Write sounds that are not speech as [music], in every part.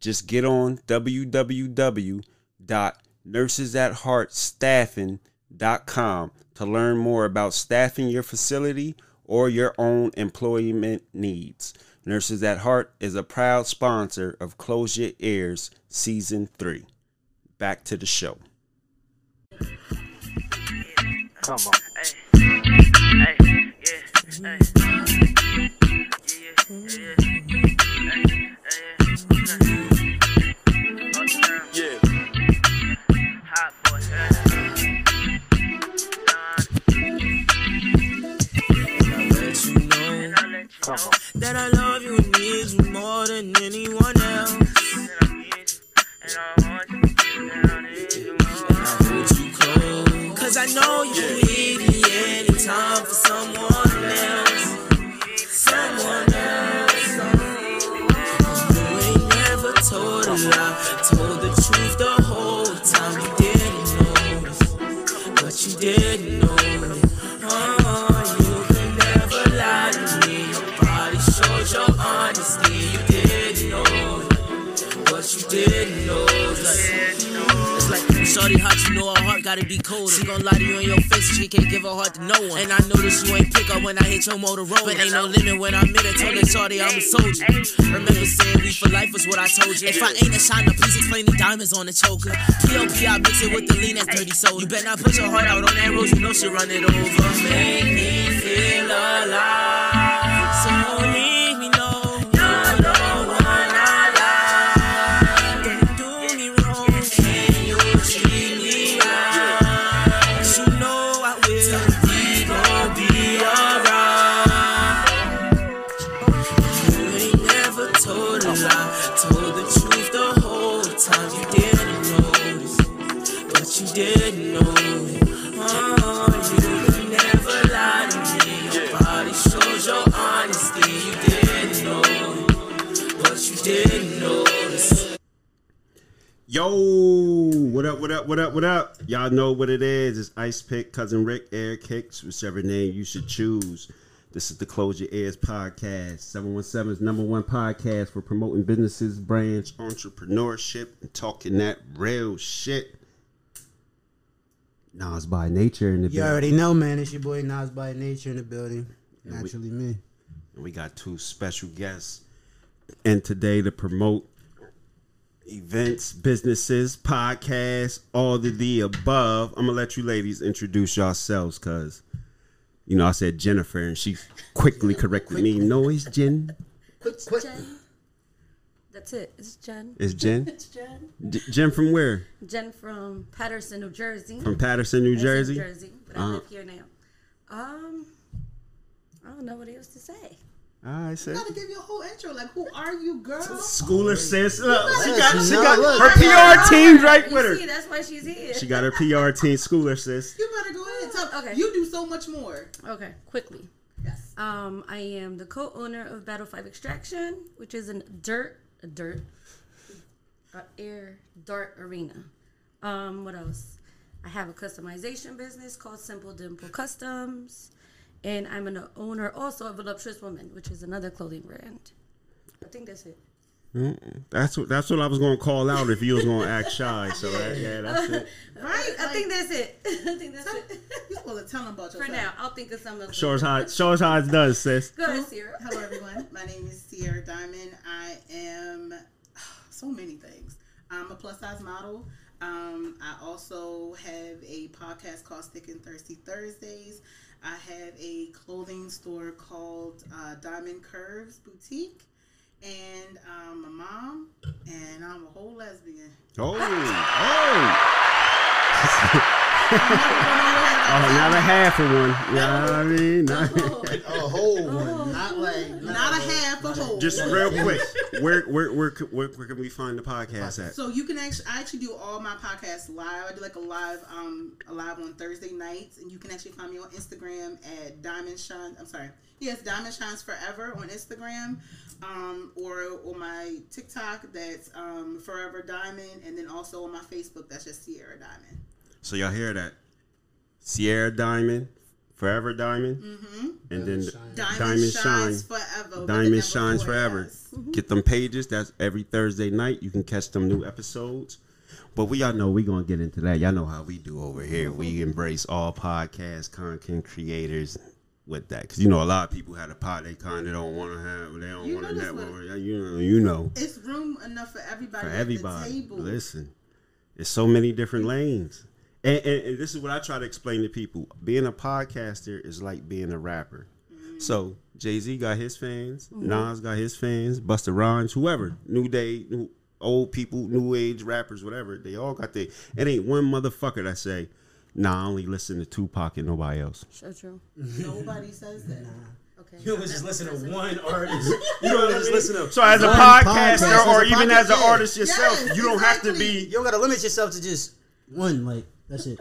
just get on www.nursesatheartstaffing.com to learn more about staffing your facility or your own employment needs. Nurses at Heart is a proud sponsor of Close Your Ears Season 3. Back to the show. Come on. Hey, yeah, hey. Yeah. Come on. that I love you and need you more than anyone else. that I miss you, and I want you, and I need you And. I hold you close. Cause I know you can leave me anytime for someone else. Someone else. You ain't never told a lie. Told the truth the whole time. You didn't notice. But you didn't Shorty hot, you know her heart gotta be cold. She gon' lie to you in your face, she can't give her heart to no one. And I know that you ain't pick up when I hit your Motorola. But ain't no limit when I'm in it, told her Shorty I'm a soldier. Remember saying we for life was what I told you. If I ain't a shiner, please explain the diamonds on the choker. POP, I mix it with the lean, that's dirty soul. You better not put your heart out on that road, you know she run it over. Make me feel alive. You didn't know. Oh, you never lie to me. Your body shows your honesty. You didn't know but you didn't. Yo, what up, what up, what up, what up? Y'all know what it is. It's Ice Pick, Cousin Rick, Air Kicks, whichever name you should choose. This is the Close Your Ears podcast, 717's number one podcast for promoting businesses, brands, entrepreneurship, and talking that real shit. Nas by nature in the You building. You already know, man. It's your boy Nas by Nature in the building. And we- Naturally, me. And we got two special guests and today to promote events, businesses, podcasts, all of the above. I'm gonna let you ladies introduce yourselves because you know I said Jennifer and she quickly corrected me. No, it's Jen. Jen. That's it. It's Jen. It's Jen. [laughs] It's Jen. J- Jen from where? Jen from Paterson, New Jersey. From Paterson, New I said Jersey. Jersey, but I Uh, live here now. Um, I don't know what else to say. I said. gotta give you a whole intro. Like, who are you, girl? Schooler sis. Look, she got she got look. her PR team right You with her. See, that's why she's here. She got her PR team. Schooler sis. You better go ahead. Tell, Okay. You do so much more. Okay, quickly. Yes. Um, I am the co-owner of Battle Five Extraction, which is a dirt, a dirt, a air dart arena. Um, what else? I have a customization business called Simple Dimple Customs, and I'm an owner also of Voluptuous Woman, which is another clothing brand. I think that's it. That's what that's what I was gonna call out if you was gonna act shy. So that, yeah, that's it. [laughs] Right? I think that's it. [laughs] I think that's it. You're supposed to tell them about yourself. For now, I'll think of some else. Show us how show us how it's done, sis. Go ahead, Sierra. Hello, everyone. My name is Sierra Diamond. I am [sighs] so many things. I'm a plus size model. Um, I also have a podcast called Stick and Thirsty Thursdays. I have a clothing store called uh, Diamond Curves Boutique. And I'm a mom, and I'm a whole lesbian. Oh, [laughs] [laughs] oh. Oh, not a half of one. [laughs] You know what I mean? Not- A whole one, not like Not a half a whole. just real quick, where where where where, where can we find the podcast at? So you can actually, I actually do all my podcasts live. I do like a live, um, a live on Thursday nights, and you can actually find me on Instagram at Diamond Shine. I'm sorry, yes, Diamond Shines Forever on Instagram, um, or on my TikTok that's um, Forever Diamond, and then also on my Facebook that's just Sierra Diamond. So y'all hear that? Sierra Diamond, Forever Diamond, and then the- Diamond, Diamond shines Shine. forever. with the Diamond shines four forever. S. Get them pages. That's every Thursday night. You can catch them new episodes. But we all know we gonna get into that. Y'all know how we do over here. We embrace all podcast content creators with that because you know a lot of people had a pot they kind of don't want to have. They don't want to network. You know, you know It's room enough for everybody. for everybody. Listen, it's so many different lanes. And, and, and this is what I try to explain to people. Being a podcaster is like being a rapper. Mm-hmm. So Jay Z got his fans, mm-hmm. Nas got his fans, Busta Rhymes, whoever, new day, new, old people, new age rappers, whatever. They all got their. It ain't one motherfucker that say, "Nah, I only listen to Tupac and nobody else." So true. Nobody says that. Okay. You don't just listen to one [laughs] artist. You don't just listen to. So as a podcaster, podcast. or As a even as an yeah. artist yourself, Yes, you don't have to be. You don't gotta limit yourself to just one. Like that's it.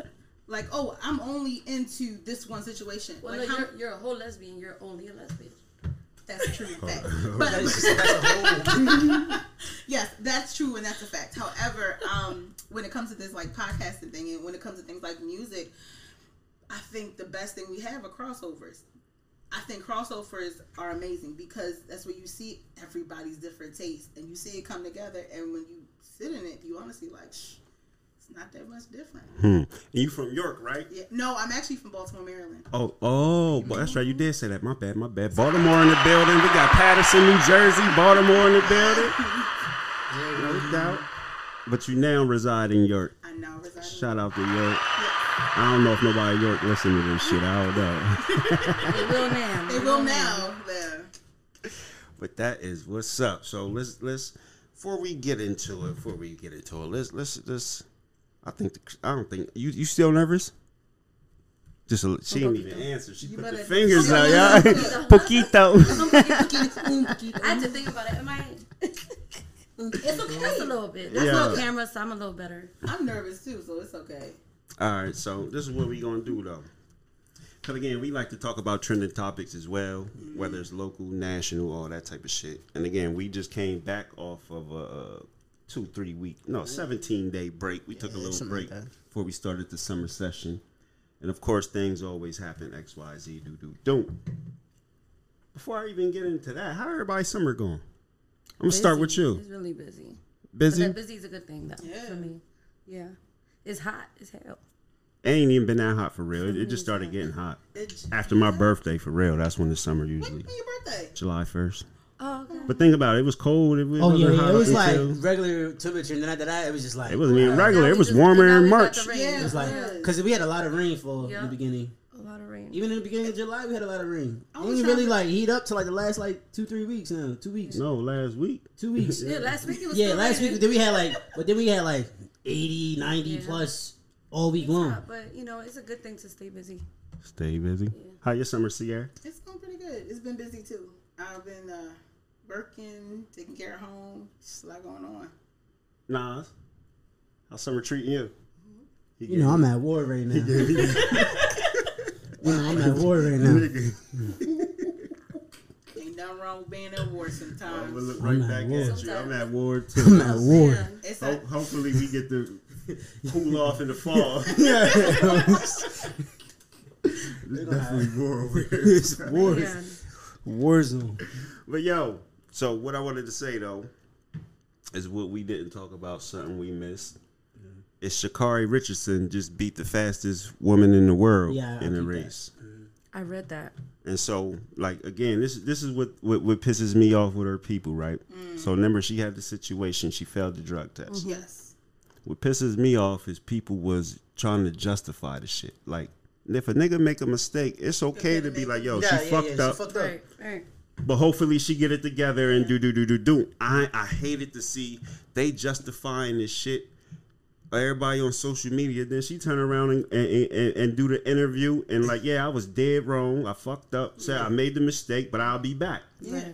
Like, oh, I'm only into this one situation. Well, like, no, you're, you're a whole lesbian. You're only a lesbian. That's true, [laughs] fact. [laughs] But that's [laughs] yes, that's true, and that's a fact. However, um, when it comes to this like podcasting thing, and when it comes to things like music, I think the best thing we have are crossovers. I think crossovers are amazing because that's where you see everybody's different tastes, and you see it come together. And when you sit in it, you honestly like, Shh, not that much different. Hmm. And you from York, right? Yeah, no, I'm actually from Baltimore, Maryland. Oh, oh, well, that's right. You did say that. My bad, my bad. Baltimore in the building. We got Paterson, New Jersey. Baltimore in the building. [laughs] No doubt. But you now reside in York. I now reside. in- Shout out to York. I don't know if nobody in York listen to this shit. I don't know. [laughs] They will now. They will now. Yeah. but that is what's up. So let's let's before we get into it. Before we get into it, let's let's let's. I think the, I don't think you you still nervous. Just a, she didn't even answer. She put the fingers out, y'all. [laughs] Poquito. [laughs] I had to think about it. Am I? [laughs] it's okay. That's a little bit. That's Yeah. no camera, so I'm a little better. I'm nervous too, so it's okay. All right, so this is what we're gonna do though. Cause again, we like to talk about trending topics as well, whether it's local, national, all that type of shit. And again, we just came back off of a, uh two, three week, no, seventeen day break. We took a little something like break before we started the summer session, and of course, things always happen. X, Y, Z, do, do, do. Before I even get into that, how everybody summer going? I'm gonna start with you. It's really busy. Busy. that busy is a good thing though Yeah. for me. Yeah. It's hot as hell. It ain't even been that hot for real. It, it just started getting hot It's after my birthday for real. That's when the summer usually. When your birthday? July first. Oh, okay. But think about it, it was cold. It, was Oh yeah, hot it was like until- regular temperature, and then after that, it was just like it wasn't even Now regular. It was just- warmer in March. Yeah. It was like because we had a lot of rainfall in the beginning. A lot of rain. Even in the beginning of July, we had a lot of rain. I It was didn't really to- like heat up to like the last like two, three weeks now. Two weeks. No, last week. Two weeks. Yeah, last week it was. Yeah, still last raining. week then we had like, but then we had like 80, 90 Yeah. plus all week long. hot, but you know, it's a good thing to stay busy. Stay busy. How your summer, Sierra? It's going pretty good. It's been busy too. I've been uh, working, taking care of home. Just a lot going on. Nas, how's summer treating you? He You know, I'm at war right now. [laughs] you know, I'm at war right now. [laughs] Ain't nothing wrong with being at war I'm sometimes. gonna look I'm right at war. at you. I'm at war too. I'm at war. Yeah. Ho- a, hopefully we get to [laughs] cool off in the fall. Definitely war. over here. It's war. Yeah. War zone. But yo, so what I wanted to say though is what we didn't talk about, something we missed. Is Sha'Carri Richardson just beat the fastest woman in the world Yeah, in a peeped that. race. Mm-hmm. I read that. And so, like again, this this is what, what what pisses me off with her people, right? Mm. So remember, she had the situation; she failed the drug test. Mm-hmm. Yes. What pisses me off is people was trying to justify the shit. Like, if a nigga make a mistake, it's okay to be like, "Yo, Yeah, she yeah, fucked yeah, up," She fucked up. Right, right. But hopefully she get it together and do do do do do. I I hated to see they justifying this shit. Everybody on social media, then she turn around and, and, and, and do the interview and like, yeah, I was dead wrong. I fucked up. Say I made the mistake, but I'll be back. Yeah.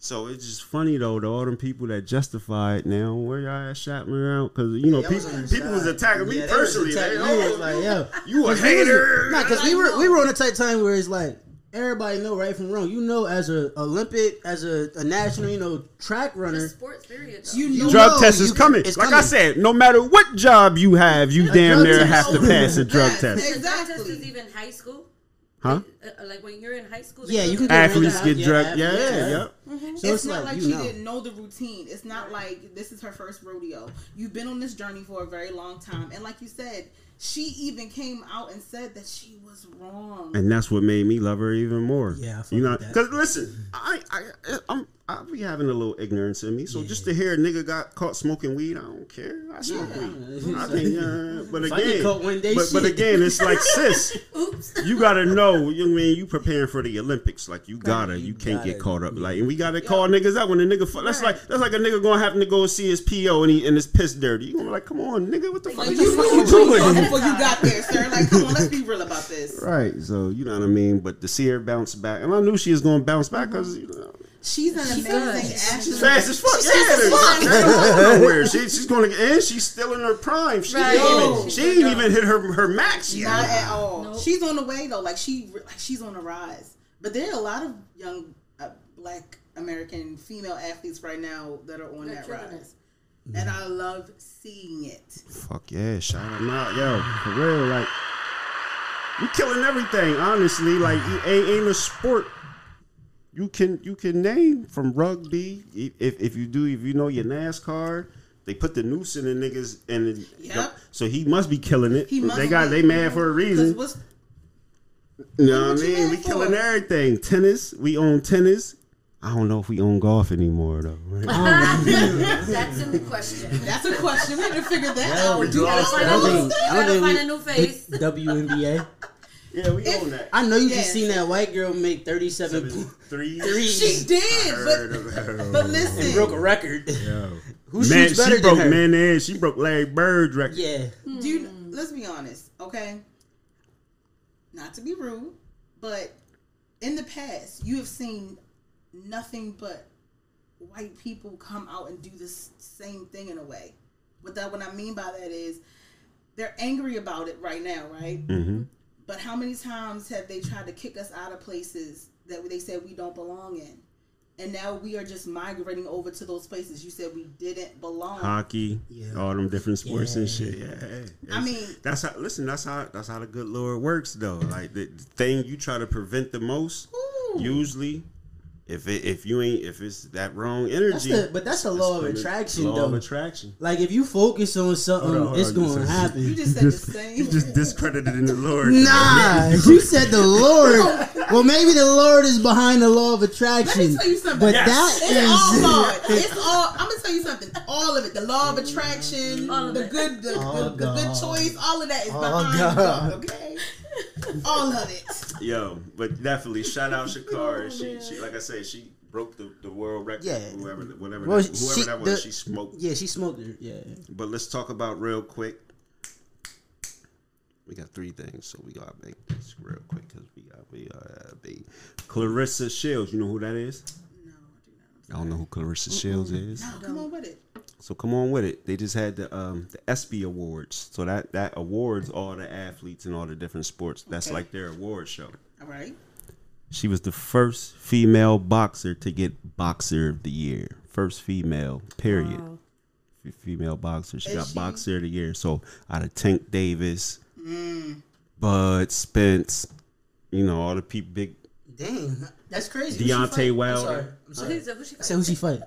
So it's just funny though, to all them people that justify it now. Where y'all at shot me around? Because you know, That was people, on the people was attacking me Yeah, personally. attacking They, you. oh, like, yo, you a 'Cause we was- hater? Nah, because we were we were on a tight time where it's like everybody know right from wrong. You know, as a Olympic, as a, a national, you know, track runner, Just sports period. Though. you know drug test is can- coming. it's like I said, no matter what job you have, you damn near test. have to pass a drug test. the drug test is even high school. Huh? Uh, like when you're in high school. Yeah, you can get Athletes that. get Yeah, drug. ath- Yeah, yeah. yeah. So it's, it's not like, like you she know. didn't know the routine. It's not like this is her first rodeo. You've been on this journey for a very long time, and like you said, she even came out and said that she was wrong. And that's what made me love her even more. Yeah, I fuck you know, because listen, I, I, I'm, I be having a little ignorance in me. So just to hear a nigga got caught smoking weed, I don't care. I smoke weed. [laughs] I think, uh, but If again, day, but, but again, it's like sis. [laughs] Oops. You gotta know. You know what I mean you preparing for the Olympics? Like you gotta, you, You can't get gotta. caught up. Like, and we gotta call niggas out when the nigga. That's like that's like a nigga gonna have to go see his PO and he and his piss dirty. You gonna be like, come on, nigga, what the fuck? Like, you you knew you doing before you got there, sir. Like, come on, let's be real about this. Right. So you know what I mean. But to see her bounce back, and I knew she was gonna bounce back because you know. She's an amazing good. athlete. She's fast as fuck. She's yeah, fast as fuck. She going [laughs] nowhere. She, she's going to and she's still in her prime. She Right. ain't even, She's she ain't young. even hit her her max yet. Not at all. Nope. She's on the way though. Like she, like she's on the rise. But there are a lot of young uh, Black American female athletes right now that are on They're that killing rise, and I love seeing it. Fuck yeah, shout them out, yo, for real. Like you killing everything. Honestly, like it ain't, ain't a sport. You can you can name from rugby if if you do if you know your NASCAR. They put the noose in the niggas and it, Yep. so he must be killing it. He must they got be. they mad for a reason. what's- You know what I What you mean? We mad killing for? everything. Tennis, we own tennis. I don't know if we own golf anymore though. right? [laughs] Oh, that's in the question. That's a question. We didn't figure that out. we Do do. you gotta find I a new- I don't gotta find a new face. the WNBA. [laughs] yeah, we own that. I know you Yes. just seen that white girl make 37 po- Three. [laughs] threes She did, Heard but of her. but and broke a record. Yo. [laughs] Who Man, shoots better she broke than her? man and she broke Larry Bird's record. Yeah. do you, let's be honest, okay? Not to be rude, but in the past, you have seen nothing but white people come out and do the same thing in a way. But that, what I mean by that is, they're angry about it right now, right? Mm-hmm. But how many times have they tried to kick us out of places that they said we don't belong in? And now we are just migrating over to those places you said we didn't belong. Hockey, Yeah. all them different sports and shit. Yeah, hey, I mean- that's how. Listen, that's how. That's how the good Lord works, though. Like the thing you try to prevent the most, Ooh. usually, if it if you ain't if it's that wrong That's energy, the, but that's a law of attraction, law though. of attraction. Like if you focus on something, Hold on, hold it's on, going to happen. You just said the same. You just discredited in the Lord. Nah, [laughs] you said the Lord. Well, maybe the Lord is behind the law of attraction. Let me attraction. tell you something. But Yes. that It's all is God. It's all. I'm gonna tell you something. All of it. The law of attraction, All of the it. good, the, Oh, the, the good choice. All of that is Oh, behind God. God. Okay. all of it. Yo, but definitely shout out [laughs] Shakara. Oh, she, she, like I said, she broke the, the world record. Yeah. whoever, whatever, Well, that, whoever she- that was, the- she smoked. yeah, she smoked it. Yeah, But let's talk about real quick. We got three things, so we gotta make this real quick because we got we uh be Clarissa Shields. You know who that is? No, I do I don't know who Clarissa Shields is. No, come on with it. So come on with it. They just had the um the ESPY Awards. So that that awards all the athletes in all the different sports. That's Okay. like their award show. All right. She was the first female boxer to get Boxer of the Year. First female, period. Wow. female boxer. She Is got she? boxer of the year. So out of Tank Davis, Bud Spence, you know all the people, big Dang, that's crazy. Who she Deontay fight? I'm Wilder. sorry. I'm Oh, sorry. he's a- she I said who she fight?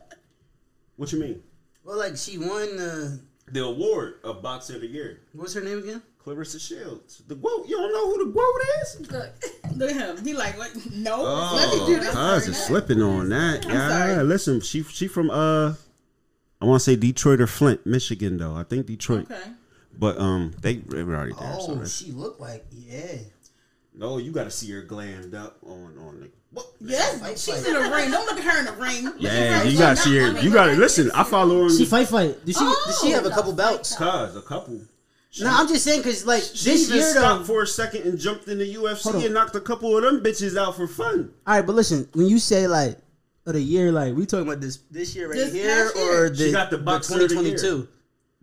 What you mean? Well, like she won. Uh, The award of boxer of the year. what's her name again? Clarissa Shields. The quote. You don't know who the quote is? Look, [laughs] Look at him. He like what? No. Oh, Let me do this. cuz is slipping on that. Yeah, listen, she she from uh, I want to say Detroit or Flint, Michigan though. I think Detroit, Okay. but um, they, they were already there. Oh, that's- she looked like yeah. No, you got to see her glammed up on on the. What? Yes, Fight, she's fight. in the ring. Don't look at her in the ring. Yeah, you in gotta see her. You got to listen. I follow her She fight fight. Did she? did she oh, have a couple belts? cuz a couple. No, I'm just saying because like She this even year though. stopped for a second and jumped in the UFC and knocked a couple of them bitches out for fun. All right, but listen, when you say like of the year, like we talking about this this year right This here year. or the, She got the boxer the 2022,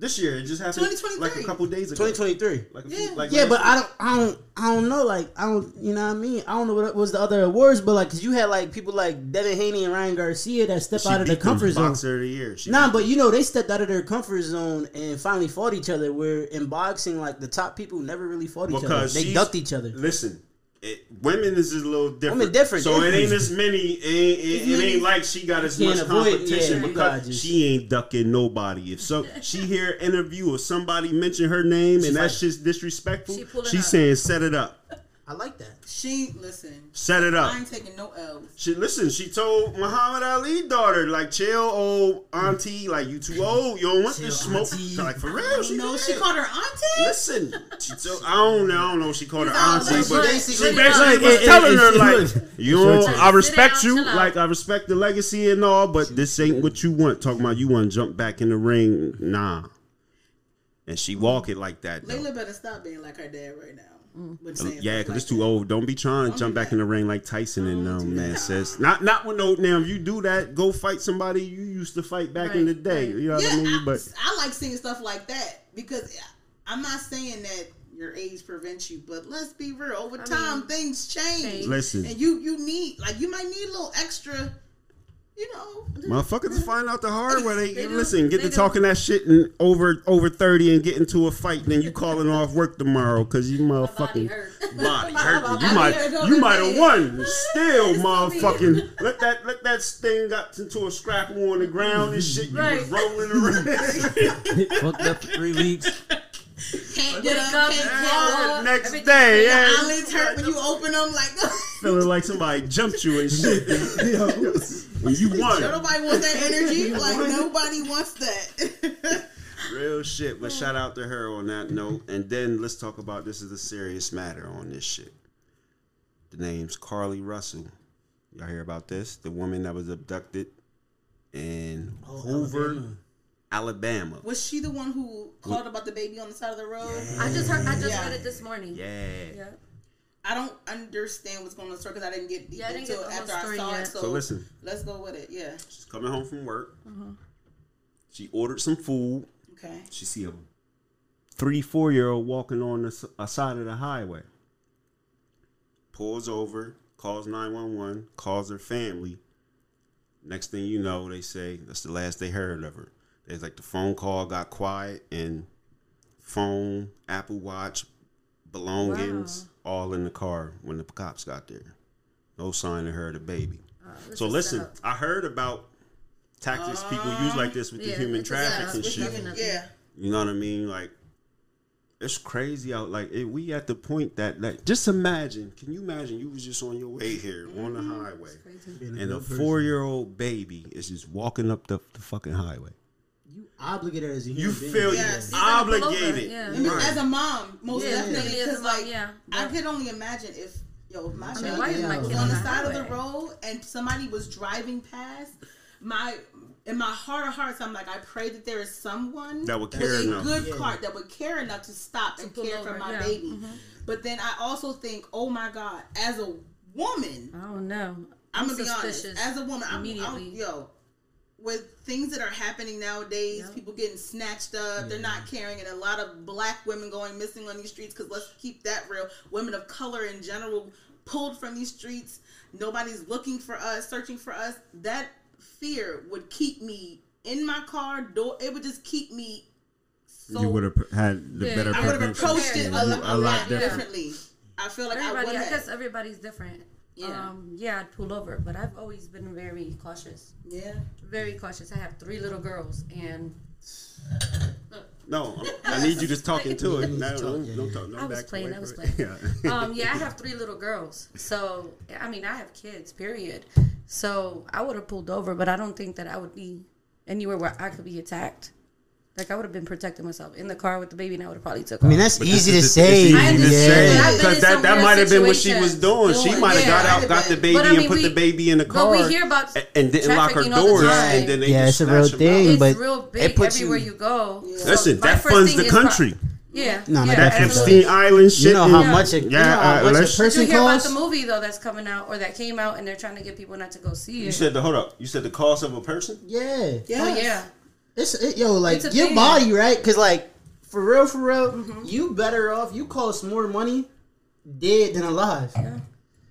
This year, it just happened like a couple days ago. 2023. Like a few, Yeah. like Yeah, but week. I don't, I don't, I don't know. Like, I don't, you know what I mean? I don't know what was the other awards, but like, cause you had like people like Devin Haney and Ryan Garcia that stepped She out of their beat them comfort zone. Boxer of the year. She Nah, beat but you know they stepped out of their comfort zone and finally fought each other. Where in boxing, like the top people never really fought each other. They ducked each other. Listen, it, women is just a little different. Women different, So it ain't as many. It ain't, it, it ain't like she got as much can't avoid it, competition yeah, because just- she ain't ducking nobody. If so, she hear an interview or somebody mention her name and that's just disrespectful, She pulling she's up. saying set it up, [laughs] I like that. She listen. set it up. I ain't taking no L's. She listen. She told Muhammad Ali daughter like, chill, old auntie. Like you too old. You don't want Chill, this smoke. auntie. Like for real. She No, she called her auntie. Listen, she told, I don't know. I don't know. if She called her auntie, but but she she basically- basically Like, was it- it- telling her like, look, you know, Sit I respect you. Like I respect the legacy and all, but this ain't what you want. Talking about you want to jump back in the ring, nah. And she walk it like that. Though. Laila better stop being like her dad right now. With saying Yeah, stuff because it's too that. old. Don't be trying to jump back that. in the ring like Tyson and Don't um, man says. Not not with no now. If you do that, go fight somebody you used to fight back in the day. right. You know what Yeah, I mean? But I like seeing stuff like that because I'm not saying that your age prevents you, but let's be real. Over I time, mean, things change. change. listen, and you you need like you might need a little extra. You know, motherfuckers find out the hard way. They, [laughs] They listen, get They to talking that shit and over over thirty and get into a fight, and then you calling off work tomorrow because you motherfucking body [laughs] My hurting. You might you might have won. [laughs] Still, It's gonna be- motherfucking let that let that thing got into a scrapple on the ground and shit. You Right. was rolling around. Fucked up for three weeks. Can't get up, up, can't yeah. walk. Next everything- day, Your yeah. eyelids hurt when you open them. Like [laughs] feeling like somebody jumped you and shit. [laughs] when you won. [laughs] nobody wants that energy. Like nobody wants that. Real shit. But shout out to her on that note. And then let's talk about this is a serious matter on this shit. The name's Carlee Russell. Y'all hear about this? The woman that was abducted in oh, Hoover, Alabama. Alabama. Was she the one who called about the baby on the side of the road? I just heard. I just Yeah. read it this morning. Yeah. Yeah. I don't understand what's going on in because I didn't get deep Yeah, I didn't into get it the after I saw yet. it. So, So listen, let's go with it. Yeah. she's coming home from work. Uh-huh. She ordered some food. Okay. She see a three, four year old walking on the s- a side of the highway. Pulls over, calls 911, calls her family. Next thing you know, they say that's the last they heard of her. There's like the phone call got quiet and phone, Apple Watch, belongings, all in the car when the cops got there. No sign of her, the baby. This So listen, set. I heard about tactics people use like this with Yeah, the human it's a setup. trafficking shit. Yeah. You know what I mean? Like, it's crazy out. Like, it, we at the point that, like, just imagine. Can you imagine? You was just on your way here on the highway, and a four year old baby is just walking up the, the fucking highway. You obligated as a human You being. feel Yes. you He's gonna pull over, obligated. yeah. I mean, Right. as a mom, most Yeah, definitely, definitely as a because mom, like yeah. I could only imagine if yo, if my I child why my was on on the the side of the road and somebody was driving past, my in my heart of hearts, I'm like, I pray that there is someone That would with care a enough. good Yeah. heart that would care enough to stop and pull care for over, my yeah. baby. Mm-hmm. But then I also think, oh my God, as a woman, I don't know. I'm, I'm, gonna be honest. As a woman, I'm, I'm immediately. yo. With things that are happening nowadays, Yep. people getting snatched up, they're not caring, and a lot of black women going missing on these streets. Because let's keep that real. Women of color in general pulled from these streets. Nobody's looking for us, searching for us. That fear would keep me in my car door, it would just keep me. So you would have had the Yeah, better I I would have prevention. approached it a, a a lot lot different. differently. I feel like I Everybody, would I have. guess everybody's different. Yeah. Um, yeah, I'd pull over, but I've always been very cautious. yeah. Very cautious. I have three little girls, and No, I'm- I need you to talk into it. No, yeah, don't talk. No I was back playing, I was it. [laughs] Yeah. um, yeah, I have three little girls. So I mean, I have kids. Period. So I would have pulled over, but I don't think that I would be anywhere where I could be attacked. Like I would have been protecting myself in the car with the baby, and I would have probably took. I mean, that's But easy to say. it's easy say I've because in that, that might have been what she was situations. doing. She might have yeah, got out, got the baby, But I and put we- the baby in the car. but car, we hear about and didn't lock her trafficking the doors, and then they Yeah, just it's a real thing, out. it's but real it big puts everywhere you- you go. So Listen, my that funds the is pro- country. yeah, No, no, yeah, That absolutely. Epstein Island shit. You know how much it, you Yeah, know how uh, much a let's- Did you person hear about the movie though that's coming out or that came out and they're trying to get people not to go see it? You said the hold up. You said the cost of a person. Yeah, Yeah. oh yeah, it's it, yo like It's your thing. body right because like for real for real Mm-hmm. you better off you cost more money dead than alive.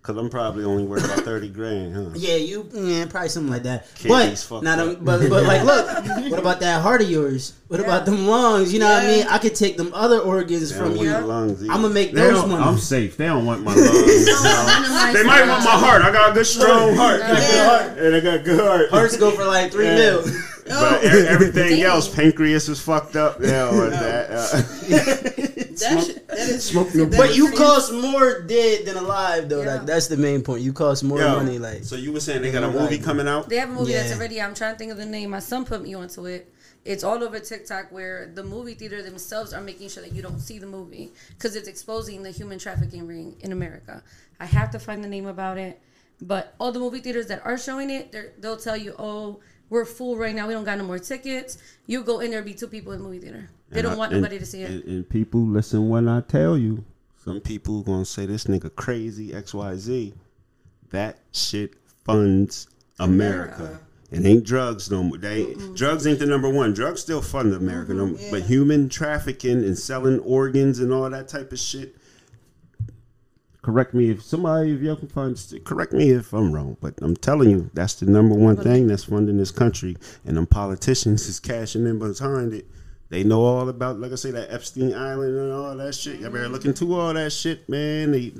Cause I'm probably only worth about thirty grand, huh? [laughs] Yeah, you yeah probably something like that. Kidneys but not up. but but like look, [laughs] what about that heart of yours? What about them lungs? You know what I mean? I could take them other organs They from you. lungs either. I'ma make They those don't- money. I'm safe. They don't want my [laughs] lungs. no. They might want my heart. I got a good strong heart. I got a good heart, and I got a good heart. Hearts go for like three Yeah. mil. But e- everything else, pancreas is fucked up. Yeah, or that. Uh, [laughs] That, shit, that is Smoke your that But you cost more dead than alive though. Yeah. Like that's the main point. You cost more yo, money. Like so you were saying they got a Right. movie coming out? They have a movie that's already. I'm trying to think of the name. My son put me onto it. It's all over TikTok where the movie theater themselves are making sure that you don't see the movie because it's exposing the human trafficking ring in America. I have to find the name about it, but all the movie theaters that are showing it, they'll tell you, "Oh, we're full right now. We don't got no more tickets." You go in there, be two people in the movie theater. They And don't I- want and- nobody to see it. And, and people listen when I tell you. Some people gonna say this nigga crazy X Y Z. That shit funds America. It ain't drugs no more. They drugs ain't the number one. Drugs still fund America, no, mm-hmm. but human trafficking and selling organs and all that type of shit. Correct me if somebody if y'all can find. Correct me if I'm wrong, but I'm telling you that's the number one thing that's funding this country, and them politicians is cashing in behind it. They know all about, like I say, that Epstein Island and all that shit. Y'all better look into all that shit, man. They,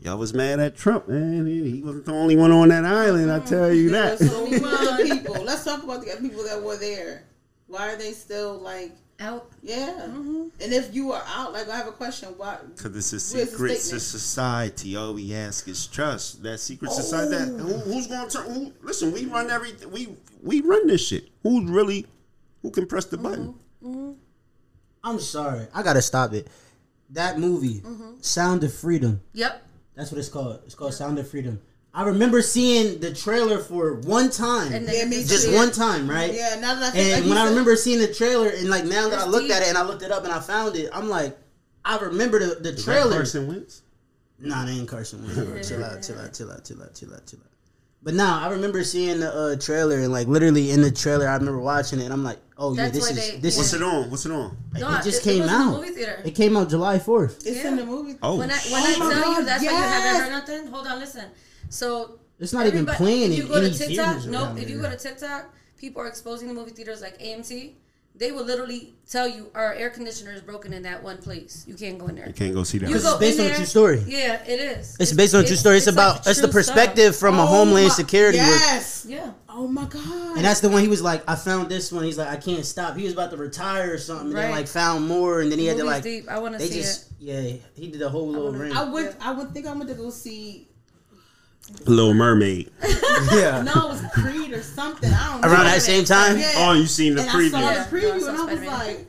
y'all was mad at Trump, man. He, he wasn't the only one on that island. I tell you that. There's so many other people. Let's talk about the people that were there. Why are they still like? Out. Yeah. Mm-hmm. And if you are out, like I have a question. Why? Because it's a secret statement? society. All we ask is trust. That secret oh. society. That, who, who's going to turn? Who, listen, we run everything. We we run this shit. Who's really? Who can press the button? Mm-hmm. Mm-hmm. I'm sorry, I gotta stop it. That movie, Mm-hmm. Sound of Freedom. Yep. That's what it's called. It's called Sound of Freedom. I remember seeing the trailer for one time, And then Yeah, me just too. one time, right? Yeah. Now that I think, And you when I said- remember seeing the trailer, and like now that I looked deep. at it and I looked it up and I found it, I'm like, I remember the, the Is that trailer. Carson Wentz? Nah, they ain't Carson Wentz. [laughs] chill out, chill out, chill out, chill out, chill out, chill out. But now I remember seeing the uh, trailer and like literally in the trailer, I remember watching it and I'm like, oh yeah, this is they- this What's is. it on? What's it on? No, it just it- it came was in the out. It came out July fourth. it's in the movie. Oh, When I when Oh I my tell you God, that's why you haven't heard nothing, hold on, listen. So It's not even everybody- playing If you in go to any TikTok, theaters nope. If you go to TikTok, people are exposing the movie theaters like AMC. They will literally tell you our air conditioner is broken in that one place. You can't go in there. You can't go see that. You It's based in on a true story. Yeah, it is. It's based on a true story. It's, about like it's the true stuff. perspective from a Oh Homeland my- Security worker. Yes. Yeah. Oh my god. And that's the one he was like, I found this one. He's like, I can't stop. He was about to retire or something. And then like found more, and then he had to like. deep. I want to They see just it. yeah, he did a whole little wanna- ring. I would. I would think I'm gonna go see. Little Mermaid. [laughs] yeah. No, it was Creed or something. I don't know. Around that same time. Yeah. Oh, you seen the and preview? I saw the preview, No, and I was like,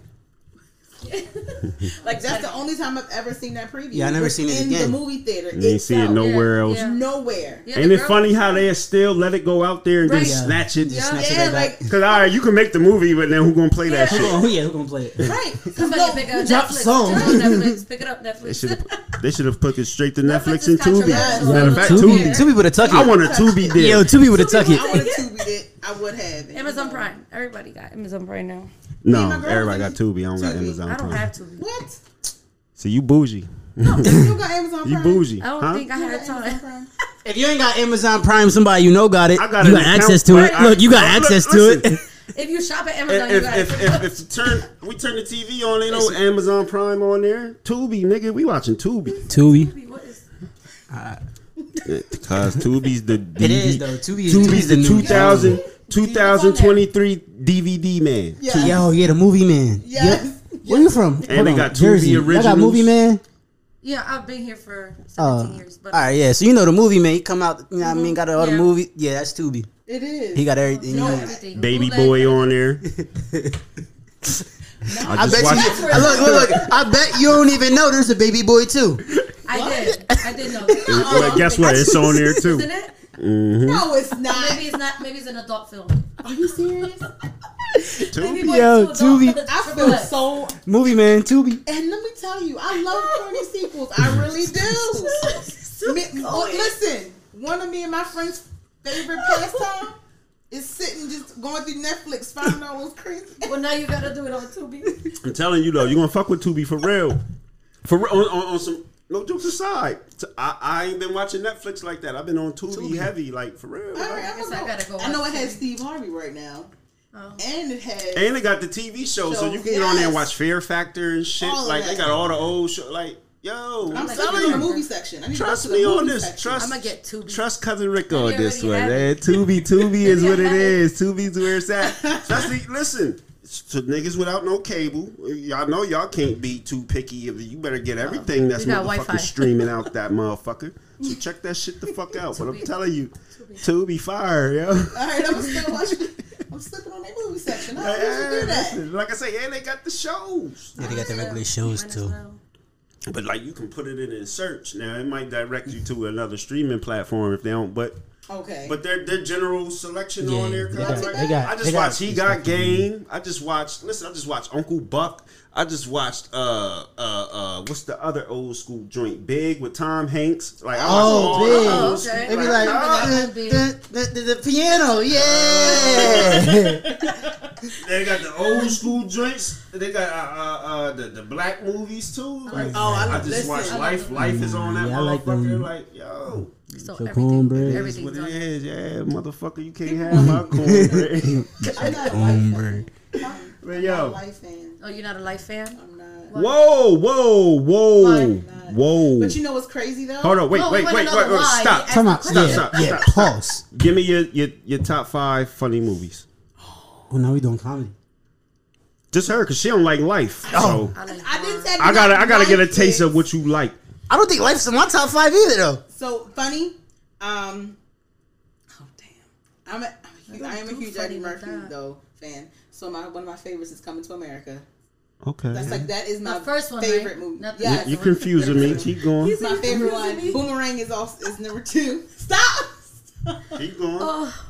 [laughs] like that's the only time I've ever seen that preview. Yeah, I never was seen it in again. the movie theater. You ain't see it nowhere Yeah, else. yeah. Nowhere. Yeah, Ain't the it funny how they still let it go out there and Right. just Yeah. snatch it? Yeah. Snatch Yeah, right back. like Cause all right, you can make the movie, but then who gonna play that shit? Oh yeah, who gonna play it? right. 'Cause [laughs] Somebody no, pick up drop Netflix. some. Turn on Netflix. Pick it up, Netflix. they should have put it straight to Netflix Netflix and Tubi. controversial. Matter of fact, Tubi, Tubi. Tubi would have tuck it. I want a Tubi deal. Yo, Tubi would have tuck I it. would have tubied it. I would have. Amazon Prime. Everybody got Amazon Prime now. No, my everybody was got Tubi. I don't got Tubi. Amazon I don't Prime. have Tubi. What? So you bougie. No, [laughs] you got Amazon You bougie. I don't huh? think I You had got Amazon time. Prime. If you ain't got Amazon Prime, somebody you know got it. I got you got access to it. I- Look, you got Look, access to it. [laughs] If you shop at Amazon, you gotta if, if, if, turn we turn the TV on, ain't no Amazon Prime on there. Tubi, nigga, we watching Tubi. Tubi. What is- Because [laughs] Tubi's the It is though. Tubi is Tubi's the new 2000, 2023 DVD man. Yeah. Yo, yeah, the movie man. Yes. Yep. Where you from? And they got Tubi Jersey. Y'all got movie man. Yeah, I've been here for 17 Uh, years, but all right, yeah. So you know the movie man. He come out. You know what I mean? Got all the movie. Yeah, that's Tubi. It is. He got everything. No, everything. Baby Bootleg. boy on there. [laughs] I I bet just watched. you. [laughs] Look, look, look. I bet you don't even know there's a baby boy too. I did. I did know. Isn't Well, guess what? It's on there too. it? Mm-hmm. no, it's not. Maybe it's not. Maybe it's an adult film. Are you serious? Tubi. Maybe Yo, it's. Tubi. I feel so. Movie man, Tubi. And let me tell you, I love corny sequels. I really [laughs] do. Me- well, listen, one of me and my friends' favorite pastime is sitting just going through Netflix, finding all those crazy. Well, now you gotta do it on Tubi. I'm telling you though, you're gonna fuck with Tubi for real. For real, on, on, on some no jokes aside. I ain't been watching Netflix like that. I've been on Tubi, heavy, like for real. All right, like- I'm guess I gotta go I know it has Steve Harvey right now, Oh. and it has. And they got the TV show, so you Shows, can get on there and watch Fear Factor and shit. All like they got all the old show. Like yo, I'm I'm telling telling you, the movie section. I need Trust to go to me on this. section. Trust. I'ma get Tubi. Trust cousin Rico on this one, man. it. Tubi, Tubi is [laughs] what it have it. is. Tubi's where it's at. Especially, listen, to niggas without no cable, y'all know y'all can't be too picky. If you better get everything that's We got motherfucking Wi-Fi. streaming out [laughs] that motherfucker. So check that shit the fuck out. But I'm telling you, Tubi fire, yo. All right, I'm still [laughs] watching. I'm slipping on that movie section. How Yeah, did you do that? like I say, and they got the shows. Yeah, they got the regular shows too. well. But like you can put it in and search. Now it might direct you to another streaming platform if they don't. But Okay. but their their general selection Yeah, on there. they got- they got- I just they got watched He Got. Game. I just watched. Listen, I just watched Uncle Buck. I just watched uh uh uh what's the other old school joint? Big with Tom Hanks. Like I watched Oh, all Big. old Oh, okay. They be like, ah, the, the, the, the piano, yeah. [laughs] they got the old school joints. They got uh, uh, uh the the black movies too. Like, Oh, I I just listen. watched I Life. Life is on that Yeah, I like motherfucker. Like yo. So So everything, cornbread. Everything's what it on there. is, yeah, motherfucker. You can't have my cornbread. [laughs] [laughs] I'm not a life Cornbread. fan. but I'm not a yo, life fan. Oh, you're not a life fan? I'm not. whoa, whoa, whoa, whoa. But you know what's crazy though? Hold on, wait, No, we wait, wanna wait, wait, wait, why. stop. Ask Come on, question. yeah, stop, yeah. stop. Pause. Give me your, your your top five funny movies. Oh, now we doing comedy. Just her, cause she don't like life. Oh. So I, like I didn't say I gotta I gotta get a taste is- of what you like. I don't think life's in my top five either, though. So funny. Um. Oh damn. I'm a, I'm a huge, I am a huge Eddie Murphy that. though fan. So my one of my favorites is Coming to America. Okay. That's like that is my The first one, favorite right? movie. Not Yes. you are confusing me. [laughs] Keep going. He's my favorite one. Boomerang is also is number two. Stop. Keep going. Oh,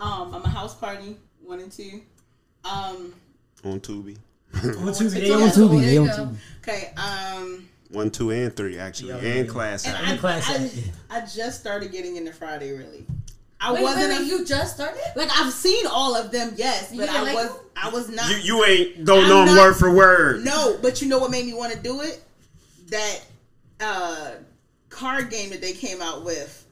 Um, I'm a house party one and two. Um, On Tubi. On Tubi. They on Tubi. There They you on go. Tubi. okay. Um, One, two, and three actually, and class and act. I, class I, act, yeah. I just started getting into Friday really. I wait, wasn't wait, a- wait, you just started? like I've seen all of them, yes, but I like was them? I was not. You you ain't don't I'm know them not- word for word. No, but you know what made me want to do it? That uh card game that they came out with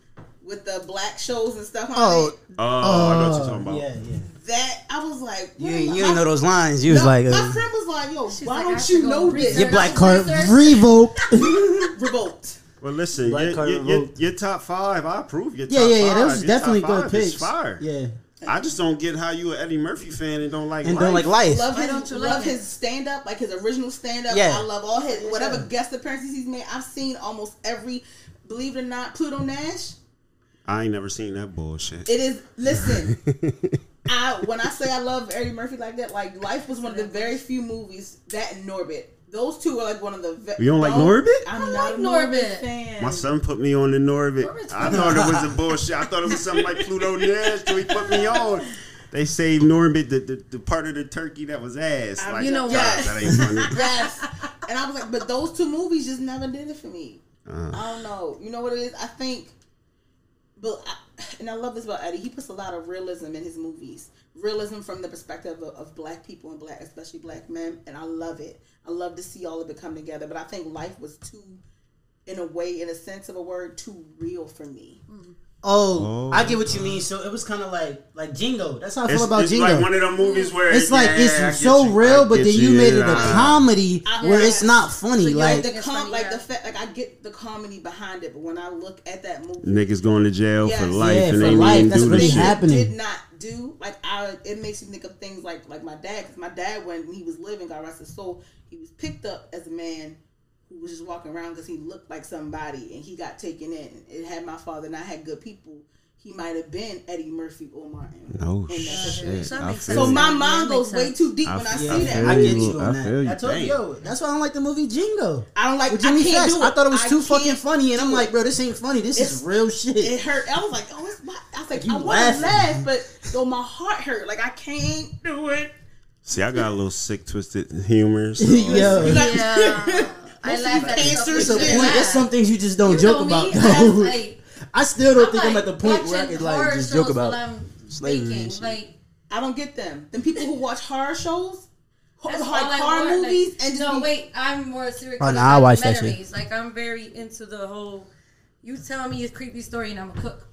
with the black shows and stuff on Oh, it. Oh, I know what you're talking about. Yeah, yeah. That I was like, You what ain't, you I- ain't know those lines. You was No, like, my uh, friend was like, "Yo, She's why like, don't you know research. this?" your black card Research. revoked. [laughs] Well, listen, Black your, your, your, your top five, I approve your top yeah, yeah, yeah. five. That was Your definitely top good five picks. Fire. Yeah, I just don't get how you an Eddie Murphy fan and don't like and life. don't like life. Love Why his, don't you love like his stand up, like his original stand up. Yeah. I love all his whatever guest appearances he's made. I've seen almost every. Believe it or not, Pluto Nash. I ain't never seen that bullshit. It is. Listen, [laughs] I when I say I love Eddie Murphy like that, like Life was one of the very few movies that and Norbit. Those two are like one of the. Ve- You don't like Norbit? I'm I not like a Norbit, Norbit. fan. My son put me on the Norbit. Norbit's I thought it was a [laughs] bullshit. I thought it was something like Pluto Nash, so he put me on. They saved Norbit, the, the, the part of the turkey that was ass. Like, you know God, what? That ain't funny. [laughs] yes, and I was like, but those two movies just never did it for me. Uh, I don't know. You know what it is? I think, but and I love this about Eddie. He puts a lot of realism in his movies. Realism from the perspective of, of black people and black, especially black men, and I love it. I love to see all of it come together. But I think life was too, in a way, in a sense of a word, too real for me. Mm. Oh, Oh. I get what you oh. mean. So it was kind of like like Jingo. That's how I feel It's, about it's Jingo. like one of them movies where it's like yeah, it's get so you, real, but then you made it a comedy I- where yeah. it's not funny. So like the com- funny, like yeah. the fact, like I get the comedy behind it, but when I look at that movie, Niggas going to jail Yes. for life Yeah, and for they didn't life, that's do really this shit. happening. did not do like I. It makes you think of things like like my dad, because my dad when he was living, God rest his soul, he was picked up as a man who was just walking around because he looked like somebody, and he got taken in. It had my father not had good people. He might have been Eddie Murphy or Martin. No shit. situation. That I makes feel So sense. my mind goes makes way too deep I when I see I that. feel I get you. you on I that. feel. I told Damn. you, yo, that's why I don't like the movie Django. I don't like. With I Jimmy can't do it. I thought it was I too fucking funny, and I'm do like, bro, this ain't funny. This It's- is real shit. It hurt. I was like, oh, it's. what? I was like, You I want to laugh, but though my heart hurt, like I can't do it. See, I got a little sick, twisted humor. So. [laughs] Yo, [laughs] You got- Yeah. I laugh of at you stuff cancer There's like a shit. point. There's some things you just don't You joke about. [laughs] me, though. like, I still don't I'm think I'm at the point where I watching could like just joke about. slavery and baking. shit. Like I don't get them. Them people who watch horror shows, that's like I horror want, movies, like, and just no, be- wait, I'm more serious. Oh, nah, I watch that shit. Like I'm very into the whole. You tell me a creepy story and I'm a cook.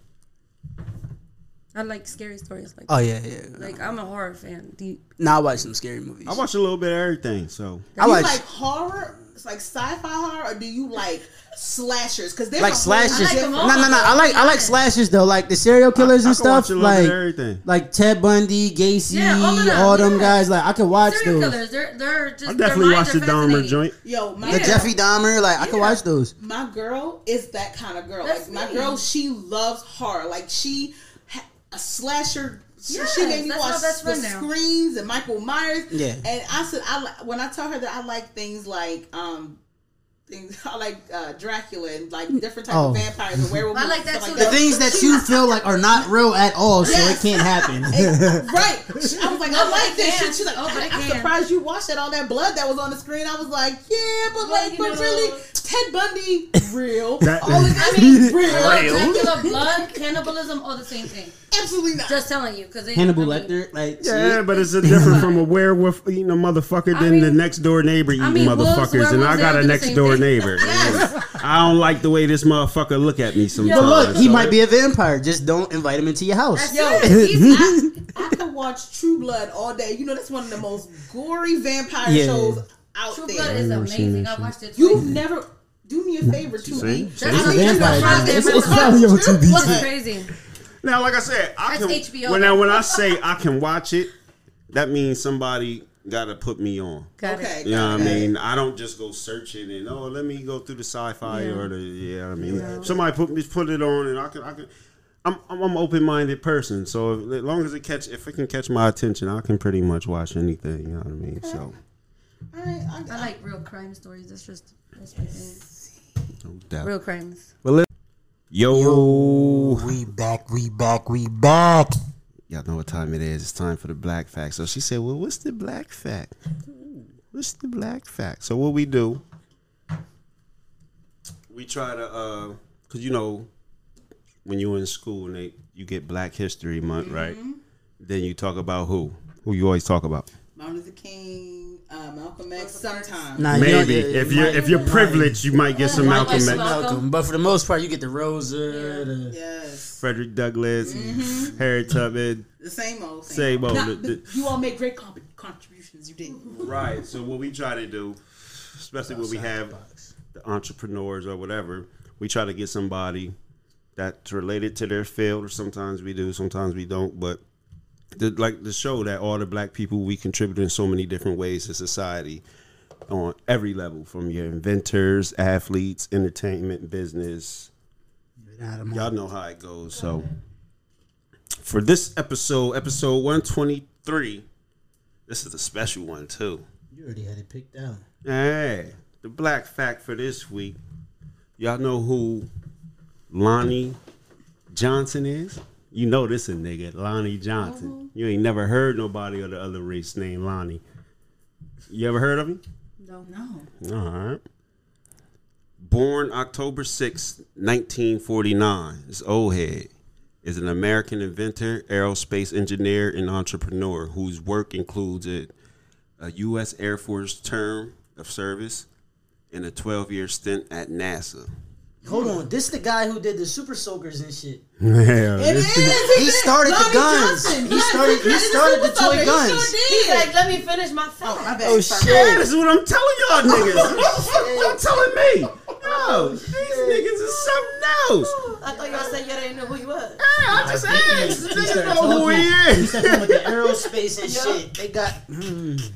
I like scary stories like. Oh yeah, yeah. Like I'm a horror fan. Deep. Now I watch some scary movies. I watch a little bit of everything. So I you watch like horror, it's like sci-fi horror, or do you like slashers? Because they're like slashers. I like No, no, no. I like I like slashers though, like the serial killers I and stuff. watch a little bit of Like everything. like Ted Bundy, Gacy, Yeah, all of them, all them yeah. guys. Like I could watch Serial those. killers. They're they're just. I definitely watch the are Dahmer joint. Yo, my The Yeah. Jeffrey Dahmer, like I could Yeah. watch those. my girl is that kind of girl. That's like my girl, she loves horror. Like she ha- a slasher. She- Yes, she made me that's my watch best the now. screams and Michael Myers. Yeah. And I said, I when I tell her that I like things like um. Things, [laughs] I like uh, Dracula and like different types Oh. of vampires and werewolves. I like and that stuff too. The things that you feel like are not real at all, so Yes. it can't happen. [laughs] [laughs] Right. She- I was like, No, I like it this shit. She's like, Oh, but it I'm surprised you watched that all that blood that was on the screen. I was like, yeah, but Well, like, you but know- really, Ted Bundy, real. That- all of I mean, real. Dracula, blood, cannibalism, all the same thing. Absolutely not. Just telling you, because Hannibal I mean, Lecter, like Yeah, shit. but it's a [laughs] different from a werewolf eating a motherfucker I than mean- the next door neighbor eating mean, wolves, motherfuckers, and I got a next door thing. neighbor. [laughs] I don't like the way this motherfucker look at me sometimes. But look, he so- might be a vampire. Just don't invite him into your house. That's Yo. He's I, I could watch True Blood all day. You know, that's one of the most gory vampire Yeah. shows out True there. Blood is amazing. that I watched it. You've never. Do me a favor, too. See? H. See? I It's a need you to vampire. watch It's, it's probably on Blood. TV. What's crazy? Now, like I said, I That's can. HBO When, now, when I say I can watch it, that means somebody got to put me on. Got Okay. it. You know what I got it. mean? I don't just go searching and oh, let me go through the sci-fi or the yeah. I mean, somebody put me put it on and I can I can. I'm I'm an open minded person, so if, as long as it catch if it can catch my attention, I can pretty much watch anything. You know what I mean? So All right, I, I like real crime stories. That's just that's my thing. no doubt. Real crimes. Well, let- yo, We back, we back, we back. y'all know what time it is. It's time for the black fact. So she said, "Well, what's the black fact? What's the black fact?" So what we do? We try to, uh, cause you know, when you're in school and they you get Black History Month, right? Then you talk about who? Who you always talk about? Martin Luther King, uh, Malcolm X, sometimes. Nah, you don't- Maybe yeah, if you you're if you're privileged, you might get some Malcolm X, Malcolm. Malcolm, but for the most part, you get the Rosa. The, Yes. Frederick Douglass, Harriet Tubman. The same old thing. Same old. Nah, The- the- you all make great comp- contributions. You did. Right. So what we try to do, especially when we have the entrepreneurs or whatever, we try to get somebody that's related to their field. Or sometimes we do, sometimes we don't. But the, like to show that all the black people we contribute in so many different ways to society on every level, from your inventors, athletes, entertainment, business. Y'all know how it goes. So for this episode, episode one twenty three. This is a special one too. You already had it picked out. Hey, the black fact for this week. Y'all know who Lonnie Johnson is? You know this a nigga, Lonnie Johnson. Mm-hmm. You ain't never heard nobody of the other race named Lonnie. You ever heard of him? No. No. All right. Born October 6, 1949, this old head is an American inventor, aerospace engineer, and entrepreneur whose work includes a, a U.S. Air Force term of service and a 12 year stint at NASA. Hold on, this is the guy who did the super soakers and shit. [laughs] Yeah, It this- He did. started the guns. Johnson. He started- he started the Super toy guns. He sure He's like, let me finish my fact. Oh, my bad. Oh Sorry. shit! That's what I'm telling y'all [laughs] niggas. What Y'all telling me. Yo, these niggas is something else. I thought y'all said y'all didn't know who you was. Hey, I just asked. The He niggas started know who he talking- He is. started talking with the aerospace and [laughs] shit. They got. mm.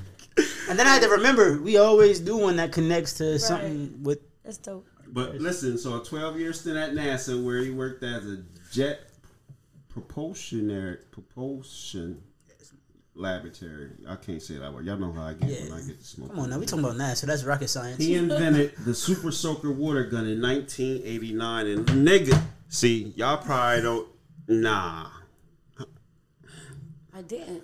And then I had to remember, we always do one that connects to something with. That's dope. But listen, so a 12 year stint at NASA where he worked as a jet propulsionary propulsion laboratory. I can't say that word. Y'all know how I get Yeah. when I get to smoke. Come on, now we talking about NASA. That's rocket science. He invented [laughs] the Super Soaker water gun in 1989, and nigga, see, y'all probably don't. Nah, I didn't.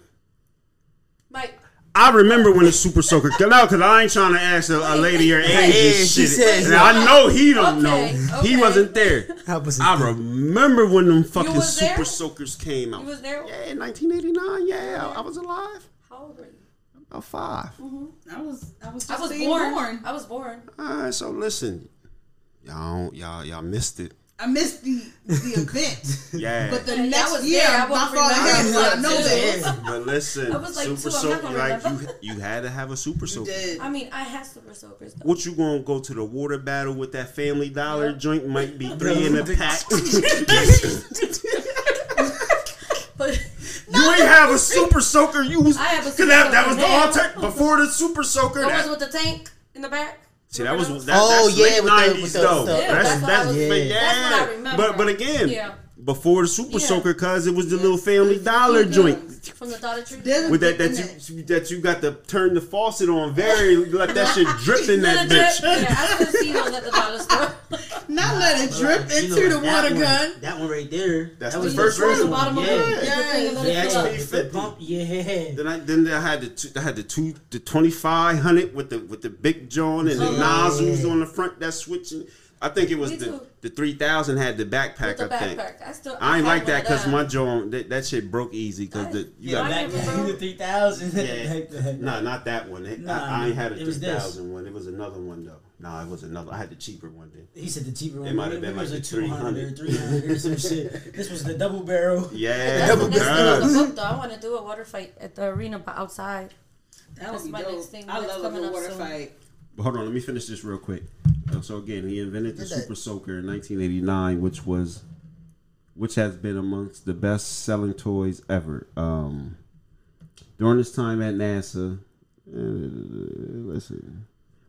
Mike, I remember when the Super Soaker came out because I ain't trying to ask a, a lady your age Yeah, and she shit. says and. I know he don't Okay, know. He wasn't there. I was I remember when them fucking was Super there? Soakers came out. you was there? Yeah, in 1989. Yeah, I, I was alive. How old were you? About five. Mm-hmm. I was, I was just I was born. born. I was born. All right, so listen, y'all, y'all, y'all missed it. I missed the the event, [laughs] Yeah. but the Yeah, next was year, there. I my won't father had remember. so I I know was this. But listen, [laughs] I was like super two, soaker, like you, remember. you had to have a super You soaker. I mean, I had super soakers though. What you gonna go to the water battle with that Family Dollar Yeah. joint? Might be [laughs] three in a pack. But you ain't have a super soaker. You was I have a super that, that was the now. alter before the super soaker. that was with the tank in the back. See, that was that, Oh, that's yeah, late with the- nineties with the- though. the- Yeah, that's that's what that's was- but yeah. yeah. That's what I remember. But but again, Yeah. Before the super Yeah. soaker, cause it was the little Family Dollar joint. From the Dollar Tree. With that, that you that you got to turn the faucet on very [laughs] let that shit drip in that Let it drip. bitch. Yeah, I still see those at the dollar store. Not let it uh, drip You into know, the water one- gun. That one right there. That's that the first one. bottom of Yeah. it. Put the thing and let Yeah, it yeah, the pump. Yeah. Then I then I had the two, I had the two the twenty five hundred with the with the big joint and the oh, nozzles on the front that switching. I think it was the too. The three thousand had the backpack. With the I think. backpack. I still. I ain't like that because um, my joint that, that shit broke easy because the you Yeah, got I back the three thousand. yeah [laughs] nah not that one. It- Nah, I, I ain't had a it three was this. thousand one. It was another one though. Nah, it was another. I had the cheaper one then. He said the cheaper one. It might have been it like the 200 300. 300 or some shit. This was the double barrel. [laughs] Yeah, That's the next thing on the yes. book, though. I want to do a water fight at the arena but outside. That That's my dope. next thing I that's love a coming good up water soon. fight. Hold on, let me finish this real quick. Uh, So again, he invented the Super Soaker in 1989, which was, which has been amongst the best-selling toys ever. Um, during his time at NASA, uh, listen,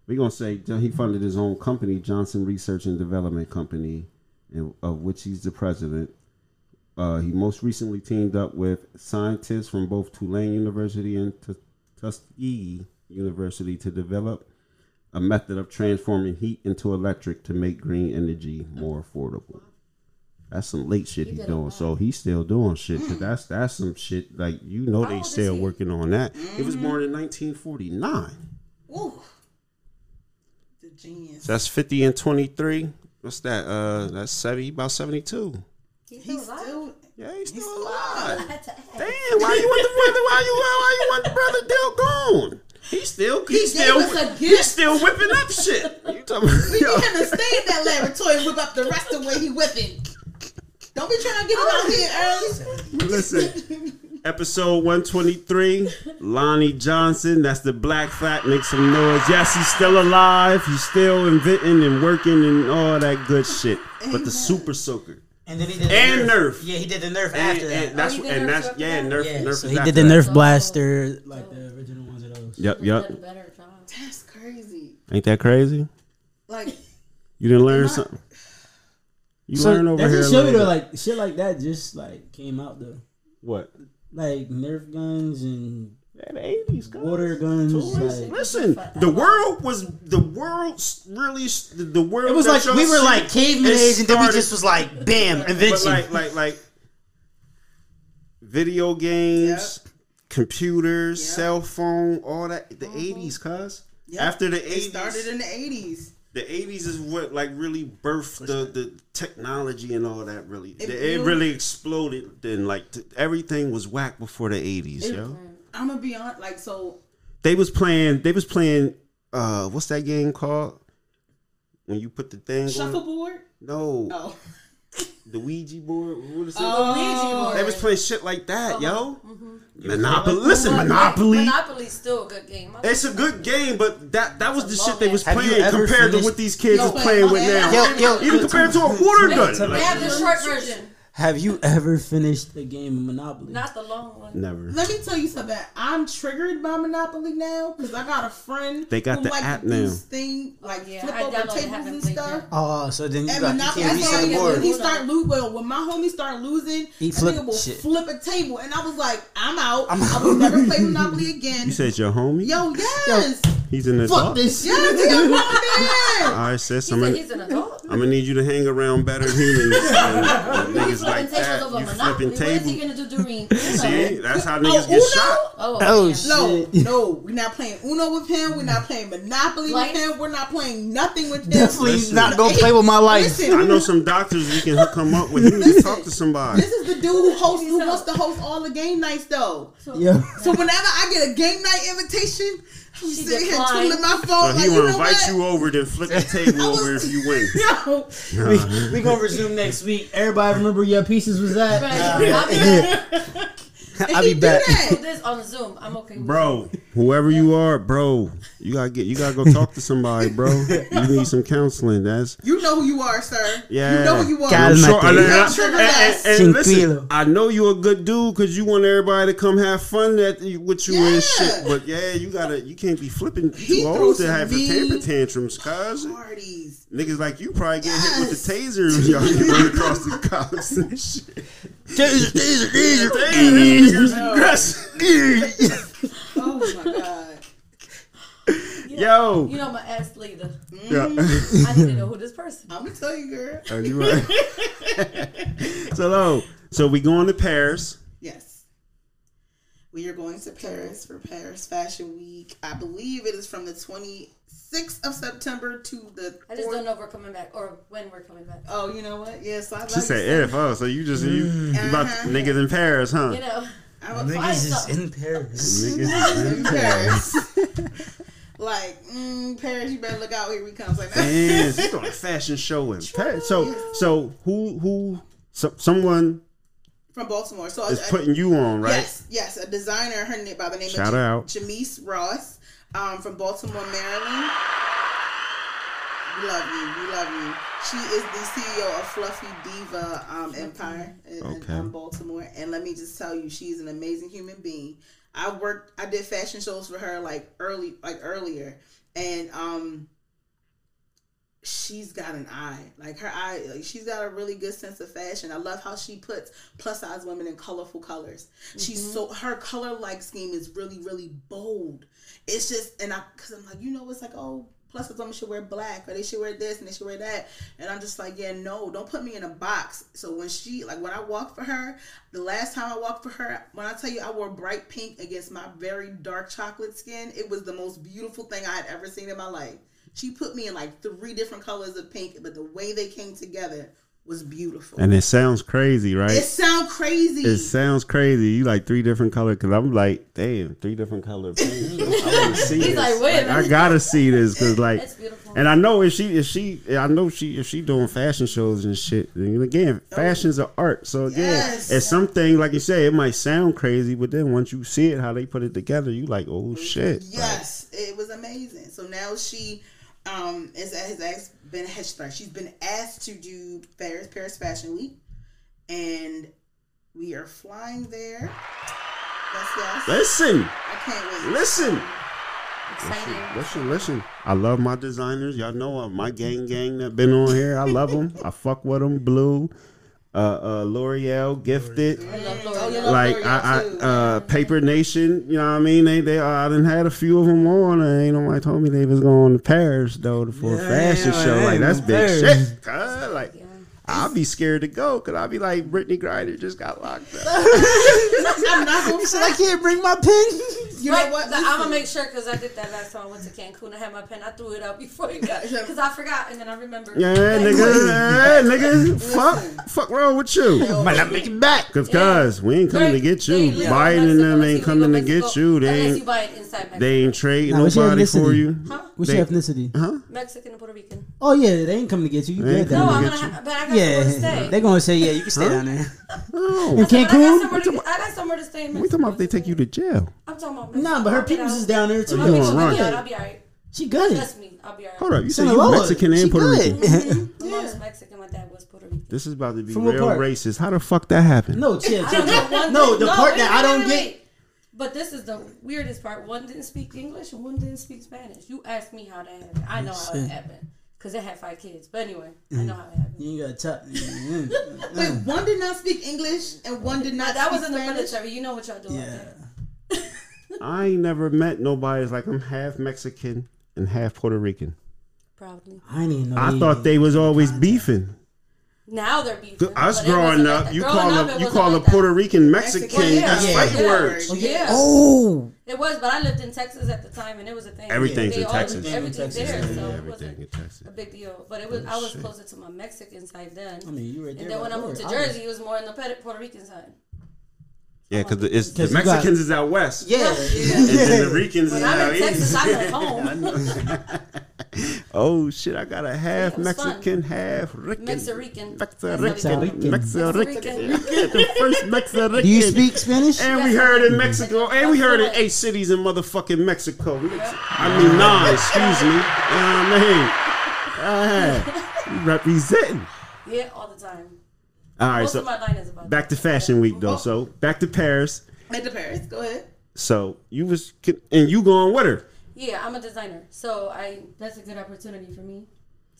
we gonna say he funded his own company, Johnson Research and Development Company, in, of which he's the president. Uh, he most recently teamed up with scientists from both Tulane University and Tu- Tuskegee University to develop a method of transforming heat into electric to make green energy more affordable. That's some late shit he's did doing. So he's still doing shit. 'cause that's that's some shit like you know they old still working on that. He was born in 1949. Ooh. The genius. So that's 50 and 23. What's that? Uh, that's 70, about 72. He's still He's alive. still. Yeah, he's still still alive. I had to ask. Damn, why you want the brother? Why you why you want the brother Dale gone? He's still He he's still he's still whipping up shit. [laughs] You talking about, We yo. need him to stay in that laboratory and whip up the rest of the way he whipping. Don't be trying to get him out here early. Listen, episode 123, Lonnie Johnson. That's the black fat. Make some noise. Yes, he's still alive. He's still inventing and working and all that good shit. But the super soaker. And then he did And the Nerf. Yeah, he did the Nerf And, after that. and that's Oh, and Nerf that's yeah. Nerf. yeah, Nerf so he after did the that. Nerf blaster, like the original ones of those. Yep, yep. better job. That's crazy. Ain't that crazy? Like, You didn't learn Am something. You So learn over here. just show you though, like shit like that just like came out though, what? like Nerf guns and the eighties. water guns. Like, Listen, the world was the world really the the world. it was like we were like cavemen age, and then we just was like, bam, But invention. like like like video games, computers, Yep. cell phone, all that. The eighties, cuz Yep. after the it eighties, started in the 80s. the eighties is what like really birthed the the technology and all that. Really, it, you- really exploded. Then like t- everything was whack before the eighties, yo. I'm to be honest. Like, so, They was playing. They was playing. Uh, what's that game called? when you put the thing on. Shuffleboard. No, Oh. [laughs] the Ouija board. What is it? Oh. They was playing shit like that, yo. Mm-hmm. Monopoly. Listen, Monopoly. Monopoly's still a good game. I It's a good game, but that that was the shit they was Have playing ever compared to what these kids Yo, is playing with now. Yo, yo, Even compared to a water They, gun. they have the short version, Have you ever finished a game of Monopoly? not the long one. Never. Let me tell you something. I'm triggered by Monopoly now because I got a friend. They got who the like app to now. Thing like yeah, flip I over tables and stuff. yet. Oh, so then you And got you can't that's reset why the when board. he start losing, well, when my homie start losing, He flip will shit. flip a table, and I was like, I'm out. i will never play [laughs] Monopoly again. You said your homie? Yo, yes, He's an adult. Fuck this shit. yes, he a grown man. All right, sis. He I'm said gonna, he's an adult. I'm gonna need you to hang around better humans. and, [laughs] and niggas like that. You Monopoly. flipping What is he gonna do during [laughs] Uno? See, that's how Oh, niggas get Uno? shot. Oh, Oh shit. No, no, we're not playing Uno with him. We're not playing Monopoly Life? with him. We're not playing nothing with him. Definitely Listen. not gonna play with my life. Listen, I know some doctors we can hook them up with. You need to talk to somebody. This is the dude who hosts, who wants to host all the game nights, though. Yeah. So whenever I get a game night invitation, I'm She sitting here declined. twiddling my So phone he like, you will know invite what? you over, then flip the table [laughs] over if you win. [laughs] Yo, we, we gonna resume next week. Everybody remember where your pieces was at? Right. I'll be back. [laughs] I'll be back. [laughs] This on Zoom. I'm okay. Bro, whoever you are, bro, you gotta get, you gotta go talk to somebody, bro. [laughs] You need some counseling. That's You know who you are, sir. Yeah. You know who you are. Calma. I'm sure. And, and- Don't trigger and- and- and listen, Tranquilo. I know you are a good dude because you want everybody to come have fun at with you and Yeah. shit. But yeah, you gotta, you can't be flipping He too threw old to some have mean- temper tantrums, cuz. Parties. Niggas like you probably get hit with the taser when y'all get run across the cops and shit. Taser, taser, taser. Taser. Oh my god. [laughs] Yo, You know my ass leader. yeah. I need to know who this person. I'm gonna tell you, girl. Are you right? [laughs] so, no, so we going to Paris. Yes. We are going to Paris for Paris Fashion Week. I believe it is from the 26th of September to the. I just 4th. don't know if we're coming back or when we're coming back. Oh, you know what? Yes, I like She said if, oh, so you just, you, you about Uh-huh. niggas in Paris, huh? You know, I'm a Niggas is in Paris. Niggas is in in Paris. Paris. [laughs] like, mm, Paris, you better look out. Here we come. Like, Man, [laughs] she's doing a fashion show in Paris. So, so who, who, so, someone from Baltimore. So is uh, putting you on, right? Yes, yes, a designer. Her name by the name Shout of her out. Jamise Ross, um, from Baltimore, Maryland. We love you. We love you. She is the CEO of Fluffy Diva um, Empire in, in, Okay. um, Baltimore, and let me just tell you, she's an amazing human being. I worked. I did fashion shows for her like early, like earlier, and um, she's got an eye. Like her eye, like she's got a really good sense of fashion. I love how she puts plus size women in colorful colors. She's so her color like scheme is really really bold. It's just and I because I'm like you know it's like oh plus women should wear black or they should wear this and they should wear that and I'm just like yeah no don't put me in a box. So when she like when I walked for her the last time I walked for her when I tell you I wore bright pink against my very dark chocolate skin it was the most beautiful thing I had ever seen in my life. She put me in like three different colors of pink, but the way they came together was beautiful. And it sounds crazy, right? it sounds crazy. It sounds crazy. You like three different color because I'm like, damn, three different color. I [laughs] see He's this. like, wait a I gotta see this because like, and I know if she if she I know she if she doing fashion shows and shit. And again, oh. fashion's an art. So again, Yes. it's something like you say, it might sound crazy, but then once you see it, how they put it together, you like, oh mm-hmm. shit. yes, it was amazing. So now she um is has asked been has sorry, she's been asked to do Paris Paris Fashion Week, and we are flying there. Yes, yes. Listen, I can't wait. listen. Exciting. Listen, listen. I love my designers. Y'all know uh, my gang gang that been on here. I love them. I fuck with them. Blue, uh, uh, L'Oreal, Gifted. I Oh, L'Oreal. Like I. I uh, Paper Nation. You know what I mean? They, they. Uh, I done had a few of them on. And ain't nobody told me they was going to Paris though for a fashion yeah, show. Like that's big Paris. shit. Cuz, like. Yeah. I'll be scared to go because I'll be like Brittney Griner just got locked up. [laughs] I'm not gonna Said I can't bring my pen. You know what? I'm gonna make sure because I did that last time I went to Cancun. I had my pen. I threw it out before you got because I forgot and then I remembered. Yeah, nigga, hey, nigga, fuck, fuck wrong with you? Might not make it back. Cause, cuz, we ain't coming to get you. They live Biden and them ain't coming to get you. They Unless you ain't, buy it inside Mexico. they ain't trading Nah, nobody for you. Huh? What's They- your ethnicity? Huh? Mexican and Puerto Rican. Oh yeah, they ain't coming to get you. You They good? ain't then. No, coming I'm gonna. get Ha- but I got somewhere to Yeah, stay. they're gonna say yeah. You can stay down there. Oh, In But I got Cancun? I got somewhere to stay in Mexico. we talking about if they take you to jail. I'm talking about Mexico. Nah, but her I'll people's is down there too. Oh, you doing will right. be out. I'll be alright. She good. Trust me, I'll be alright. Hold up, you said Son you of Lord. Mexican She and Puerto good. Rican. Mm-hmm. Mm-hmm. My mom's Mexican. My dad was Puerto Rican. This is about to be From real part? racist. How the fuck that happened? No, chill, chill, don't know. No, the part wait, that wait, I don't wait, get. wait. But this is the weirdest part. One didn't speak English and one didn't speak Spanish. You asked me how that happened. I know how it happened because it had five kids. But anyway, I mm. know how it happened. You ain't gotta tell. [laughs] Wait, mm-hmm. one did not speak English and one did not. That was speak in the military. You know what y'all doing. Yeah. Yeah. I ain't never met nobody that's like I'm half Mexican and half Puerto Rican. Probably. I ain't even know. I thought they was always beefing. Now they're beefing. Us growing wasn't up, like you that. call Growing up, a you wasn't call a like that. Puerto Rican Mexican. Well, yeah. That's Yeah. fighting Yeah. words. Oh, yeah. Oh, It was, but I lived in Texas at the time, and it was a thing. Everything's They in all- Texas. Everything's Everything there, Texas, so Yeah, it wasn't in Texas. a big deal. But it was. I was shit. closer to my Mexican side then. I mean, you right there. and then when I moved to door. I was- Jersey, it was more in the Puerto Rican side. Yeah, because it's the 'Cause you got- Mexicans is out west. Yeah, And then the Ricans is out in Texas, east. I'm at home. [laughs] Oh shit! I got a half it was fun. Mexican, half Rican. Mexican. Mexican. Mexican. Mexican. The first Mexican. Do you speak Spanish? And we heard in. Mexico, and we heard in eight cities in motherfucking Mexico. I mean nine, excuse me. You know what I mean? [laughs] Uh, representing. Yeah, all the time. All right, Most so of my line is about back to that. Fashion Week though. Mm-hmm. So back to Paris. Back to Paris. Go ahead. So you was and you going with her. Yeah, I'm a designer, so I that's a good opportunity for me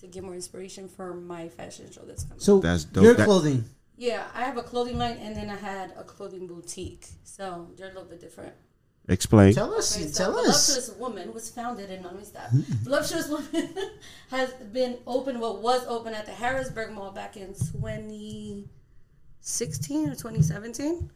to get more inspiration for my fashion show that's coming. So That's dope. your clothing. yeah, I have a clothing line, and then I had a clothing boutique, so they're a little bit different. Explain. Tell us. Okay, so tell us. Voluptuous Woman was founded in, let me stop. Voluptuous Woman [laughs] has been open, what was open at the Harrisburg Mall back in 2016 or 2017.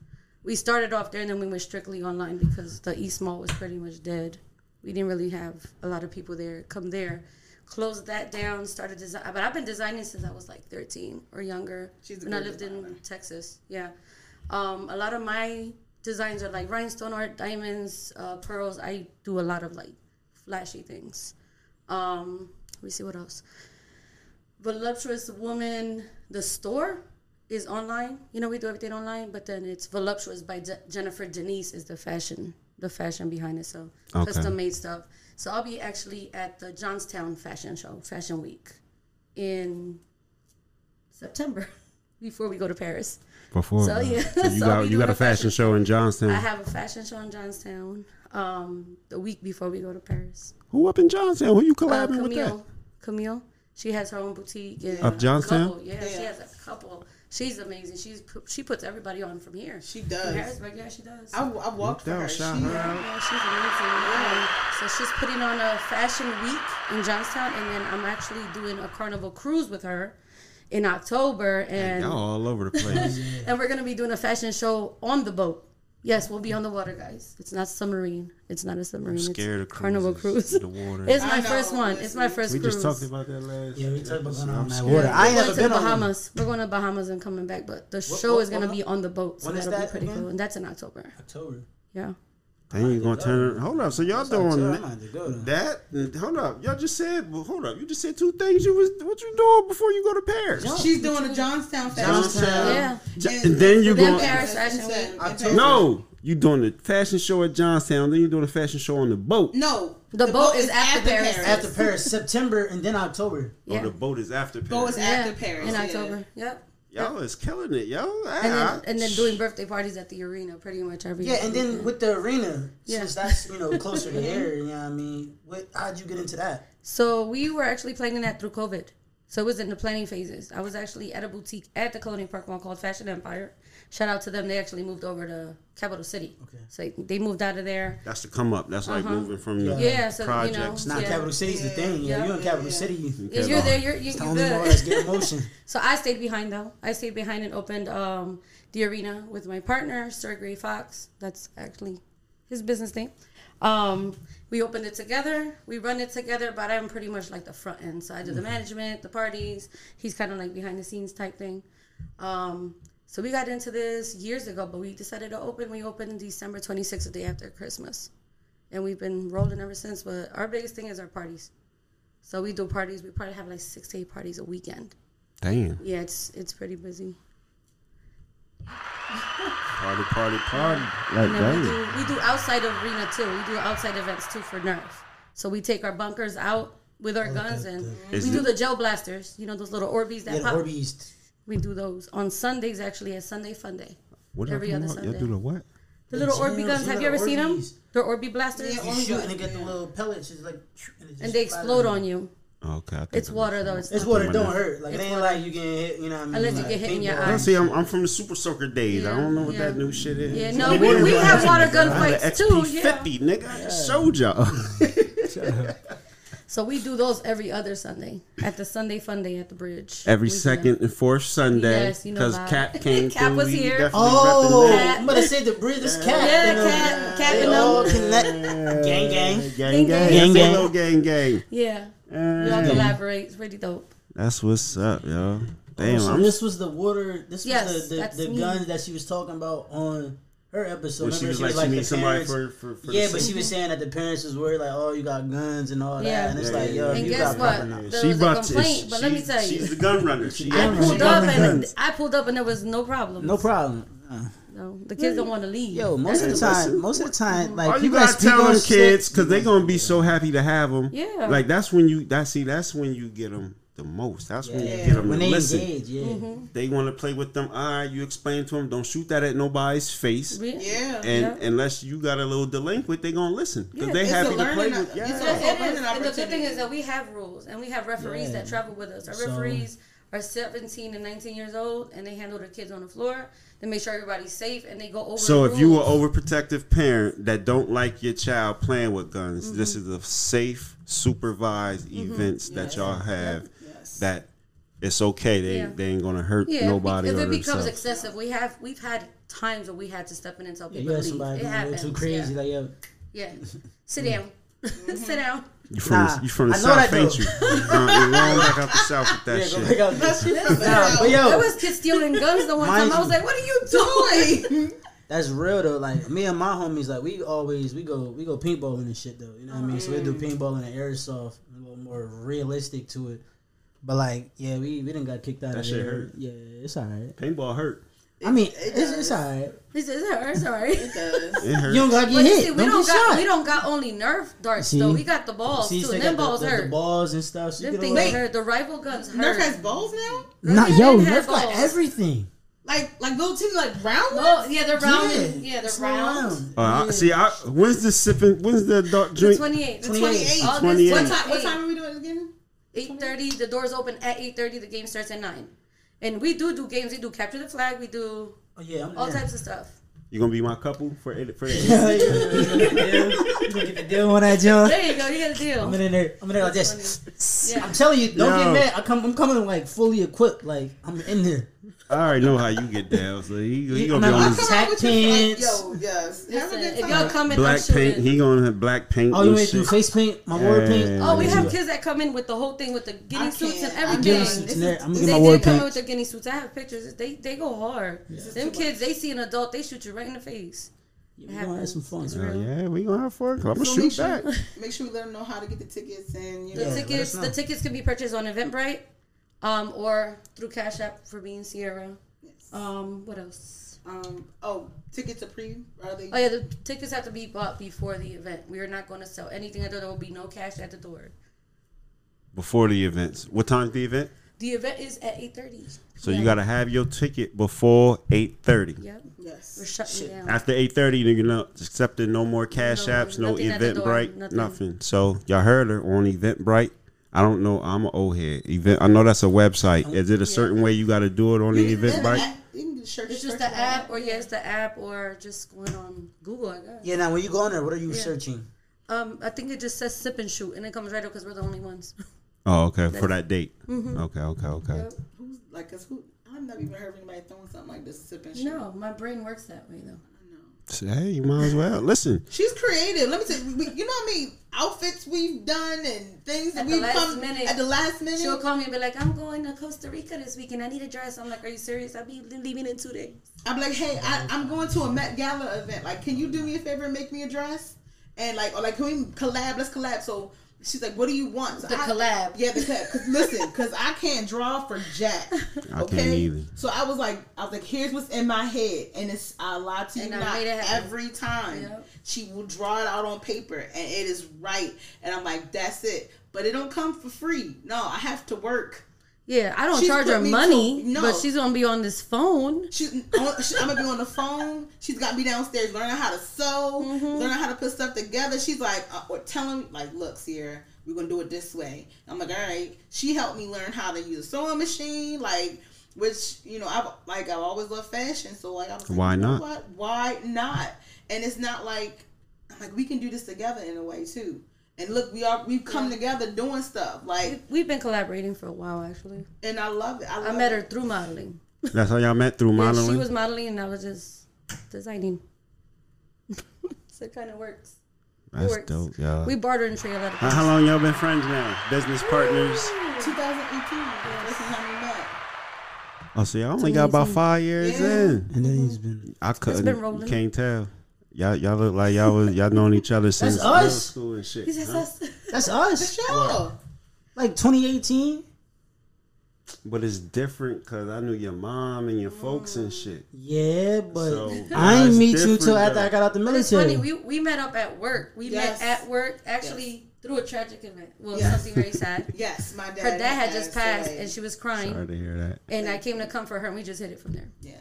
We started off there and then we went strictly online because the East Mall was pretty much dead. We didn't really have a lot of people there come there. Closed that down, started design. But I've been designing since I was like 13 or younger. She's when I good lived in. Texas. Yeah. Um, a lot of my designs are like rhinestone art, diamonds, uh, pearls. I do a lot of like flashy things. Um, let me see what else. Voluptuous Woman, the store is online. You know, we do everything online, but then it's Voluptuous by Je- Jennifer Denise is the fashion, the fashion behind it. So Okay. custom made stuff. So I'll be actually at the Johnstown Fashion Show, Fashion Week, in September, [laughs] before we go to Paris. Before. So, yeah. So you [laughs] So got you got a a fashion fashion- show in Johnstown. I have a fashion show in Johnstown um, the week before we go to Paris. Who up in Johnstown? Who you Uh, collabing with that? Camille, Camille, she has her own boutique. And Of Johnstown? Couple, yeah, she has a couple. She's amazing. She's she puts everybody on from here. She From does. Harrisburg, yeah, she does. I, I walked for Down, her. shout She, her out. yeah, she's amazing. Um, so she's putting on a fashion week in Johnstown, and then I'm actually doing a carnival cruise with her in October, and Y'all all over the place. [laughs] and we're gonna be doing a fashion show on the boat. Yes, we'll be on the water, guys. It's not submarine. It's not a submarine. scared it's of carnival cruise. the water. It's my know, first one. It's my first we cruise. just talked about that last. Yeah, we talked about going on I'm that scared. water. I ain't We're never going to been the on. Bahamas. We're going to Bahamas and coming back, but the show what- is going to what- be on the boat, so that'll that be pretty again? cool. And that's in October. October. Yeah. Then you gonna turn? Uh, hold up. So y'all October, doing I might have to go then. that? Hold up. Y'all just said. Well, hold up. You just said two things. You was what you doing before you go to Paris? she's doing the Johnstown fashion Johnstown. show. Yeah. J- And then you Then going? Paris Fashion Week. In October. No, you doing the fashion show at Johnstown. Then you doing the fashion show on the boat. No. The boat is after Paris. After Paris, September and then October. Oh, the boat is after Paris. Boat is Yeah. after Paris. In yeah. October. Yep. Y'all is killing it, yo. And Ah, then, and then doing birthday parties at the arena pretty much every Yeah, and then with the arena, Yeah. since that's you know closer to here, you know what I mean. What? How'd you get into that? So we were actually planning that through COVID. So it was in the planning phases. I was actually at a boutique at the Colonial Park Mall called Fashion Empire. Shout out to them. They actually moved over to Capital City. Okay. So they moved out of there. That's the come up. That's like moving from the Uh-huh. Yeah, so, you know, projects. Now Yeah. Capital City's the thing. Yeah, Yeah. you in Capital City. You, If you're there, you're, you, it's the you're only good. more get emotion. So I stayed behind though. I stayed behind and opened um, the arena with my partner, Sir Gray Fox. That's actually his business name. Um, we opened it together. We run it together, but I'm pretty much like the front end. So I do the management, the parties. He's kind of like behind the scenes type thing. Um, so we got into this years ago, but we decided to open. We opened December 26th, the day after Christmas, and we've been rolling ever since. But our biggest thing is our parties. So we do parties. We probably have like six to eight parties a weekend. Damn. Yeah, it's it's pretty busy. Party, party, party. Like And then we do we do outside of arena too. We do outside events too for Nerf. So we take our bunkers out with our guns and we do the gel blasters. You know those little Orbeez that Yeah, pop. Orbeez. We do those on Sundays. Actually, a Sunday Fun Day. What every other Sunday. Y'all Sunday. do the what? The little gels, Orbeez guns. Have you ever the seen them? Orbeez. The Orbeez blasters. Yeah, You Only shoot and they get the little pellets, just like, and, it just And they explode on on you. Oh, okay. I think It's water though. It's, It's not- water, don't hurt. Like it It's ain't water. like you getting hit. You know what I mean? Unless you like get hit in your paintball. eye. I see. I'm, I'm from the Super Soaker days. I don't know what yeah. that new shit is. Yeah, no, we, we have water gun I had fights an too. XP50, Yeah. nigga. I just showed y'all. [laughs] [laughs] So we do those every other Sunday at the Sunday Fun Day at the bridge. Every We do second and fourth Sunday. Yes, you know Because about Cat came [laughs] Cat through. was here. Oh, repping. I'm gonna say the bridge is cat. Yeah, you know? Cat- Cat They and all them. connect. Gang, gang. Gang, Gang, gang. gang. Gang, gang. gang, gang. Yeah, we all collaborate. It's pretty dope. That's what's up, yo. Oh, Damn, so this was the water. This Yes, was the the, the me. guns that she was talking about on her episode. when she Remember, was like, she the needs somebody parents- for, for, for yeah, the but she was saying that the parents was worried, like, oh, you got guns and all Yeah. that, and it's Yeah, like, yeah, yo. And you guess got what? There she was a about to- complaint, but let me tell you. She's the gun runner. [laughs] She I Yeah, pulled yeah. up and Guns. I pulled up and there was no problem. No problem. Uh, No, the kids don't want to leave. yo, most of the time, most of the time, like All you people that gotta tell them kids because they're gonna be so happy to have them. Yeah. like that's when you that see that's when you get them the most. That's when you get them when to they listen. engage, yeah. Mm-hmm. They want to play with them. All right, you explain to them. Don't shoot that at nobody's face. Yeah. And Yeah. unless you got a little delinquent, they gonna listen because Yeah, they it's happy to play learning- with. it's Yeah, a- It is. learning And the good thing is that we have rules and we have referees Yeah. that travel with us. Our So- referees are 17 and 19 years old and they handle the kids on the floor. They make sure everybody's safe and they go over. So the if you are an rules. overprotective parent that don't like your child playing with guns, Mm-hmm. this is a safe, supervised events that y'all have Yes. That it's okay. They Yeah. they ain't gonna hurt yeah, nobody if or it becomes themselves. excessive, we have we've had times where we had to step in and tell Yeah, people you to had leave. somebody It being a little happens. too crazy, Yeah. like, yo, yeah. Sit down. [laughs] Sit down. you from Nah, the, you from the I know south, that ain't though. you? Uh, you're going back out the south with that yeah, shit. pick out That's this. Nah, but There was kids stealing guns the one Mind time. I was like, "What are you [laughs] doing?" that's real though. Like me and my homies, like we always we go we go paintballing and shit though. You know what I mean? So we do paintballing and airsoft, a little more realistic to it. But like, yeah, we we didn't got kicked out That of shit there. hurt. Yeah, it's alright. Paintball hurt. I mean, it it's, it's alright. He says, "It's her. Sorry." [laughs] It does. It hurt. You don't gotta get But you hit. see, we don't, don't get got shot. we don't got only Nerf darts See? though. We got the balls See, too. so And them got balls the, the, hurt. the balls and stuff. So you them things away. hurt. The rival guns hurt. Nerf has balls now. Not Yeah, yo, Nerf got balls. everything. Like like little teeny like round No, ones. yeah, they're round. and- Yeah, they're round. round. Uh, I- see, I, when's the sipping? When's the adult The drink? 28. The 28. August 28. What time? What time are we doing it again? 8.30. The doors open at 8.30. The game starts at 9. And we do do games. We do capture the flag. We do Oh yeah, I'm all there. types of stuff. You gonna be my couple for it? For it? [laughs] Yeah, yeah, yeah. Gonna get the deal on that, John. There you go. You got a deal. I'm in there. I'm in there like this. Yeah. I'm telling you, don't Yo. get mad. I come. I'm coming like fully equipped. Like I'm in there. I already know how you get down. So he, he gonna be not- on I'm his Tack with your- pants. Yo, yes. Listen, if y'all come in, black I'm shooting. paint. He gonna have black paint. Oh, you and went through face paint, my war paint. Oh, we have kids that come in with the whole thing with the ghillie suits and can't. I everything. Suits in there. I'm gonna They get my war did come in with the ghillie suits. I have pictures. They they go hard. Them kids, they see an adult, they shoot you right in the face. Yeah, we gonna have some fun. It's Oh, yeah, we gonna have fun. I'm gonna So shoot make sure, back. [laughs] make sure we let them know how to get the tickets and you The know. Yeah, let tickets, the tickets can be purchased on Eventbrite, um, or through Cash App for being Sierra. Yes. Um, what else? Um. Oh, tickets are pre. Are they? Oh yeah, the tickets have to be bought before the event. We are not going to sell anything until there will be no cash at the door. Before the events. What time's the event? The event is at eight thirty. So you gotta have your ticket before eight thirty. Yep, Yes. we're Yes. shutting down. After eight thirty, you're not accepting no more cash No, apps, no nothing at the door, Eventbrite, nothing. nothing. So y'all heard her on Eventbrite. I don't know. I'm an old head. Event. I know that's a website. Is it a certain way you got to do it on the You can- Eventbrite? You search. It's just the app, or yeah, it's the app, or just going on Google. I guess. Yeah, now when you go on there, what are you Yeah. searching? Um, I think it just says sip and shoot, and it comes right up because we're the only ones. [laughs] Oh, okay. For that date. Mm-hmm. Okay, okay, okay. Who's like? Cause who? I've never even heard anybody throwing something like this. Sipping shoot. no, my brain works that way though. I know. Say, Hey, you might as well listen. She's creative. Let me tell you, we, you know how many outfits we've done and things that At we've come minute. at the last minute. She'll call me and be like, "I'm going to Costa Rica this weekend. I need a dress." I'm like, "Are you serious? I'll be leaving in two days." I'm like, hey, I, I'm going to a Met Gala event. Like, can you do me a favor and make me a dress? And like, or like, can we collab? Let's collab. So she's like, what do you want? So The I- collab. Yeah, the collab. Cause listen, cause I can't draw for Jack. [laughs] I Okay. can't either. So I was like, I was like, here's what's in my head, and it's I lie to you And I not made it happen. every time. Yep. She will draw it out on paper, and it is right. And I'm like, that's it. But it don't come for free. No, I have to work. Yeah, I don't She's charge her money, to- no. but she's gonna be on this phone. She's, on, she, I'm gonna be on the phone. She's got me downstairs learning how to sew, Mm-hmm. learning how to put stuff together. She's like, uh, or telling like, look, Sierra, we're gonna do it this way. I'm like, all right. She helped me learn how to use a sewing machine, like, which you know, I've like I've always loved fashion, so like, I was like, Why you know not? What? Why not? And it's not like I'm like we can do this together in a way too. And look, we are we've come together doing stuff like, We've been collaborating for a while, actually. and I love it. I, love I met her through modeling. That's how y'all met through Yeah, modeling. she was modeling, and I was just designing. [laughs] so it kind of works. That's works. dope, y'all. We barter and trade a lot of how, things. how long y'all been friends now? Business partners. 2018. This is how we met. Oh, so y'all only got about five years Yeah. in. And then he's been. I couldn't. It's been rolling. Can't tell. Y'all, y'all look like y'all was y'all known each other since middle us. school and shit. He says huh? that's That's us. Sure. Like 2018. But it's different because I knew your mom and your folks and mm. shit. Yeah, but So, I ain't that's meet you till after though. I got out the But it's military. funny. We we met up at work. We Yes. met at work actually through a tragic event. Well, Yes. something very sad. [laughs] Yes, my dad. Her dad had just passed, away. and she was crying, Sorry to hear that. and I came to comfort her, and we just hit it from there. yeah.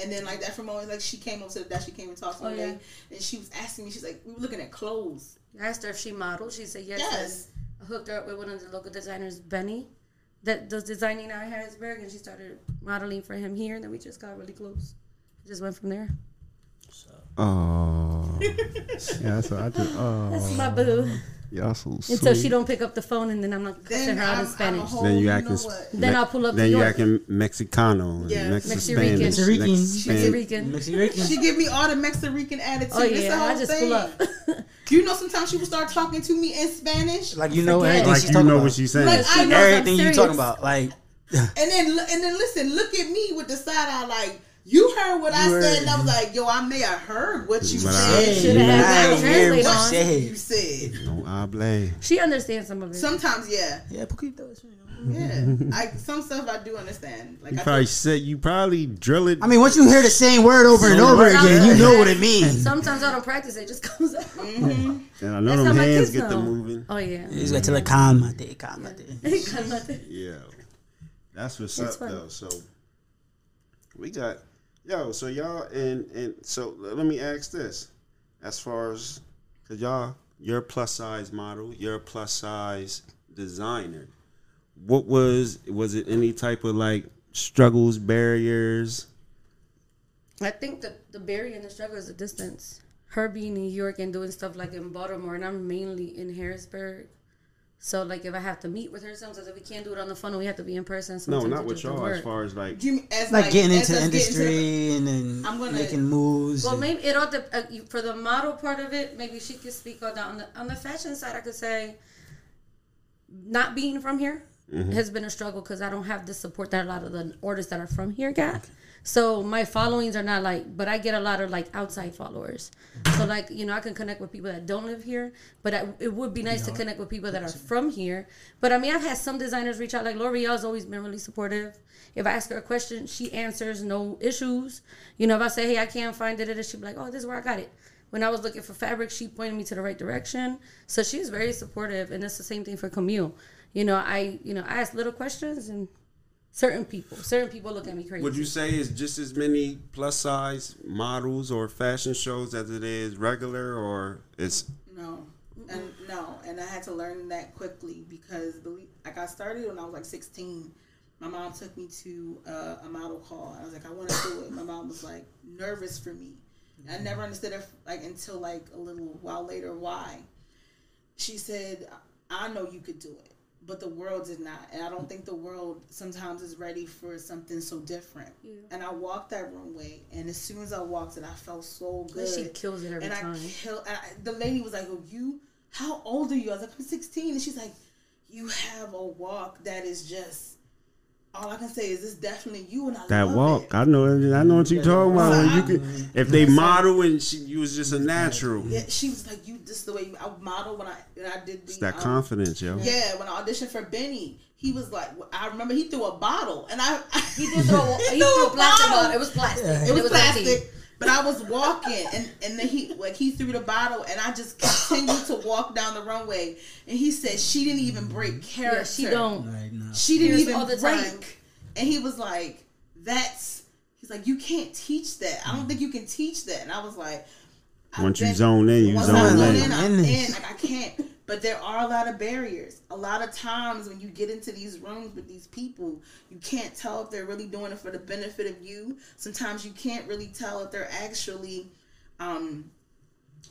And then like that from always like she came up to the desk, she came and talked to oh, me Oh, one yeah. and she was asking me, she's like, we were looking at clothes. I asked her if she modeled. She said yes. Yes. And I hooked her up with one of the local designers, Benny, that does designing out in Harrisburg, and she started modeling for him here, and then we just got really close. Just went from there. So. Oh, [laughs] yeah. So I just oh, That's my boo. Y'all so sweet. Until she don't pick up the phone, and then I'm not cussing Then her out I'm, in Spanish. whole, Then you you know acting. what? Then I'll pull up Then to you acting Mexicano. Yes. Mex- Mexican. Mexican. Mexican. Mexican. She give me all the Mexican attitude. Oh yeah, whole I just thing. pull up. [laughs] You know, sometimes she would start talking to me in Spanish, Like you know everything Like she's you talking know about. what she's saying. Like, I know everything you serious. talking about. Like [laughs] and then and then listen, look at me with the side eye like. You heard what I You said, and I was like, "Yo, I may have heard what you But I- said." Shoulda had that I hear translate what on. you You said. said no hable. she understands some of it. sometimes, yeah, Yeah, poquito. yeah. I some stuff I do understand. Like You I probably feel- said you probably drill it. I mean, once you hear the same word over and over again, you know what it means. Sometimes I don't practice; it just comes out. Mm-hmm. and I know That's them hands get the moving. Oh yeah. You just got to like calmate, calmate. Yeah, that's what's It's up fun. though. So we got yo. So y'all and and so let me ask this: as far as because y'all, you're a plus size model, you're a plus size designer. What was was it any type of like struggles, barriers? I think the the barrier and the struggle is the distance. Her being in New York and doing stuff like in Baltimore, and I'm mainly in Harrisburg. So like, if I have to meet with her, sometimes if we can't do it on the phone, we have to be in person. No, Sometimes not with y'all. As far as like you as Like getting as into the us getting to industry and then I'm gonna- making moves. Well, and- maybe it all dep- uh, for the model part of it. Maybe she could speak on the on the, on the fashion side. I could say, not being from here has been a struggle because I don't have the support that a lot of the artists that are from here got. So my followings are not like, but I get a lot of like outside followers. So like you know, I can connect with people that don't live here, but I, it would be nice to connect with people that are from here. But I mean, I've had some designers reach out. Like L'Oreal's always been really supportive. If I ask her a question, she answers, no issues. You know, if I say, hey, I can't find it, she'd be like, oh, this is where I got it. When I was looking for fabric, she pointed me to the right direction. So she's very supportive, and it's the same thing for Camille. You know, I you know I ask little questions, and certain people, certain people look at me crazy. Would you say it's just as many plus size models or fashion shows as it is regular, or it's No, and no, and I had to learn that quickly because believe I got started when I was like 16. My mom took me to uh, a model call. I was like, I want to do it. My mom was like nervous for me. I never understood it like until like a little while later why. She said, "I know you could do it." But the world did not. And I don't think the world sometimes is ready for something so different. And I walked that runway, and as soon as I walked it, I felt so good. and She kills it every and time. I kill. And I, the lady was like, "Oh, you? How old are you?" I was like, "I'm 16," and she's like, "You have a walk that is just." All I can say is this definitely you and I That love walk, it. I know, I know what you talking about. When you Listen, could, if they model and she, you was just a natural. Yeah, she was like, "You this is the way you, I model when I when I did the It's that um, confidence, yo. Yeah, when I auditioned for Benny, he was like, I remember he threw a bottle, and I [laughs] He did throw. He threw a plastic bottle. It was plastic. It was empty. plastic. But I was walking, and and then he like he threw the bottle, and I just continued to walk down the runway. And he said she didn't even break character. Yeah, she don't. Right now. She didn't Tears even all the break. time. And he was like, "That's." He's like, "You can't teach that. I don't think you can teach that." And I was like, Once you zone in, you zone I zone in. in, I'm In in. Like I can't. But there are a lot of barriers. A lot of times when you get into these rooms with these people, you can't tell if they're really doing it for the benefit of you. Sometimes you can't really tell if they're actually um,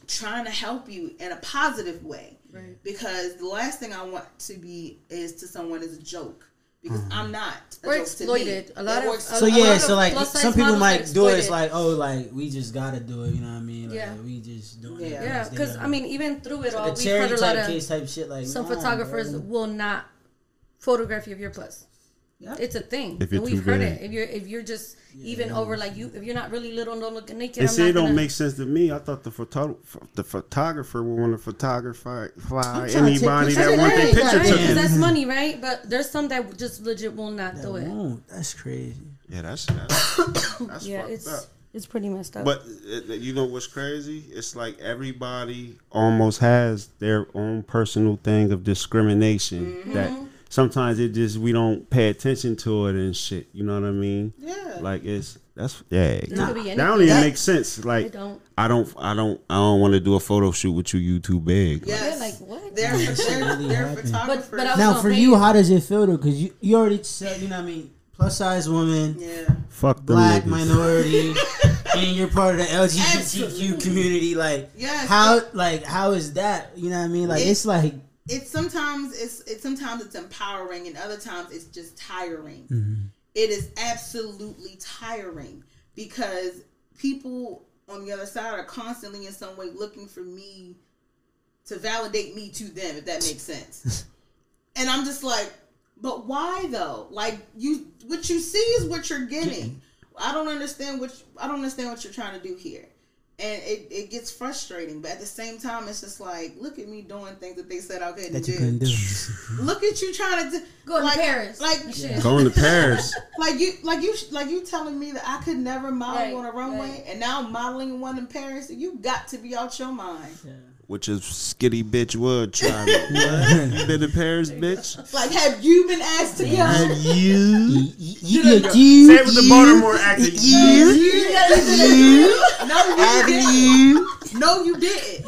trying to help you in a positive way. Right. Because the last thing I want to be is to someone is a joke. Because hmm. I'm not. A Or joke to me. exploited. A lot of- ex- a So lot yeah, of so like some people might do it. It's like, oh, like we just gotta do it. You know what I mean? Like, Yeah. we just doing it. Yeah. Yeah, because gotta I mean, even through it all, like we've heard a lot of case type shit. Like some nah, photographers bro. will not photograph you if you're plus. Yep. It's a thing. If you're and we've heard big. it. If you're if you're just even over like you if you're not really little and don't look naked, And I'm see, not it don't gonna- make sense to me. I thought the photo, the photographer would want to photography fly trying to take anybody that of want their that. picture Right, taken. 'cause that's money, right? But there's some that just legit will not That do it. won't. That's crazy. Yeah, that's that's, that's [coughs] Yeah, fucked it's up. it's pretty messed up. But uh, you know what's crazy? It's like everybody almost has their own personal thing of discrimination Mm-hmm. that sometimes it just we don't pay attention to it and shit. You know what I mean? Yeah. Like it's that's yeah. could be that don't even make sense. Like It don't. I don't I don't I don't want to do a photo shoot with you. You too big. Yes. Yeah, like, what? They're, they're, really they're photographers. But- but Now for you, you. how does it feel though? Because you you already said you know what I mean. Plus size woman, yeah. Fuck them black niggas. minority, [laughs] and you're part of the LGBTQ Absolutely. community. Like Yes. how like how is that? You know what I mean? Like It- it's like it's sometimes it's it's sometimes it's empowering and other times it's just tiring. Mm-hmm. It is absolutely tiring because people on the other side are constantly in some way looking for me to validate me to them, if that makes sense. [laughs] and I'm just like, but why though? Like you, what you see is what you're getting. I don't understand what I don't understand what you're trying to do here. And it, it gets frustrating, but at the same time, it's just like, look at me doing things that they said I couldn't that you do. couldn't do. [laughs] Look at you trying to do, Go to Paris. like, Shit. Going to Paris. [laughs] like you, like you, like you telling me that I could never model Right, on a runway, right. and now I'm modeling one in Paris. You got to be out your mind. Which is skitty bitch would try. What? You been to Paris, bitch? Like, have you been asked to go? Have you? [laughs] You, you, Say it with the Baltimore accent. You. No, you didn't. No, you didn't.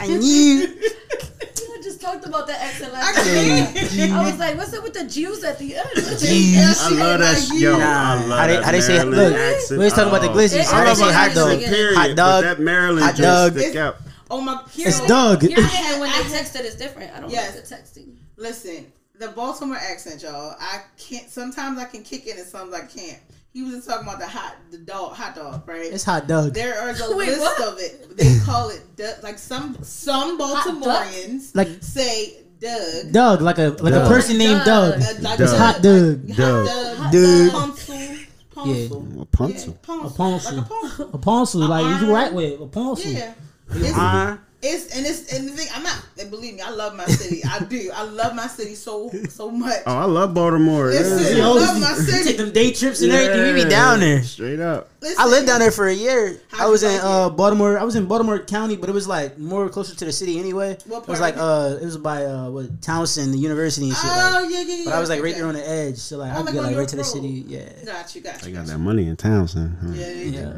I knew. I just talked about that accent last can't. night. I was like, what's up with the Jews at the end? Yeah, I love that. like sh- you. Yo, I love how they- that how they say- Maryland look, accent. we was talking about the oh. glizzies. It- How they I say love hot dog? Period, Period. Hot But dog. that Maryland Hot just dog. stick out. Oh my! It's Doug. Your [laughs] hand when I they had- text it is different. I don't Yes. like the texting. Listen, the Baltimore accent, y'all. I can't. Sometimes I can kick it, and sometimes I can't. He was just talking about the hot, the dog, hot dog, right? It's hot dog. There is [laughs] a Wait, list what? of it. They [laughs] call it du- like some some Baltimoreans Like say Doug. Doug, like a like Doug. a person named Doug. Doug. Like Doug. Doug, Hot Doug. Like, Doug. Hot Doug. Doug. Ponsul. Ponsul. A pencil. Yeah, ponsul. A ponsul. Like a ponsul. A ponsul, like you iron. right with a ponsul. Yeah. It's, Uh, it's and it's and the thing I'm not and believe me I love my city I do I love my city so so much. oh, I love Baltimore. Listen, Yeah. I love my city. take them day trips and everything. We be down there. Straight up. Listen, I lived down there for a year. I was in like uh. Baltimore. I was in Baltimore County, but it was like more closer to the city anyway. What it was like uh, it was by uh, what Towson, the university and shit. Oh like, yeah yeah yeah. but I was like right okay. there on the edge, so like Oh, I like could get like right to the city. Yeah, Got you, got They you. got got that you. money in Towson. Huh? Yeah, they do. yeah.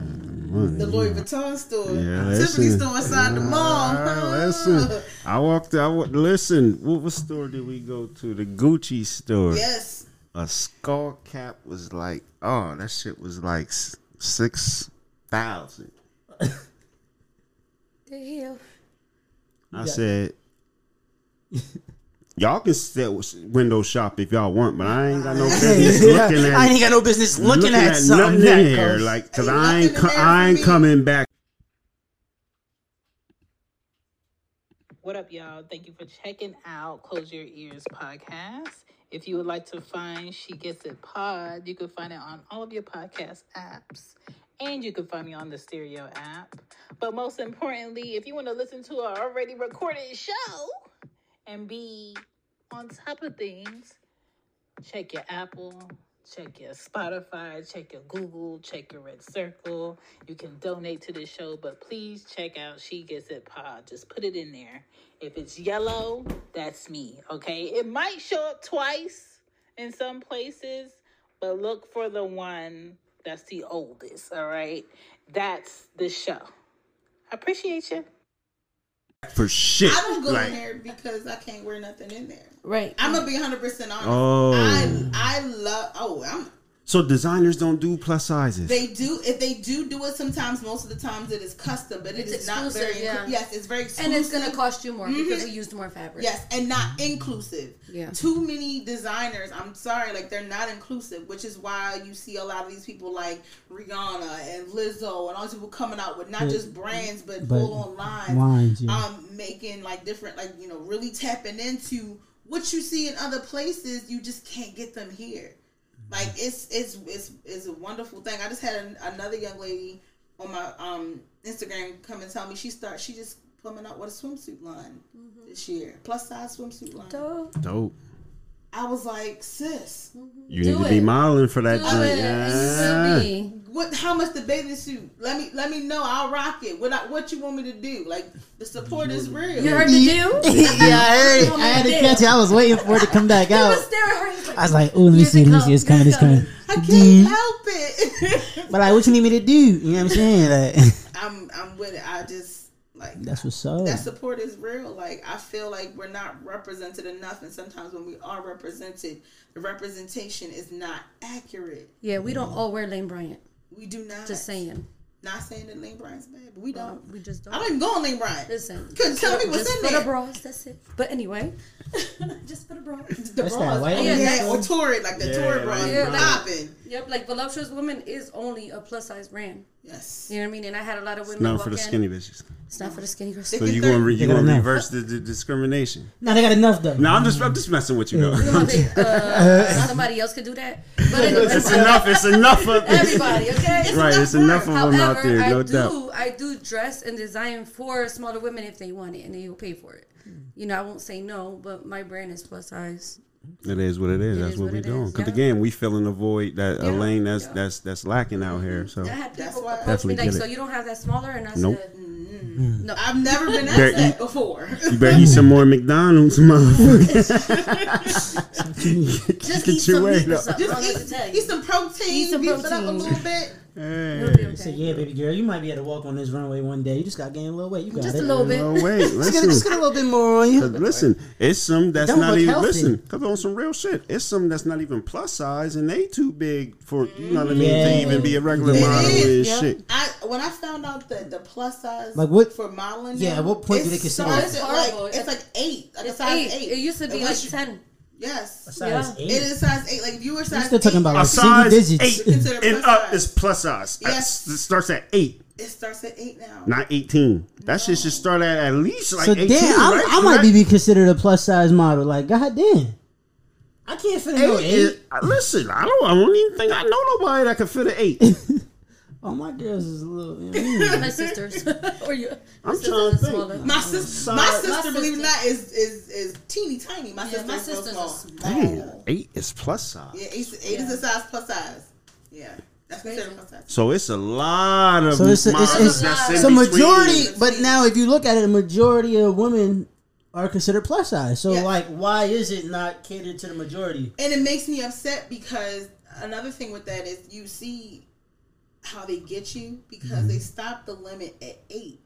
Money. The Louis Vuitton store, Yeah, Tiffany store inside the mall. Listen, I walked. I wa- listen. What, what store did we go to? The Gucci store. Yes. A skull cap was like, oh, that shit was like s- six thousand. [laughs] The hell? I said, y'all can still window shop if y'all want, but I ain't got no [laughs] business looking at. I ain't got no business looking, at, something nothing that in here, like, cause Ain't I ain't, co- I ain't coming back. What up, y'all? Thank you for checking out Close Your Ears podcast. If you would like to find She Gets It Pod, you can find it on all of your podcast apps. And you can find me on the Stereo app. But most importantly, if you want to listen to our already recorded show and be on top of things, check your Apple, check your Spotify, check your Google, check your Red Circle. You can donate to the show, but please check out She Gets It Pod. Just put it in there. If it's yellow, that's me, okay? It might show up twice in some places, but look for the one that's the oldest, all right? That's the show. I appreciate you. For shit. I don't go like, in there because I can't wear nothing in there. Right. I'm gonna be 100 percent honest. Oh. I I love. Oh, I'm. So designers don't do plus sizes. They do if they do do it. Sometimes, most of the times, it is custom, but it It's not very. yeah. Yes, it's very exclusive. and it's gonna cost you more because Mhm. we used more fabric. Yes, and not inclusive. Yeah. Too many designers, I'm sorry, like they're not inclusive, which is why you see a lot of these people like Rihanna and Lizzo and all these people coming out with not But- just brands but, but full on lines. lines, yeah. Um, making like different, like you know, really tapping into what you see in other places. You just can't get them here. Like it's it's it's it's a wonderful thing. I just had an, another young lady on my um Instagram come and tell me she start she just coming out with a swimsuit line this year, plus size swimsuit line. Dope. Dope. I was like, sis, You Do need to be modeling for that Do joint. it. And you will be. What? How much the bathing suit? Let me let me know. I'll rock it. What I, what you want me to do? Like the support is real. You heard the do? [laughs] yeah, I heard it. Oh I had to catch it. I was waiting for it to come back He out. was staring at her. He's like, I was like, oh, let me Here see, it let me see. It's coming, it's coming. I can't Dude. help it. [laughs] But like, what you need me to do? You know what I'm saying? [laughs] Like, I'm I'm with it. I just like that's what's up. that support is real. Like I feel like we're not represented enough, and sometimes when we are represented, the representation is not accurate. yeah, we don't all wear Lane Bryant. We do not. Just saying. Not saying that Lane Bryant's bad, but we don't. we just don't. I don't even go on Lane Bryant. Listen. Couldn't tell me what's just in for there. the bras, that's it. But anyway, [laughs] just for the bras. The That's bras. that white Oh, one? yeah, or Torrid, like the Yeah, Torrid bras, like- Yeah, like- Yep, like Voluptuous Woman is only a plus size brand. Yes. You know what I mean? And I had a lot of women. Not walk for the in. skinny bitches. It's not for the skinny girls. So you [laughs] gonna re- you gonna reverse the, the discrimination? no, they got enough though. No, I'm just I'm just messing with you though. You know, they, [laughs] uh, somebody else could do that. But anyway, it's enough. It's enough of [laughs] everybody, okay? Right, it's enough of them However, out there, no I doubt. do I do dress and design for smaller women if they want it and they will pay for it. You know, I won't say no, but my brand is plus size. It is what it is. It that's is what, what we're doing. is, Because yeah. again, we filling the void that a Yeah, lane that's yeah. that's that's lacking out here. So I had That's people why- Definitely like, get so you don't have that smaller, and I Nope. said, Mm. no. I've never been [laughs] asked that eat- before. you better eat some more McDonald's, [laughs] motherfucker. Just Get eat your some weight [laughs] meat up. something. I don't know what to Just eat, eat some protein, Eat some beef it up a little bit. It'll be okay. Say, yeah, baby girl, you might be able to walk on this runway one day. You just got to gain a little weight. You got Just it. a little bit. No wait, Just get, listen. just get a little bit more on you. Listen, it's some that's Don't not look even healthy. listen. Cause on some real shit, it's some that's not even plus size and they too big for you know what I mean Yeah. to even be a regular It model is, and yeah. shit. I when I found out that the plus size Like what- for modeling, Yeah, at what point do it they consider starts it? It's. Like, it's like eight, like It's a size eight. eight. It used to be Unless like ten. Yes, A size Yeah. eight. it is size eight. Like if you were size, still talking eight, about A like single size digits. eight and plus up size. is plus size. Yes. It starts at eight, it starts at eight now. not eighteen. That shit should start at at least like so eighteen. damn, I'm- right? I might be, be considered a plus size model. Like, god damn, I can't fit in no Eight eight. is- uh, listen, I don't. I don't even think I know nobody that can fit an eight. [laughs] Oh, my girls is a little. You know what I mean? My sisters [laughs] or you. I'm sisters trying to are think. smaller. My sister, my Size- sister, My believe it or not, is is is teeny tiny. My Yeah, sister my is sisters small. are small. Damn, eight is plus size. Yeah, eight, eight is a size plus size. Yeah, that's considered plus size. So it's a lot of So it's, it's, it's, that's in it's a majority, but now if you look at it, a majority of women are considered plus size. So Yeah. like, why is it not catered to the majority? And it makes me upset because another thing with that is you see how they get you because Mm-hmm. they stop the limit at eight.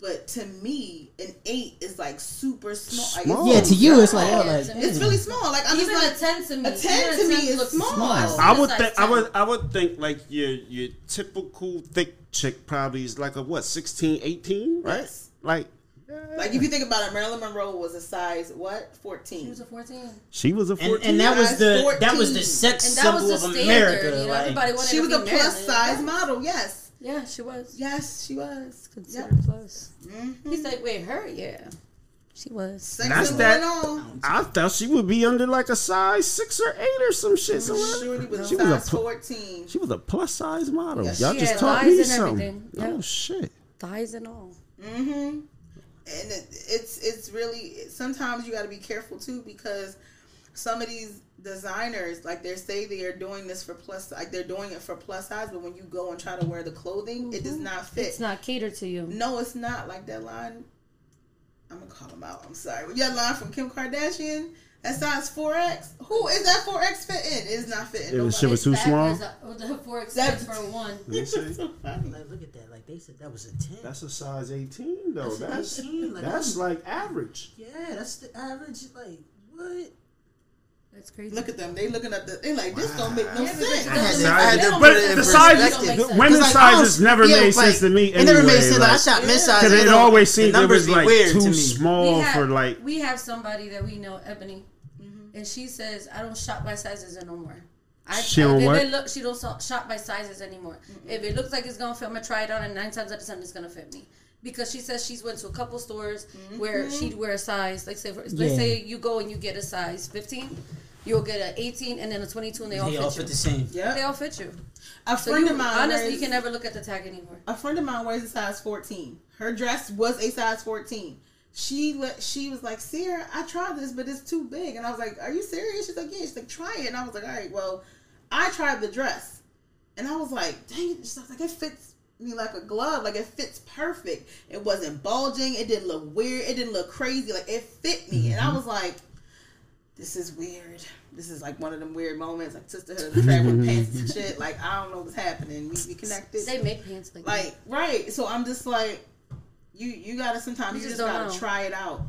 But to me, an eight is like super small. Like, Yeah, to you it's like, oh, like to. It's really small. Like I'm Even just a like ten to me. a 10 to me 10 is looks small. I've seen I a would size think I would I would think like your your typical thick chick probably is like a what 16, 18, right? Yes. Like Like if you think about it, Marilyn Monroe was a size what? fourteen. She Fourteen. was a 14. She was a 14. and that was Size the that was the 14. sex And that was symbol the of standard. America. you know, like, everybody wanted She to was be a plus Marilyn. size Yeah. model. Yes. Yeah, she was. Yes, she was. Considered plus. Mm-hmm. He's like, wait, her? Yeah. She was. Sex That's that- and. I thought she would be under like a size six or eight or some shit. somewhere. Shorty was She was a pl- fourteen. She was a plus size model. Yes, Y'all she just had taught me something. everything. Yeah. Oh shit. Thighs and all. Mm-hmm. And it, it's it's really sometimes you got to be careful too because some of these designers like they say they are doing this for plus like they're doing it for plus size, but when you go and try to wear the clothing, it does mm-hmm. not fit. It's not catered to you. No, it's not like that line. I'm gonna call them out. I'm sorry. That line from Kim Kardashian, that size 4X. Who is that 4X fit in? It's not fitting. It was- nobody. shit was too small. Uh, the four That- expense for one. Let like, [laughs] look at that. Like they said, that was a ten. That's a size 18 though. That's That's 18, like, that's like average. yeah, that's the average. Like what? That's crazy. Look at them. They looking at the. They like this don't make no Yeah, sense. it I had doesn't to- make I had to put it in make The size, It don't make sense. women's like, sizes oh, never yeah, made like, sense to me. It never made sense. Like, I like- shot mid size. Because it always seemed it numbers was like weird to too small for like. we have somebody that we know, Ebony, and she says I don't shop by sizes no more. I, She I- don't if what? look, she don't shop by sizes anymore. If it looks like it's gonna fit, I'm gonna try it on, and nine times out of ten, it's gonna fit me. Because she says she's went to a couple stores mm-hmm. where mm-hmm. she'd wear a size. Like say, for, let's say you go and you get a size 15, you'll get an 18 and then a 22, and they all They fit all you. fit the same. Yeah, they all fit you. A So friend you of mine. honestly, wears, you can never look at the tag anymore. A friend of mine wears a size 14. Her dress was a size 14. She let she was like, Sierra, I tried this, but it's too big. And I was like, Are you serious? She's like, Yeah. She's like, Try it. And I was like, All right, well, I tried the dress, and I was like, Dang it! She's like, It fits me like a glove. Like it fits perfect. It wasn't bulging. It didn't look weird. It didn't look crazy. Like it fit me. And I mm-hmm. was like, This is weird. This is like one of them weird moments, like sisterhood [laughs] of the traveling pants and shit. Like I don't know what's happening. We be connected. They make pants like, Like right, so I'm just like, you you gotta sometimes You you, just just, gotta know. try it out.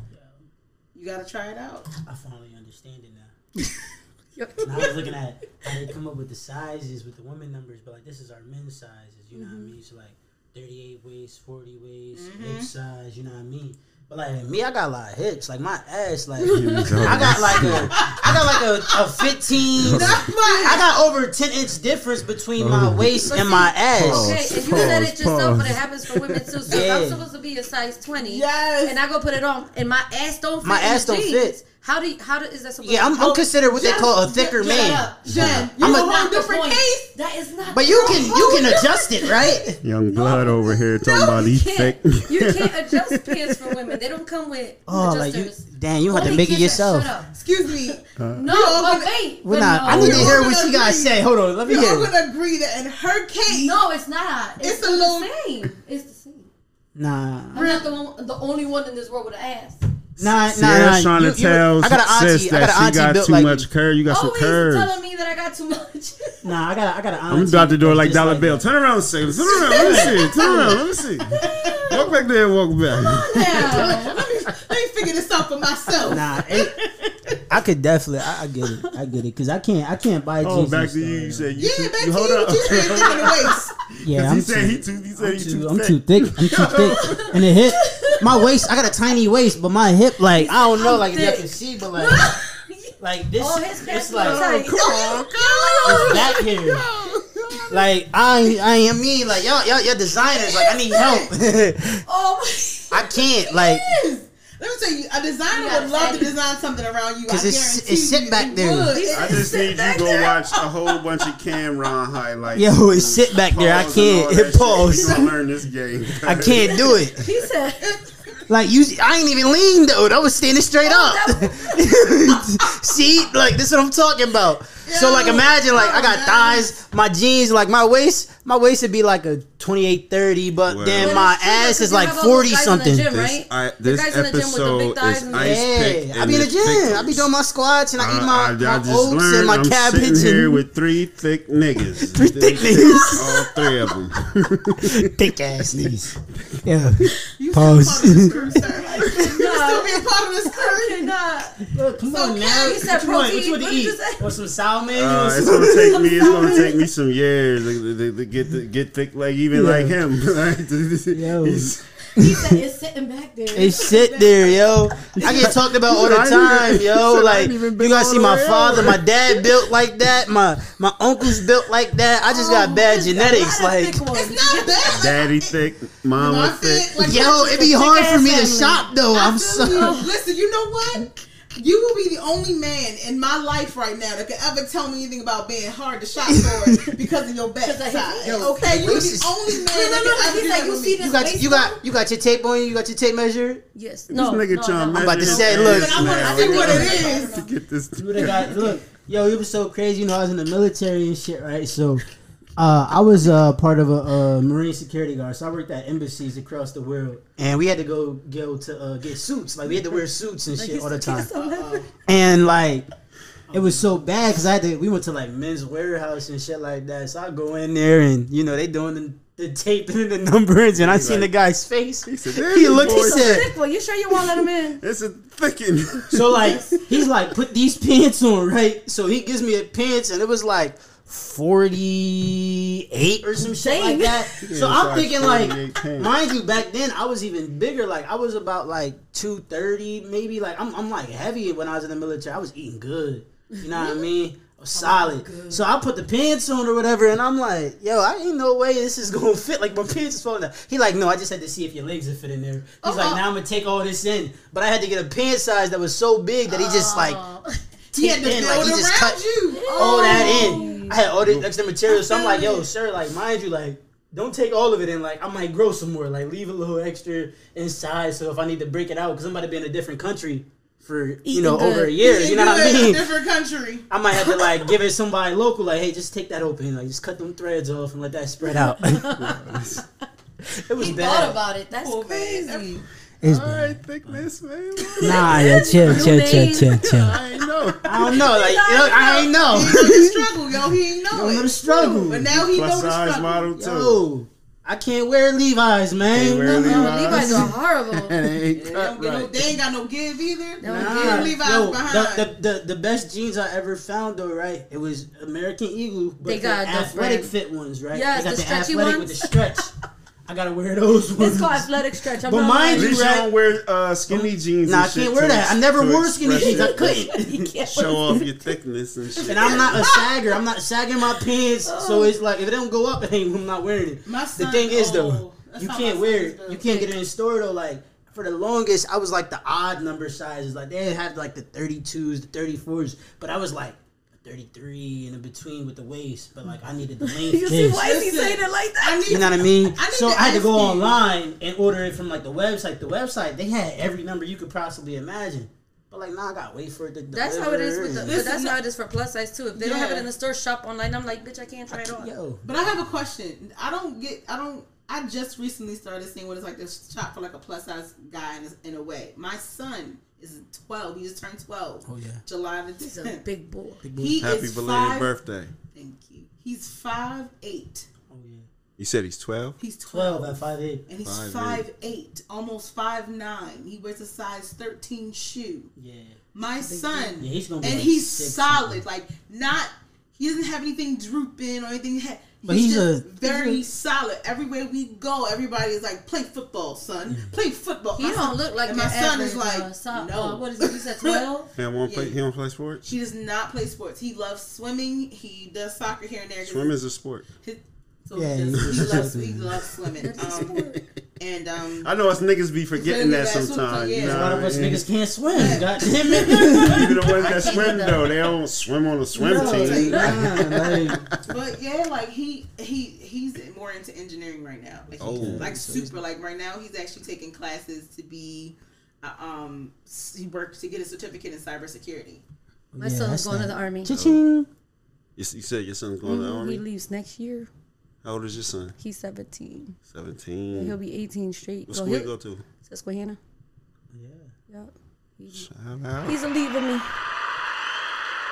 You gotta try it out. I finally understand it now. [laughs] Yep. And I was looking at how they come up with the sizes with the women numbers, but like this is our men's sizes. You know what I mm-hmm. mean? So like 38 waist, 40 waist, mm-hmm. hip size. You know what I mean? But like me, I got a lot of hips. Like my ass, like [laughs] I got like a, I got like a, a 15. [laughs] I got over 10 inch difference between my waist and my ass. Okay, and you said it Pause, yourself, but it happens for women too. So if I'm supposed to be a size twenty, Yes. and I go put it on, and my ass don't fit. My ass don't jeans, fit. How do you, how do, is that supposed? Yeah, to I'm, I'm considered what they call a thicker just- man. Jen. You I'm a a- whole different point. case. That is not. But you can you can adjust it, right? Young blood over here talking about these he thick. you can't [laughs] adjust pants for women. They don't come with Oh, like you, damn, you have to make it yourself. Shut up. Excuse me. [laughs] Uh, no, all but gonna- wait. We're but not. no. I need to hear what gonna she got to say. Hold on, let me hear. all it. gonna agree that in her case, No, it's not. It's, It's the same. It's the same. Nah, I'm not the the only one in this world with an ass. Nah, nah, Sierra's nah. trying You- to you- tell I got an auntie. sis I got that an she got built too like. much curve. You got some oh, Always curves. telling me that I got too much. [laughs] Nah, I got. I got an auntie. I'm about to do it like Dollar just Bill. Turn around, and say, turn around. Let me see. Turn around. Let me see. Walk back there and walk back. Come on now. [laughs] let me let me figure this out for myself. Nah, it, I could definitely. I, I get it. I get it because I can't. I can't buy Oh, jeans. back to you. You said you, Yeah, too, back you to hold you. up. You said you in the waist. Yeah, [laughs] I'm said too, he too. He said I'm he too, too. I'm thick. too thick. I'm too thick. And it hip, my waist. I got a tiny waist, but my hip, like I don't know, like if you thick. can see, but like, [laughs] like this, Oh, his it's like tight. Oh it's back here. Like I, I, I mean, like y'all, y'all, y'all designers. Like I need help. [laughs] Oh, I can't. Like Let me tell you, a designer You would love to design something around you. 'Cause I it's- guarantee it's sit you back there. I just need you to go watch a whole bunch of Cameron highlights. Yo, it's sit back there. I Pause and all can't. that shit. Pause. You learn this game. I can't do it. he said. [laughs] Like you, I ain't even lean though. I was standing straight oh, up. [laughs] See, like this is what I'm talking about. So like, imagine like I got thighs, my jeans, like my waist, my waist would be like a 28, 30, but Well- then But my it's true, ass because is you like have all those 40 guys in the something. gym, This, right? I, The this guys in the gym with the big episode thighs is and the- ice pick. Yeah, I be in the gym. I be doing my squats and I eat my, my oats and my I'm cabbage sitting here and with three thick niggas. [laughs] Three thick niggas. All three of them. [laughs] thick ass niggas. [laughs] Yeah. You Pause. Still part of this crew, sir. You still be a part of this [laughs] crew. Nah. Look, come on okay. now. He said What you want? What you want to What eat? you say? Want some salmon? Uh, Want it's gonna take me. It's gonna take me some years to, to, to get to get thick like even Yeah. like him. [laughs] Right? Yo. He's- He said it's sitting back there. They sit there, yo. I get talked about [laughs] all the time, yo. Like you gotta see my father, my dad built like that. My my uncle's built like that. I just got oh, bad genetics. Like It's not bad. Daddy thick, mama My thick. like, yo, it'd be hard for me to shop though. I I'm feel so. [laughs] Listen, you know what? You will be the only man in my life right now that could ever tell me anything about being hard to shop for [laughs] because of your back size. Yo, okay, you're the only man No, no, that no, can ever he's do like, that you see this You got you got you got your tape on you. You got your tape measure. Yes. No. this nigga no, trying no. to about to measure say, his look, ass I wanna see what it is. To get this. You would've got look, yo, it was so crazy. You know, I was in the military and shit, right? So, uh, I was uh, part of a, uh marine security guard. So I worked at embassies across the world, and we had to go go to uh, get suits. Like we had to wear suits and shit all the time. And like, it was so bad because I had to. We went to like men's warehouse and shit like that. So I go in there and you know they doing the, the taping and the numbers, and I seen the guy's face. He said, He "There's looked. He said. Thick you sure you won't let him in? It's a thickin'. So like he's like put these pants on, right? So he gives me a pants and it was like 48 or some shit like that. [laughs] So I'm thinking like mind you back then I was even bigger like I was about like 230 maybe like I'm I'm like heavy when I was in the military. I was eating good. You know what I mean? [laughs] I was solid. So I put the pants on or whatever and I'm like, yo, I ain't no way this is gonna fit. Like my pants is falling down. He like, no, I just had to see if your legs would fit in there. He's like, now I'm gonna take all this in. But I had to get a pant size that was so big that he just like oh. [laughs] He had to in, like, he just cut you. all that in. Oh. I had all this extra material, so I'm like, yo, sir, like, mind you, like, don't take all of it in. Like, I might grow some more. Like, leave a little extra inside, so if I need to break it out, because I'm about to be in a different country for you Eating know good. over a year. You know what I in a mean? different country. [laughs] I might have to like give it [laughs] somebody local, like, hey, just take that open, like, just cut them threads off and let that spread out. [laughs] it was He bad. thought about it. That's Oh, man. Crazy. It's All bad. right, thickness, man. Nah, yeah, chill, chill, chill, chill, chill. I ain't know. I don't know, like, you know, I ain't know. He know the struggle, yo. He ain't know don't know the struggle. But now he know Plus the size struggle. model too. Yo, I can't wear Levi's, man. Can't wear No, Levi's. Levi's are horrible. [laughs] And it ain't They, cut don't get no, they ain't got no give either. Don't Nah. give. Levi's Yo, behind. the, the, the, the best jeans I ever found though, right? It was American Eagle, but They the got the athletic brand. fit ones, right? Yes, they got the the, stretchy athletic ones. with the stretch. [laughs] I gotta wear those ones. It's called athletic stretch. I'm But not mind At lying. least you right? don't wear uh, skinny jeans. Nah, I and shit can't wear that. I never wore skinny jeans. I couldn't [laughs] [laughs] show off your thickness and shit. And I'm not a [laughs] sagger. I'm not sagging my pants. So it's like if it don't go up, I'm not wearing it. My The thing is though, oh, you can't wear it. it. is. You can't get it in store though. Like for the longest, I was like the odd number sizes. Like they had like the 32s, the 34s, but I was like 33 and in between with the waist. But like I needed the [laughs] length. You see this. why is he saying it like I that? need, You know what I mean? I need so I had to go you. online and order it from like the website. The website they had every number you could possibly imagine. But like, nah, I gotta wait for it to That's how it is with the. But Listen, that's how it is for plus size too. If they don't have it in the store, shop online. I'm like, bitch, I can't try it on. Yo, But I have a question. I don't get. I don't. I just recently started seeing what it's like to shop for like a plus size guy in a, in a way. My son is twelve. He just turned twelve. Oh, yeah. July the He's a tenth. big boy. He Happy belated five, birthday. Thank you. He's five eight. oh yeah, You said he's 12? He's twelve. twelve at five eight. and he's five eight, almost five nine. He wears a size thirteen shoe. Yeah, My son, Yeah, he's gonna be and like he's six solid. Like not, he doesn't have anything drooping or anything. He's But he's just a- very solid. Everywhere we go, everybody is like, "Play football, son. Play football." He My don't son- look like and your my son is like, uh, so- "No." uh, what is it? You said [laughs] twelve. He don't, want play, he don't play sports? She does not play sports. He loves swimming. He does soccer here and there. Swim is a sport. His- so Yeah, he, does, he- he loves he swimming. [laughs] Um, and um, I know us niggas be forgetting that that sometimes. sometimes, You yeah. know a lot of us I mean? niggas can't swim. God [laughs] damn it. [laughs] Even the ones that swim though, they don't swim on a swim No, team. nah, like, But yeah, like he he he's more into engineering right now. Like, he, Oh. like super. Like right now, he's actually taking classes to be. Uh, um, he works to get a certificate in cybersecurity. My Yeah, son's that's going to the army. Cha-ching. You, you said your son's going to the Mhm, He leaves next year. How old is your son? He's 17. 17. He'll be 18 straight. What So school you he'll- go to? Susquehanna. Yeah. Yep. He- Shout out. He's a lead with me.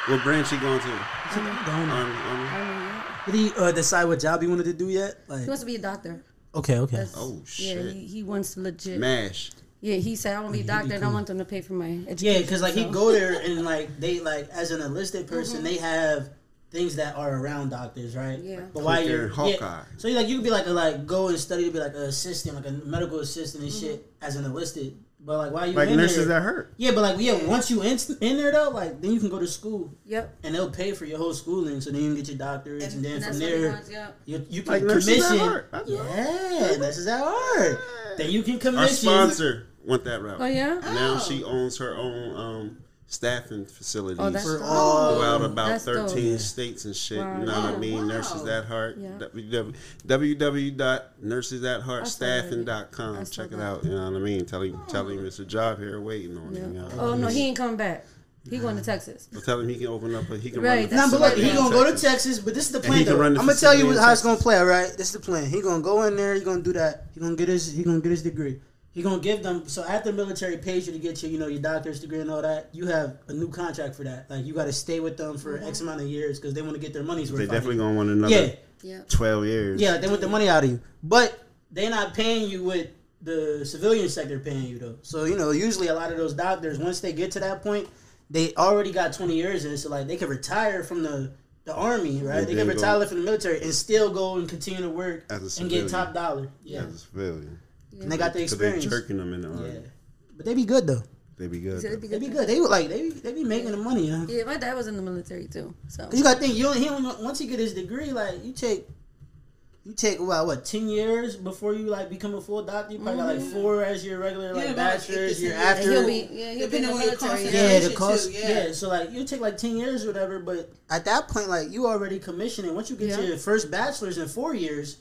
What branch he going to? I Don't know. Army, army. Army, yeah. Did he uh, decide what job he wanted to do yet? Like, He wants to be a doctor. okay, okay. That's- Oh, Yeah, shit. he, he wants to legit. MASH. Yeah, he said I want to be a he'd be doctor and I want them to pay for my education. Yeah, because like so. he go there and like they like as an enlisted person they have things that are around doctors, right? Yeah. But while Klinger you're and Hawkeye. yeah, so you like you could be like a like go and study to be like an assistant, like a medical assistant and shit as an enlisted. But like while you Like in nurses there, that hurt. yeah, but like yeah, once you in, in there though, like then you can go to school Yep. and they'll pay for your whole schooling, so then you can get your doctorates, and, And then And from that's what he there wants. Yep. you, you can Like nurses at commission. heart. That's Yeah, nurses at heart. Then you can commission. Our commission. sponsor went that route. Oh yeah. Now she owns her own um, staffing facilities Oh, that's For dope. all- throughout about That's dope. 13 states and shit. Wow. You know what I Oh, mean? wow. Nurses at Heart. Yeah. www. www.nursesatheartstaffing.com. I saw Check it out. You know what I mean? Tell him, tell him it's a job here waiting on him. You know? Oh no, he ain't coming back. He going to Texas. So tell him he can open up. A, he can Right, run. the Nah, but look, he gonna go to Texas, but this is the plan he can though. run I'm gonna tell you facility in how it's gonna play, all right? This is the plan. He gonna go in there, he gonna do that. He gonna get his he gonna get his degree. He gonna give them so after the military pays you to get your, you know, your doctor's degree and all that, you have a new contract for that. Like you gotta stay with them for X mm-hmm. amount of years because they wanna get their money's worth. They definitely gonna want another Yeah. Yeah. 12 years. Yeah, they want the money out of you. But they're not paying you with the civilian sector paying you though. So, you know, usually a lot of those doctors, once they get to that point, they already got twenty years in, so like they can retire from the the army, right? Yeah, they then can go- retire from the military and still go and continue to work As a and get top dollar. Yeah. As a civilian. And they got the So they experience. jerking them in the army. Yeah. But they be good though. They be good. He said it'd be They be good. good. They were like they be, they be making the money, you know? Yeah, my dad was in the military too. So you gotta think, you only, he only once he get his degree, like you take, you take what what ten years before you like become a full doctor. You probably got like mm-hmm. four as your regular like Yeah, bachelor's. to Your after, he'll be yeah he'll in Depending the on your military. cost. Yeah. yeah, the cost, too, yeah. yeah. So like you take like ten years or whatever, but at that point, like you already commissioning. Once you get Yeah. your first bachelor's in four years,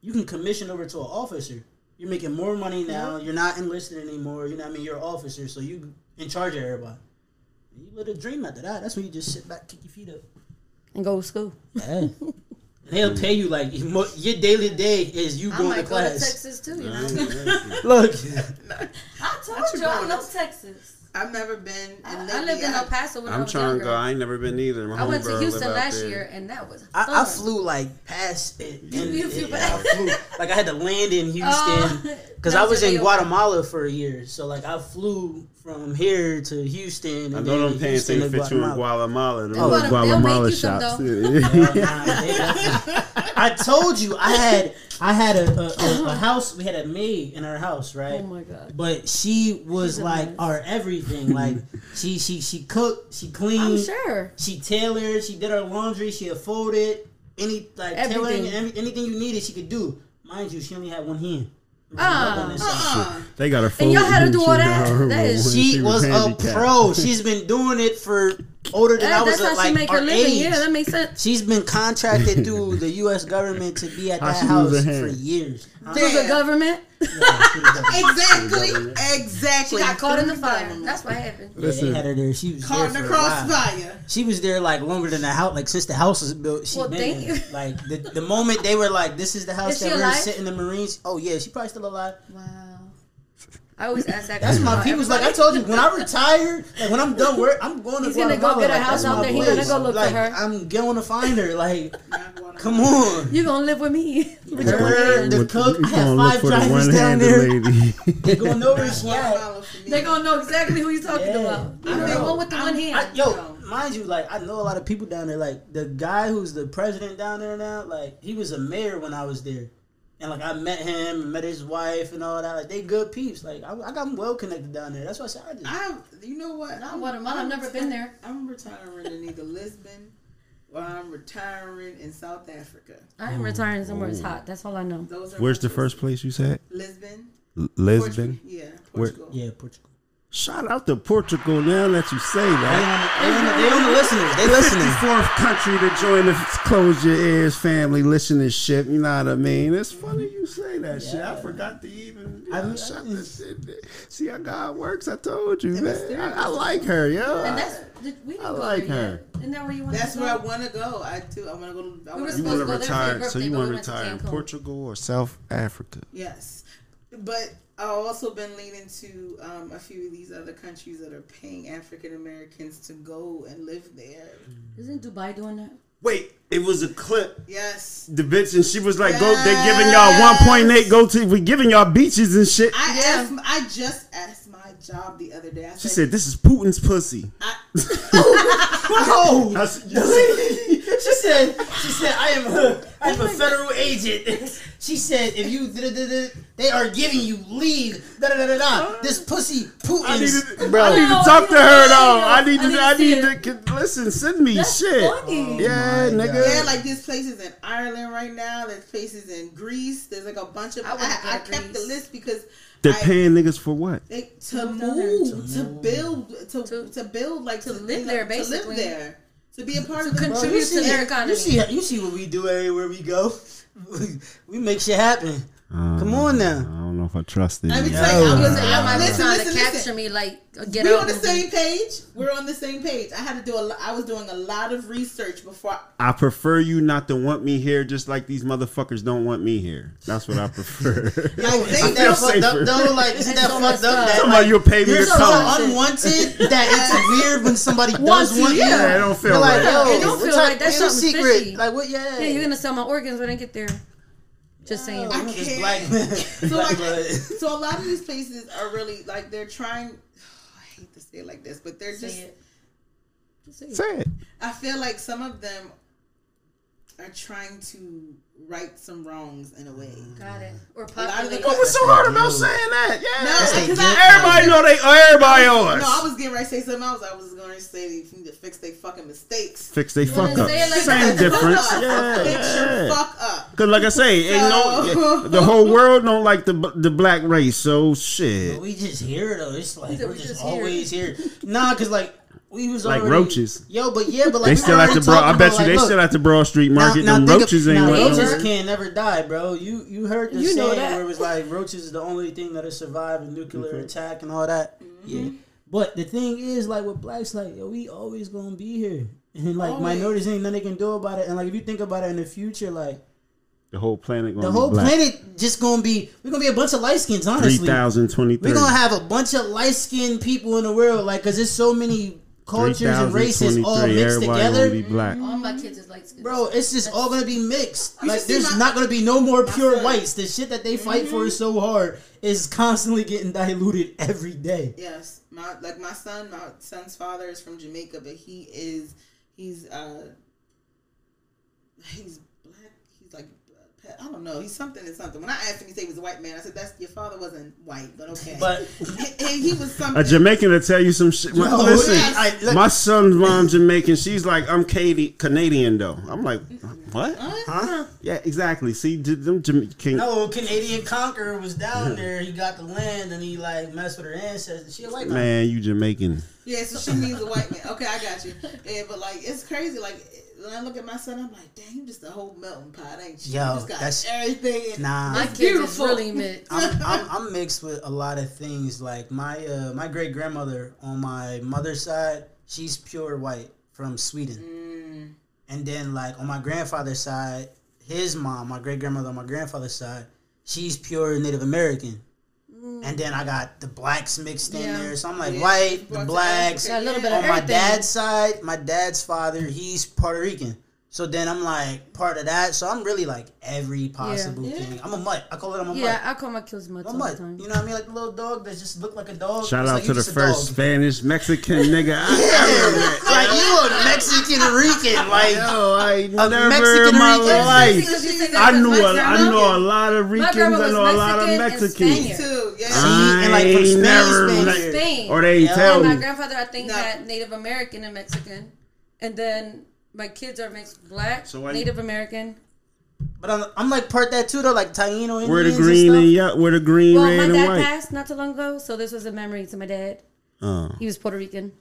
you can commission over to an officer. You're making more money now. Mm-hmm. You're not enlisted anymore. You know what I mean? You're an officer, so you in charge of everybody. You live a dream after that. That's when you just sit back, kick your feet up. and go to school. Yeah. [laughs] They'll pay you like your daily day is you I going to might go to class. Texas too. You know. [laughs] Look, [laughs] I told What you you I going? know Texas. I've never been. I, I lived in El Paso when I I'm was trying to go. I ain't never been either. My I went to Houston last there. year, and that was I, I flew like past it. You- and you flew it- I flew like I had to land in [laughs] oh, Houston [laughs] Oh, because that I was in layover. Guatemala for a year. So like I flew from here to Houston. And I know them pants Houston ain't fit you in Guatemala. Them Oh, little Guatemala you some, shops. though. [laughs] Nah, they definitely- I told you I had I had a, a, a, a [coughs] house. We had a maid in our house, right? Oh my god. But she was She's like mess. our everything. Like [laughs] she she she cooked, she cleaned, I'm cleaned, sure. she tailored, she did our laundry, she folded any like tailoring, Everything. any, anything you needed, she could do. Mind you, she only had one hand. Ah. On this. They got a full And y'all had to do all that? phone That is- when [laughs] She was a pro. She's been doing it for older than I That, was. that's how like she make our her living. age. Yeah, that makes sense. She's been contracted [laughs] through the U.S. government to be at that house for years. [laughs] [laughs] Through the government, Exactly. she Exactly. got caught in the fire. That's what happened. Yeah, they had her there. She was Caught in there the for a while. crossfire. She was there like longer than the house, like since the house was built. She Well, been thank there. you. Like the, the moment they were like, "This is the house Is that we're alive? sitting in the Marines." Oh yeah, she probably still alive. Wow. I always ask that. That's question my about people's. Like I told you, when I retire, like when I'm done work, I'm going to. He's gonna go get a Like, house that's out my there. He gonna place. go look for her. I'm going to find her. Like, Not going to- [laughs] come on. You gonna live with me? with Her, hand. the cook. I You had gonna look five for the drivers down there. lady. [laughs] They going over where she at. Guatemala for me. They gonna know exactly who you're talking Yeah. about. I You know, the know. one with the one hand. I, yo, mind you, like I know a lot of people down there. Like the guy who's the president down there now, like he was a mayor when I was there, and like I met him and met his wife and all that. Like they good peeps. Like I, I got well connected down there. That's why I said I just. I, you know what? Not Guatemala. I've never been there. I'm retiring in either Lisbon or I'm retiring in South Africa. I am retiring oh. somewhere it's hot. That's all I know. Those are Where's the first place you said? Lisbon. L- Portugal. Lisbon. Yeah, Where- Portugal. yeah, Portugal. Shout out to Portugal now that you say They that. on, the, they, on the, they on the listeners. They listening. Fourth country to join the Close Your Ears family listenership. You know what I mean? It's funny you say that shit. I forgot to even. I I mean, shut this shit. See how God works. I told you, man. I, I like her, yo. And that's we I like her. Yet. Isn't that where you want That's to where I want to go. I do. I want to go. to- I wanna you go- want to supposed to go there for your retire? So you want to we went to retire in Portugal or South Africa? Yes, but I've also been leaning to um, a few of these other countries that are paying African Americans to go and live there. Isn't Dubai doing that? Wait, it was a clip. Yes, The bitch and she was like, "Go, They're giving y'all one point eight. Go to, we giving y'all beaches and shit." I Yeah. asked. I just asked my job the other day. I She said, "This is Putin's pussy." Oh, That's- [laughs] [laughs] [laughs] she said, she said, I am a, I am oh a federal agent. [laughs] She said, if you, da, da, da, da, they are giving you leave. Da, da, da, da, da. This pussy I need, Putin's, to, bro. I need to [laughs] talk to her don't though. know. I need I to. I need see to. can- Listen, send me That's shit. funny. Oh yeah, my nigga. Yeah, like there's places in Ireland right now. There's places in Greece. There's like a bunch of. I I, I, go to kept the list because They're I- paying niggas for what? they, to move down there. move, To to build, to, To- to build, like to to, live you know, there, to basically. live there, to be a part of the contribute you to see, their you see, you see what we do everywhere we go. [laughs] we make shit happen. Come on now. I don't know if I trust it. Let me Yeah. tell you, I was, I, my listen, trying listen, to capture listen. me like get We're out. on the movie. same page. We're on the same page. I had to do a. lo- I was doing a lot of research before. I, I prefer you not to want me here, just like these motherfuckers don't want me here. That's what I prefer. [laughs] like, they, Isn't feel that fucked up though? Like, isn't that fucked up? up. That, Somebody like, you'll pay me you're to so come. unwanted [laughs] that it's weird when somebody does Wants you, want you. yeah. Yeah, it don't feel like, right. yo, It don't feel like that's ain't something secret. fishy. Like what? Yeah, Yeah, you're gonna sell my organs when I get there. Just saying. I This can't. black [laughs] man. So black like, so a lot of these places are really like they're trying. [sighs] I hate to say it like this, but they're Say just. it. Just say it. Say it. I feel like some of them are trying to right some wrongs in a way. Mm. Got it. Or lot of populate. the- What was so hard about saying that? Yeah. No, they because I, Everybody know they. Everybody yours. no, I was getting ready to say something else. I was going to say they need to fix their fucking mistakes. Fix they fuck wanna up. say like Same difference. Fuck up. Yeah, Fix your fuck up. Cause like I say, ain't no the whole world don't like the the black race. So But shit, we just here though. It's like we're we just, just always here. Nah, cause like we was like already, roaches. Yo, but yeah, but like They still were at the already broad. I bet about, you they look, still at the Broad Street Market. Now, now think roaches of, ain't now, running. roaches can never die, bro. You you heard the You know saying that. where it was like roaches is the only thing that'll survive a nuclear attack and all that. Mm-hmm. Yeah. But the thing is, like with blacks, like yo, we always gonna be here, and like Always. minorities ain't nothing they can do about it. And like if you think about it in the future, like The whole planet gonna the be whole black. planet just gonna be we're gonna be a bunch of light skins. Three Honestly, thousand twenty three. we're gonna have a bunch of light skinned people in the world, like because there's so many cultures and races all mixed together. be black. All my kids is light skinned. Bro, it's just all gonna be mixed. You Like, there's my- not gonna be no more pure whites. The shit that they fight for is so hard is constantly getting diluted every day. Yes, my like my son, my son's father is from Jamaica, but he is he's uh he's black. He's like I don't know. He's something and something. When I asked him, he said he was a white man. I said, "That's your father wasn't white, but okay." But [laughs] and he was something. A Jamaican to tell you some shit. Yo, Listen, I- look- my son's mom Jamaican. She's like, I'm Katie, Canadian though. I'm like, what? huh? Yeah, exactly. See, d- them Jamaican. No, Canadian conqueror was down there. He got the land and he like messed with her ancestors. She a white man. Man, you Jamaican. Yeah, so she means a white man. Okay, I got you. Yeah, but like it's crazy. Like when I look at my son, I'm like, dang, you just a whole melting pot, ain't you? Yo, you just got that's- everything. Nah. my It's kids is really mixed. I'm, I'm I'm mixed with a lot of things. Like my uh, my great grandmother on my mother's side, she's pure white from Sweden, Mm. and then like on my grandfather's side, his mom, my great grandmother on my grandfather's side, she's pure Native American. And then I got the blacks mixed in Yeah. there, so I'm like Yeah, white, the blacks. Africa, a little bit yeah. of On my dad's side, my dad's father, he's Puerto Rican. So then I'm like part of that. So I'm really like every possible Yeah. thing. I'm a mutt. I call it I'm a Yeah, mutt. Yeah, I call my kids mutts I'm all a the time. mutt. You know what I mean? Like the little dog that just look like a dog. Shout It's out like to the first dog. Spanish Mexican [laughs] nigga. I ever met. Like you a Mexican Rican. Like Yo, I A never Mexican in my Rican. life. Because you I knew a, I grandma? know a lot of Ricans. I know a lot of Mexican and Mexicans. Spaniard. Yeah. See, and like from Spain, never Spaniard. met- Spain. Or they Yeah. tell And my me. grandfather, I think, No. had Native American and Mexican, and then my kids are mixed black, So why- Native American. But I'm, I'm like part that too though, like Taino Indians Where the and green stuff. and yeah, where the green, Well, red, my and dad white. passed not too long ago, so this was a memory to my dad. Oh. He was Puerto Rican.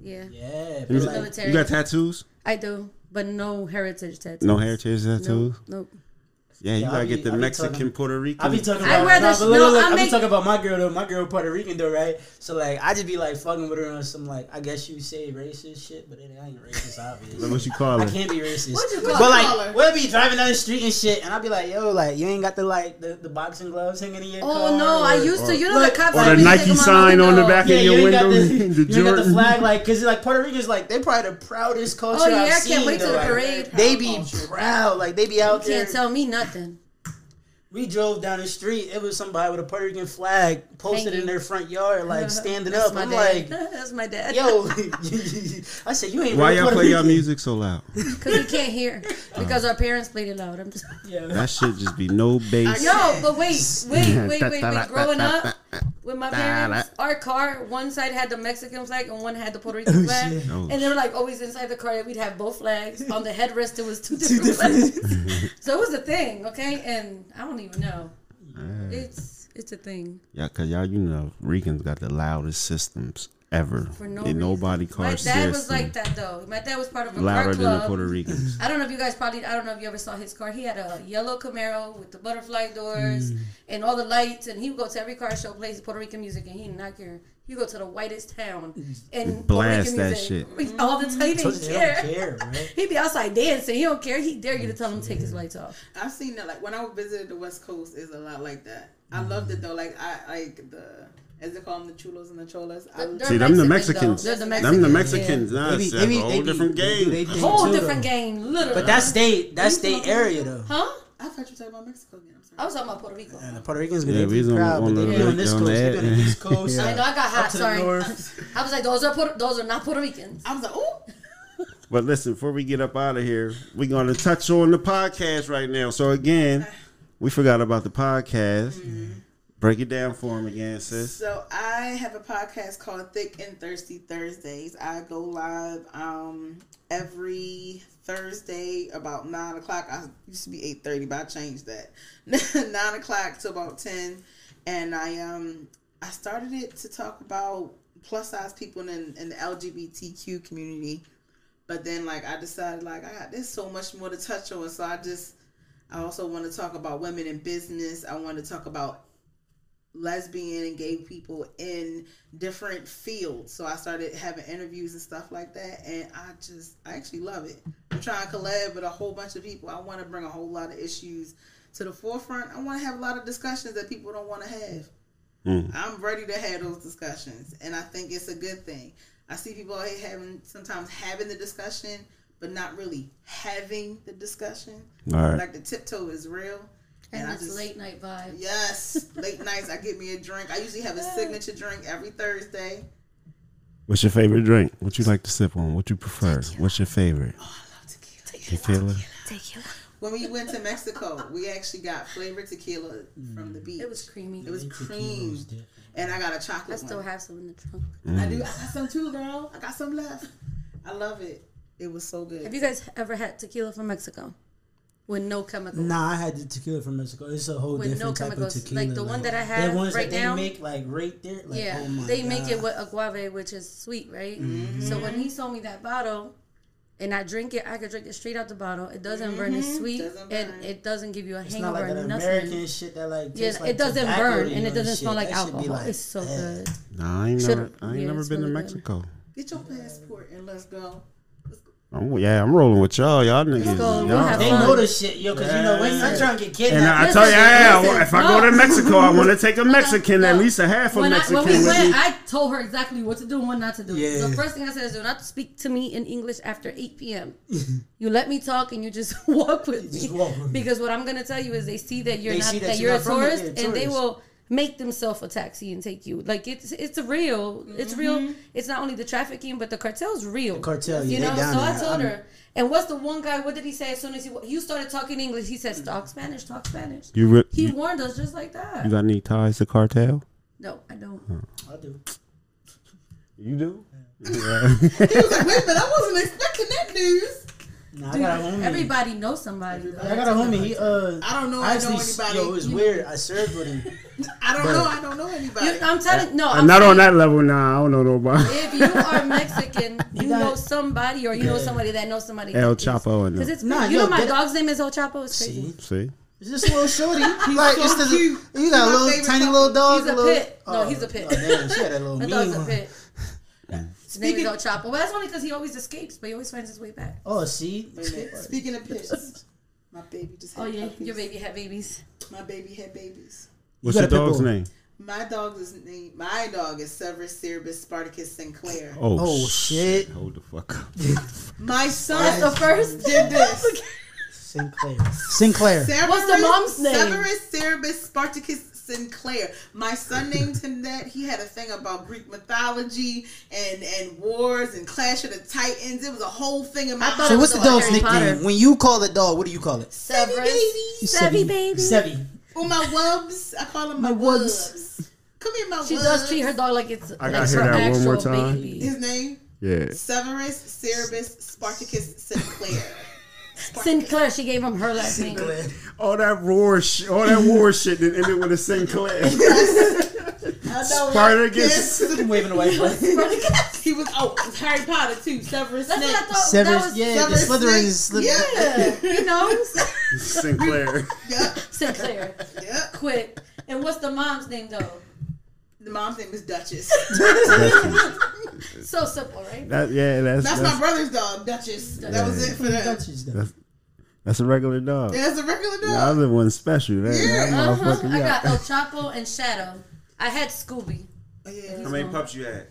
Yeah, Yeah, but You, like, military. you got tattoos? I do, but no heritage tattoos. No heritage tattoos? Nope. nope. Yeah, you Yeah, gotta I get the I Mexican talking- Puerto Rican. I be talking I'd about, rather- nah, but no, look, look, I I be make- talking about my girl though. My girl Puerto Rican though, right? So like, I just be like fucking with her on some like, I guess you say racist shit, but it ain't racist, obviously. what you call it? I can't be racist. What'd you but call her? like, we'll be driving down the street and shit, and I'll be like, yo, like, you ain't got the like the, the boxing gloves hanging in your oh, car. Oh no, I used to. You know Look, the cops Or told the me to Nike take my sign mother on the back Yeah, of you your ain't got window. the, [laughs] the you got the flag, like, cause like Puerto Ricans, like they probably the proudest oh, culture Oh yeah, I've I seen. can't wait to the parade. They be proud, like they be out You there. can't tell me nothing. We drove down the street. It was somebody with a Puerto Rican flag posted in their front yard, like [laughs] standing up. I'm dad. like, [laughs] That's my dad. yo, [laughs] I said, you ain't Why really y'all play y'all music so loud? Because he can't hear. Because our parents played it loud. I'm just. Yeah. That should just be no bass. No, but wait, wait, wait, wait, wait. Growing up with my parents, our car, one side had the Mexican flag and one had the Puerto Rican oh, flag. shit. Oh, and they were like always inside the car. We'd have both flags. On the headrest, it was two different flags. [laughs] so it was a thing, okay? And I don't even know. It's it's a thing. Yeah, cause y'all, you know, Ricans got the loudest systems ever. For no and nobody reason. My dad was system like that though. My dad was part of a louder car than club. the Puerto Ricans. [laughs] I don't know if you guys probably. I don't know if you ever saw his car. He had a yellow Camaro with the butterfly doors Mm. and all the lights, and he would go to every car show, plays Puerto Rican music, and he did not care. He go to the whitest town and Blast that shit. all the time. He Told didn't you they don't care. care, [laughs] right? He'd be outside dancing. He don't care. He dare you to tell him to take his lights off. I've seen that. Like when I visited the West Coast, is a lot like that. I loved it though. Like I like the as they call them the chulos and the cholas. I, They're See, them the Mexicans. though. They're the Them the Mexicans, Mexicans. Nah, They be- it's they a whole they be- different they do game. they Yeah. Whole different though. game, literally. But that's state, that's state area though. huh? I thought you were talking about Mexico again. I'm sorry. I was talking about Puerto Rico. And the Puerto Ricans Yeah, gonna we be was on- proud, on but they the- be on this coast, the they be on the ad. east coast. I know I got hot. Sorry, north. [laughs] I was like, those are Puerto, those are not Puerto Ricans. I was like, oh, [laughs] But listen, before we get up out of here, we're going to touch on the podcast right now. So again, we forgot about the podcast. Mm-hmm. Break it down for him again, sis. So I have a podcast called Thick and Thirsty Thursdays. I go live um every Thursday about nine o'clock. I used to be eight thirty, but I changed that. [laughs] nine o'clock to about ten. And I um I started it to talk about plus size people in, in the LGBTQ community. But then like I decided like I got there's so much more to touch on. So I just I also want to talk about women in business. I want to talk about lesbian and gay people in different fields. So I started having interviews and stuff like that, and I just I actually love it. I'm trying to collab with a whole bunch of people. I want to bring a whole lot of issues to the forefront. I want to have a lot of discussions that people don't want to have. Hmm. I'm ready to have those discussions, and I think it's a good thing. I see people out here having sometimes having the discussion, but not really having the discussion. Right. Like the tiptoe is real, And, I it's late night vibe. Yes, late [laughs] nights. I get me a drink. I usually have a signature drink every Thursday. What's your favorite drink? What you like to sip on? What you prefer? What's your favorite? Oh, I love tequila. Tequila. When we went to Mexico, we actually got flavored tequila from the beach. It was creamy. It was Tequila's cream, and I got a chocolate I still one. have some in the trunk. Mm. I do. I got some too, girl. I got some left. I love it. It was so good. Have you guys ever had tequila from Mexico with no chemicals? Nah, I had the tequila from Mexico. It's a whole With different no type chemicals. of tequila. Like the one that I the have ones right that they make like right there. Like, yeah, oh my they make it with agave, which is sweet, right? Mm-hmm. So when he sold me that bottle, and I drink it, I could drink it straight out the bottle. It doesn't burn. It's sweet, Doesn't and burn. it doesn't give you a It's not hangover like or that nothing. American shit that like Yeah, like it doesn't burn and it doesn't shit. smell like That should be alcohol. like, it's so eh. good. Nah, I ain't Should've- never, I ain't yeah, never it's been to really good. Mexico. Get your passport and let's go. Oh, yeah, I'm rolling with y'all. Y'all niggas. go. Y'all- They fun. know the shit, yo, because you know when you're trying to get kidnapped. And I, I tell you, yeah, listen, if I go to Mexico, I want to take a Mexican, at least a half a When, I, Mexican when we with went, me. I told her exactly what to do and what not to do. Yeah. The first thing I said is do not speak to me in English after 8 p.m. [laughs] you let me talk and you just [laughs] walk with me. Just walk with me. Because what I'm going to tell you is they see that you're They not that, that you're, you're a not from tourist and they will make themselves a taxi and take you. Like it's it's real. It's real. Mm-hmm. It's not only the trafficking but the cartel's real. The cartel, you know. down so I there. told I'm- her. And what's the one guy? What did he say as soon as he you started talking English? He said, "Talk Spanish, talk Spanish." You, re- He you, warned us just like that. you got any ties to cartel? no, I don't. Oh. I do. You do? [laughs] He was like, wait a minute, I wasn't expecting that news. Nah, I got a homie. Everybody knows somebody. Though. I got a homie. He uh. I don't know. I Actually, know anybody. yo, it was weird. I served with him. [laughs] I don't know. I don't know anybody. You- I'm telling no. I'm I'm not on that level now. I don't know nobody. If you are [laughs] Mexican, you got- know somebody, or you know somebody that knows somebody. El Chapo and Because it's Nah, you yo, know my dog's name is El Chapo. It's crazy. See, See? it's just a little shorty. [laughs] like so it's the, cute. you got a little tiny puppy. little dog. He's a little, pit. No, he's a pit. Oh, damn, she had a little My mean dog's a one. Pit. His name is El Chapo. But that's only because he always escapes, but he always finds his way back. Oh, see, Wait a minute. Speaking of [laughs] pits, my baby just had Oh yeah, puppies. your baby had babies. My baby had babies. What's got your dog's name? My dog is named. My dog is Severus Cerebus Spartacus Sinclair. Oh, Oh, shit. Hold the fuck up. [laughs] My son That's the first. did this. [laughs] Sinclair. Sinclair. Severus, What's the mom's name? Severus Cerebus Spartacus Sinclair. My son [laughs] named him that. He had a thing about Greek mythology and and wars and Clash of the Titans. It was a whole thing in my thought So what's the dog's Harry nickname? Potter. When you call the dog, what do you call it? Sevi Severus. baby. Sevi baby. Sevi. Oh my wubs. I call him my, My wubs. wubs. Come here, my She wubs. does treat her dog like it's I like gotta hear her that one more actual time. baby. His name Yeah. Severus Cerebus Spartacus Sinclair. Sinclair, she gave him her last name. All that roar, sh- all that war shit that ended with a Sinclair. I know, Spartacus. Yes. I'm waving the white flag. He was oh, it was Harry Potter too. Severus That's Snape. what I thought. Severus, that was, yeah, the Severus Slytherin is Slytherin. Yeah. you know. Sinclair. Yep. Sinclair. Yep. Quick. And what's the mom's name though? The mom's name is Duchess. So simple, right? That yeah, that's That's, that's, my brother's dog, Duchess. That was it for them. Duchess, though. that's a regular dog. Yeah, it's a regular dog. The dog. other one's special. That, that Uh-huh. I got El Chapo and Shadow. I had Scooby. Oh, yeah. How many pups you had?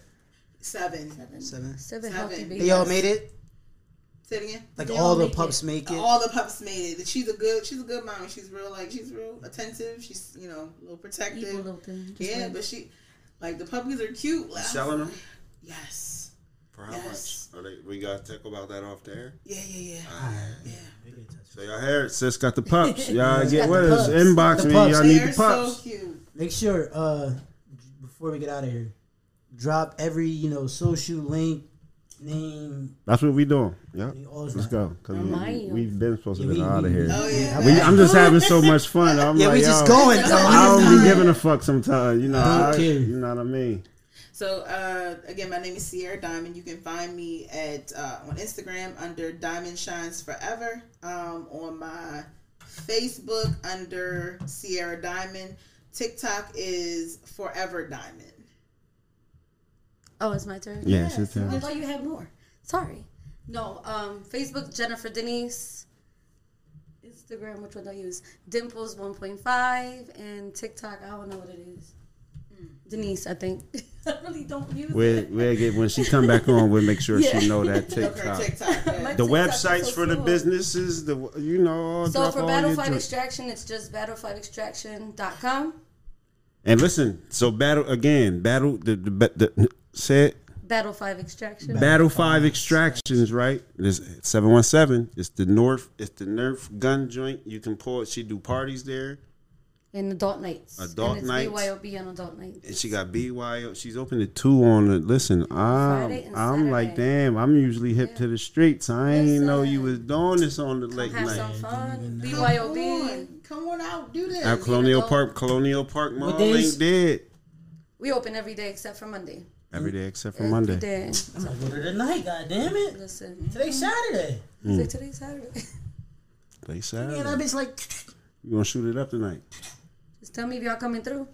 Seven. Seven. Seven Seven. healthy babies. They all made it. Say it again. Like They all all the pups it. make it. All the pups made it. She's a good. She's a good mom. She's real like she's real attentive. She's you know a little protective. Evil little thing. Just yeah, like- but she like the puppies are cute. Like, Selling them Yes. for how Yes. much? Are they, we got to talk about that off there. Yeah, yeah, yeah. yeah. So y'all heard, sis got the pups. [laughs] Y'all get got with us. Inbox The me. Y'all need They're the so pups. cute. Make sure, uh, before we get out of here, drop every you know social link, name. That's what we doing. Yep. all Let's go. Cause Remind we, have been supposed to Yeah, get out of here. Oh yeah. We, I'm just [laughs] having so much fun. I'm Yeah, like, we just going. I don't be giving a fuck sometimes. You know, Don't I, care. you know what I mean. So uh, again, my name is Sierra Diamond. You can find me at uh, on Instagram under Diamond Shines Forever. Um, on my Facebook under Sierra Diamond. TikTok is Forever Diamond. Oh, it's my turn. Yeah, it's your turn. I thought you had more. Sorry. No. Um. Facebook Jennifer Denise. Instagram, which one do I use? Dimples 1.5 and TikTok. I don't know what it is. Denise, I think. [laughs] I really don't use We'll, it. we'll get when she come back on. We'll make sure Yeah. she know that [laughs] Okay, TikTok. TikTok. yeah. The TikTok websites so for the businesses, the you know, So for all Battle your Fight joints. Extraction, it's just battlefightextraction.com. And listen, so battle again, battle the the, the said Battle 5 Extraction. battle five extractions, right? It's seven one seven. It's the North. It's the Nerf gun joint. You can pull it. She do parties there, and Adult Nights. Adult and it's Nights. BYOB on Adult Nights. and she got BYO. She's open to two on the. Listen, I'm I'm like, damn. I'm usually hip to the streets. I ain't know you was doing this on the late Have some night. fun. BYOB. come on out, do this. At Colonial adult. Park, Colonial Park Mall days? ain't dead. We open every day except for Monday. Every day except for Every Monday. day. I'm gonna go to tonight. God damn it! Listen. Today's Saturday. Mm. Say today's Saturday. Play Man, Saturday. that bitch like. You gonna shoot it up tonight? Just tell me if y'all coming through.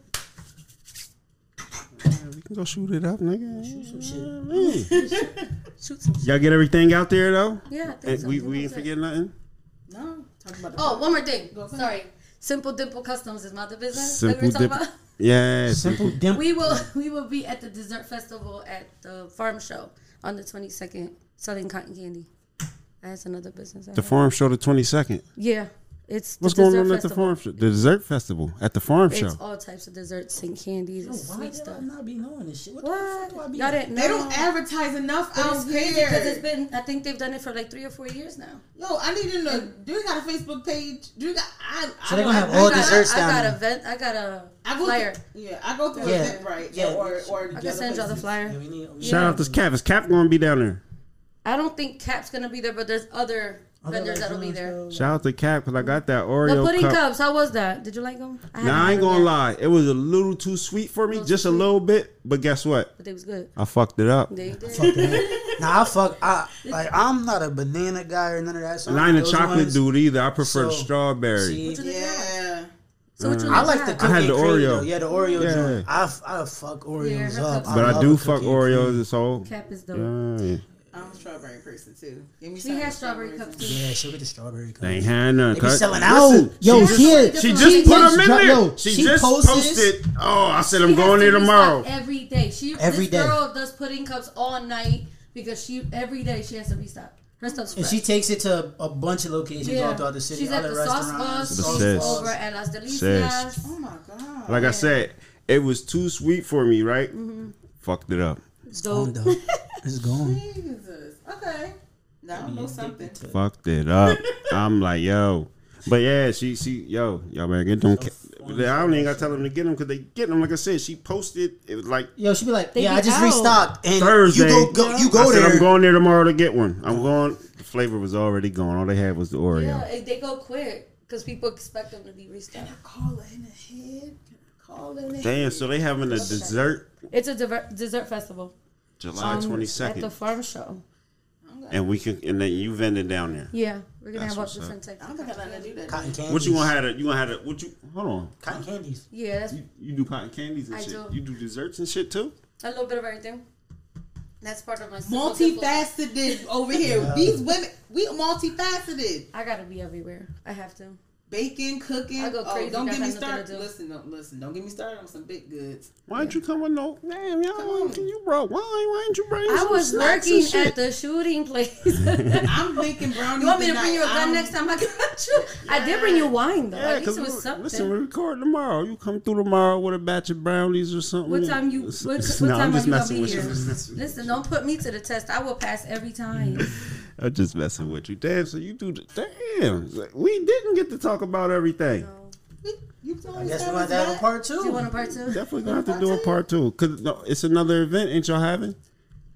Yeah, we can go shoot it up, nigga. Shoot some shit. Man. [laughs] Shoot some shit. Y'all get everything out there though. Yeah, I think And so. we we ain't was it. forget nothing. No, talk about the Oh, one more thing. Go. Sorry. Simple Dimple Customs is my other business. Simple that we were talking Dimple- about. [laughs] Yeah, Simple dimple. We will [laughs] we will be at the dessert festival at the farm show on the twenty second, selling cotton candy. That's another business. I The have. farm show the twenty second. Yeah, it's What's the going dessert on at the farm show? The dessert festival at the farm show. It's all types of desserts and candies and sweet did stuff. I not be knowing this shit? What, the fuck do I be? Y'all didn't know? They don't advertise enough But out it's crazy here. because it's been. I think they've done it for like three or four years now. Yo, I need to know. Do you got a Facebook page? Do you got? I, So I they don't gonna have I all got- desserts I down got there. a vent. I got a I go flyer. Through, yeah, I go through Yeah. Eventbrite. Yeah. Yeah, or or I can send y'all the flyer. Yeah, we need, we Shout Yeah. out to Cap. Is Cap gonna be down there? I don't think Cap's gonna be there, but there's other Other vendors that'll be there. Shout out to Cap because I got that Oreo. The pudding cup. cups. How was that? Did you like them? I haven't I ain't gonna yet, lie, it was a little too sweet for me, Little just a little bit. But guess what? but they was good. I fucked it up. They did. Fuck that. [laughs] Nah, I fuck. I like. I'm not a banana guy or none of that. So And I ain't a chocolate ones- dude either. I prefer the So, strawberry. See, What you think? Yeah. So what you mm. I like the cookie I had the cream, Oreo. though. Yeah, the Oreo Yeah. joint. I, f- I fuck Oreos her up. but I love do fuck cookie and cream. Oreos. So Cap is dope. yeah, I'm a strawberry person too. Give me She some has strawberry cups too. Yeah, she'll get the strawberry cups. they ain't had none. They be cut. selling Listen, out. Yo, she she, has- She She just just put them in dro- there. yo, she, she just posted- posted. Oh, I said I'm She going there tomorrow. Every day. She Every this day. girl does pudding cups all night because she every day she has to restock. Her stuff's And she takes it to a bunch of locations all throughout the city. She's at other the Sauce restaurants. Bus. The She's over at Las Sis. Delicias. Oh my god. Like I said, it was too sweet for me, right? Mm-hmm. Fucked it up. Gone, Dope. though. [laughs] It's gone. Jesus. Okay. Now I know something. Fucked it up. I'm like, yo. But yeah, she she yo y'all better get them. I don't even gotta tell them to get them because they get them. Like I said, she posted. It was like Yo, she be like, yeah, be I just out. restocked, and Thursday. you go, go you go I said there. I'm going there tomorrow to get one. I'm going. The flavor was already gone. All they had was the Oreo. Yeah, they go quick because people expect them to be restocked. Call her in the head. Call her in the Damn. head. So they having a dessert It's a diver- dessert festival. July um, twenty At the second, farm show. and we can and then you vending down there. Yeah, we're gonna That's have all what's up. different types. I don't think I got nothing to do that. Cotton candies. What you gonna have? To, you gonna have to? What you? Hold on. Cotton candies. Yeah, that's You, you do cotton candies and I shit. do. You do desserts and shit too. a little bit of everything. That's part of my simple, simple- Multifaceted over here. These women, we multifaceted. I gotta be everywhere. I have to. Baking, cooking. I go Oh, don't get me started. do. Listen, don't listen. Don't get me started on some big goods. Why didn't you come with no? Damn, y'all. Can you brought wine? Why didn't you bring? I some was snacks and working shit? at the shooting place. [laughs] I'm baking brownies. You want me to bring you a gun I'm- next time I got you? I did bring you wine though. Yeah, At least because it was something. listen, we record tomorrow. You come through tomorrow with a batch of brownies or something. What time you? What, what No, I'm time are you gonna be here? I'm just messing with you. Listen, don't put me to the test. I will pass every time. [laughs] I'm just messing with you. Damn, so you do. the- Damn, we didn't get to talk about everything. You can I guess we have might us have a back. part Do you two. want a part two Definitely gonna have to do a part two. Cause no, it's another event. Ain't y'all having?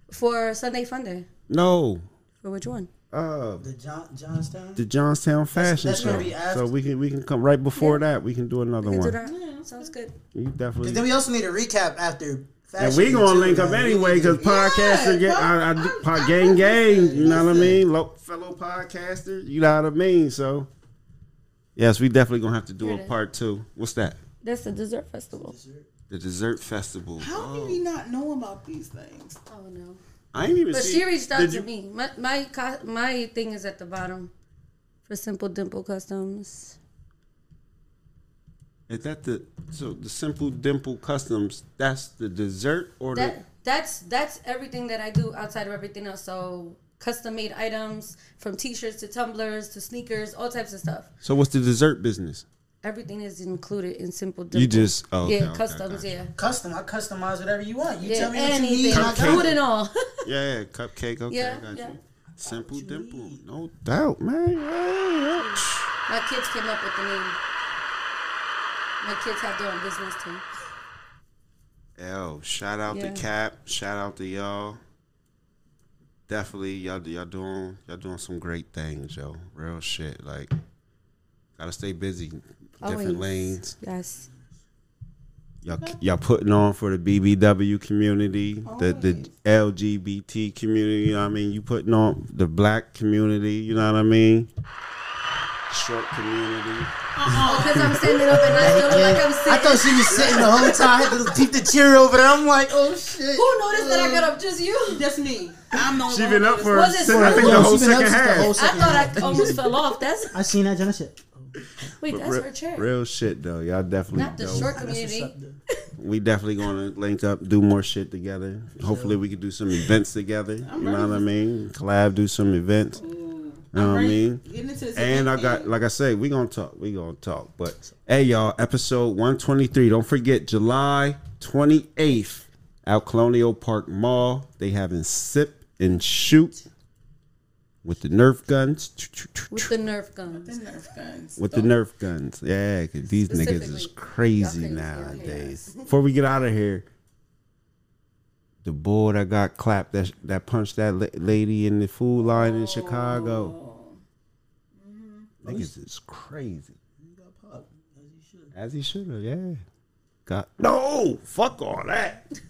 for Sunday Fun Day? No. For which one? Uh, The John, Johnstown. the Johnstown Fashion that's Show. gonna be after. So we can we can come right before that. We can do another We can one. do that. Sounds good. You definitely. Then we also need a recap after. And we gonna too, link up man. anyway because podcaster get I, I, do- pod, gang gang. You know what I mean? Lo, fellow podcaster. You know what I mean? So yes, we definitely gonna have to do Here a it is. part two. What's that? That's the dessert festival. The dessert festival. How do we oh. not know about these things? Oh no. I ain't even. But see, she reached out did to you- me. My my my thing is at the bottom for Simple Dimple Customs. Is that the so the simple dimple customs? That's the dessert or That that's that's everything that I do outside of everything else. So custom made items from t-shirts to tumblers to sneakers, all types of stuff. So what's the dessert business? Everything is included in Simple Dimple. You just oh, okay, yeah, okay, customs, gotcha. yeah. Custom. I customize whatever you want. You Yeah, tell me what you need. anything, and I got food it. and all. [laughs] [laughs] Yeah, yeah, cupcake. Okay, Yeah, I got yeah. you. Simple dimple, no doubt, man. Yeah, yeah. My kids came up with the name. My kids have their own business too. Yo, shout out Yeah. to Cap. Shout out to y'all. Definitely, y'all y'all doing y'all doing some great things, yo. Real shit. Like, gotta stay busy. Different Always. lanes. Yes. Y'all y'all putting on for the BBW community, the the LGBT community. You know what I mean? You putting on the black community. You know what I mean? Short community. Because I'm standing up and I feel like I'm sitting. I thought she was sitting the whole time. I had to keep the chair over there. I'm like, oh shit. Who noticed that I got up? Just you? That's me. I'm no She been up for Was it I think oh, the whole She been up second since the half. whole I thought half. I [laughs] almost fell off. That's I seen that, Jenna shit. wait, that's real, her chair. real shit though. Y'all definitely Not the dope. short community. [laughs] We definitely gonna link up, do more shit together. Hopefully, we could do some events together. You know what I mean? Collab, do some events. You know what I mean? Getting into this And I got, like I say, we gonna talk. We gonna talk. But hey, y'all, episode one twenty three. Don't forget July twenty eighth, out Colonial Park Mall. They having sip and shoot with the Nerf guns. With the Nerf guns. The Nerf guns. With the oh. Nerf guns, yeah, 'cause these niggas is Specifically. crazy Y'all crazy, nowadays. [laughs] Before we get out of here, the boy that got clapped, that that punched that la- lady in the food line in Chicago, oh. mm-hmm. niggas is crazy. As he should have, yeah. Got [laughs] no, fuck all that.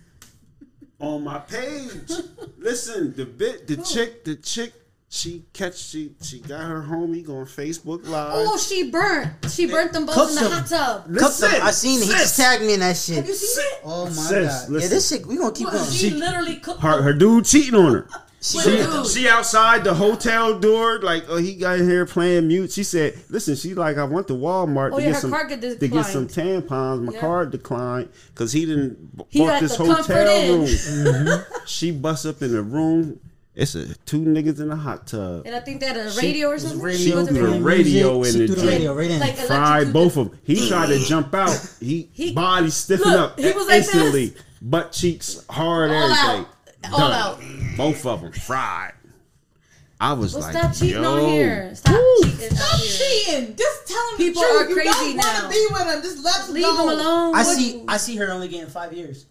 On my page, [laughs] listen, the bit, the chick, the chick, she catch, she she got her homie going Facebook Live. Oh, she burnt. She burnt them both Cooked in the them. hot tub. Cooked them. I seen it. He just tagged me in that shit. Have you seen it? Oh my Sis, god. Yeah, listen. this shit. We gonna keep going. She, literally cooked her, her dude cheating on her. She, She, Dude. she outside the hotel door, like oh he got in here playing mute. She said, "Listen, she like I went to Walmart Oh, to yeah, get her some card get to get some tampons. My Yeah. card declined because he didn't b- He bought got this the Comfort hotel Inn. room. [laughs] Mm-hmm. She busts up in the room It's a two niggas in a hot tub. And I think they had a radio or something. radio, She wasn't threw the radio music, in she the threw the drink. radio right in. Like Fried both of them. He tried to jump out. He, [laughs] He- body stiffened Look, up he was like this. instantly. Butt cheeks hard, All everything. out. All out. Both of them fried. I was Well, like, stop cheating yo. on here. Stop cheating Stop here. cheating. Just tell him People the truth. are you crazy don't now. want to be with him. Just let him Leave go. him alone. I see. I see her only getting five years.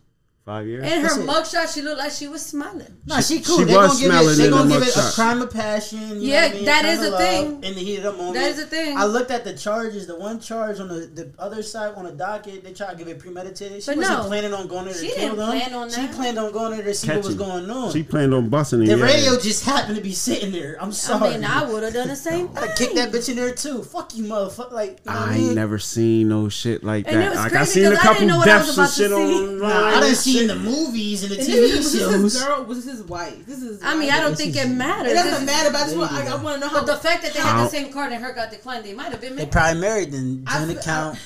Five years. And her mugshot, she looked like she was smiling. Nah, she cool. she they was gonna give it. smelling They in gonna the give it a crime of passion. You Yeah, know what I mean? that Crime is a love thing. In the heat of the moment. That is a thing. I looked at the charges. The one charge on the, the other side on the docket, they tried to give it premeditated. She But wasn't no. planning on going there to She kill didn't them. plan on that. She planned on going there to see what was Catching. going on. She planned on busting it. the yeah. radio just happened to be sitting there. I'm sorry. I sorry. mean, I would have done the same thing. I kicked that bitch in there too. Fuck you, motherfucker. Like, you know I I mean? ain't never seen no shit like And that. Like I seen a couple didn't know what I was deaths and about shit see. on. Nah, I done seen the movies and the And TV this, was this shows. his girl? Was this his wife? This is. I mean, I don't This think it matters. It doesn't is- matter. But I just want. I, I want to know how. But the fact that they had the same card and her got declined, they might have been Married. They probably married then. I Joint feel- account.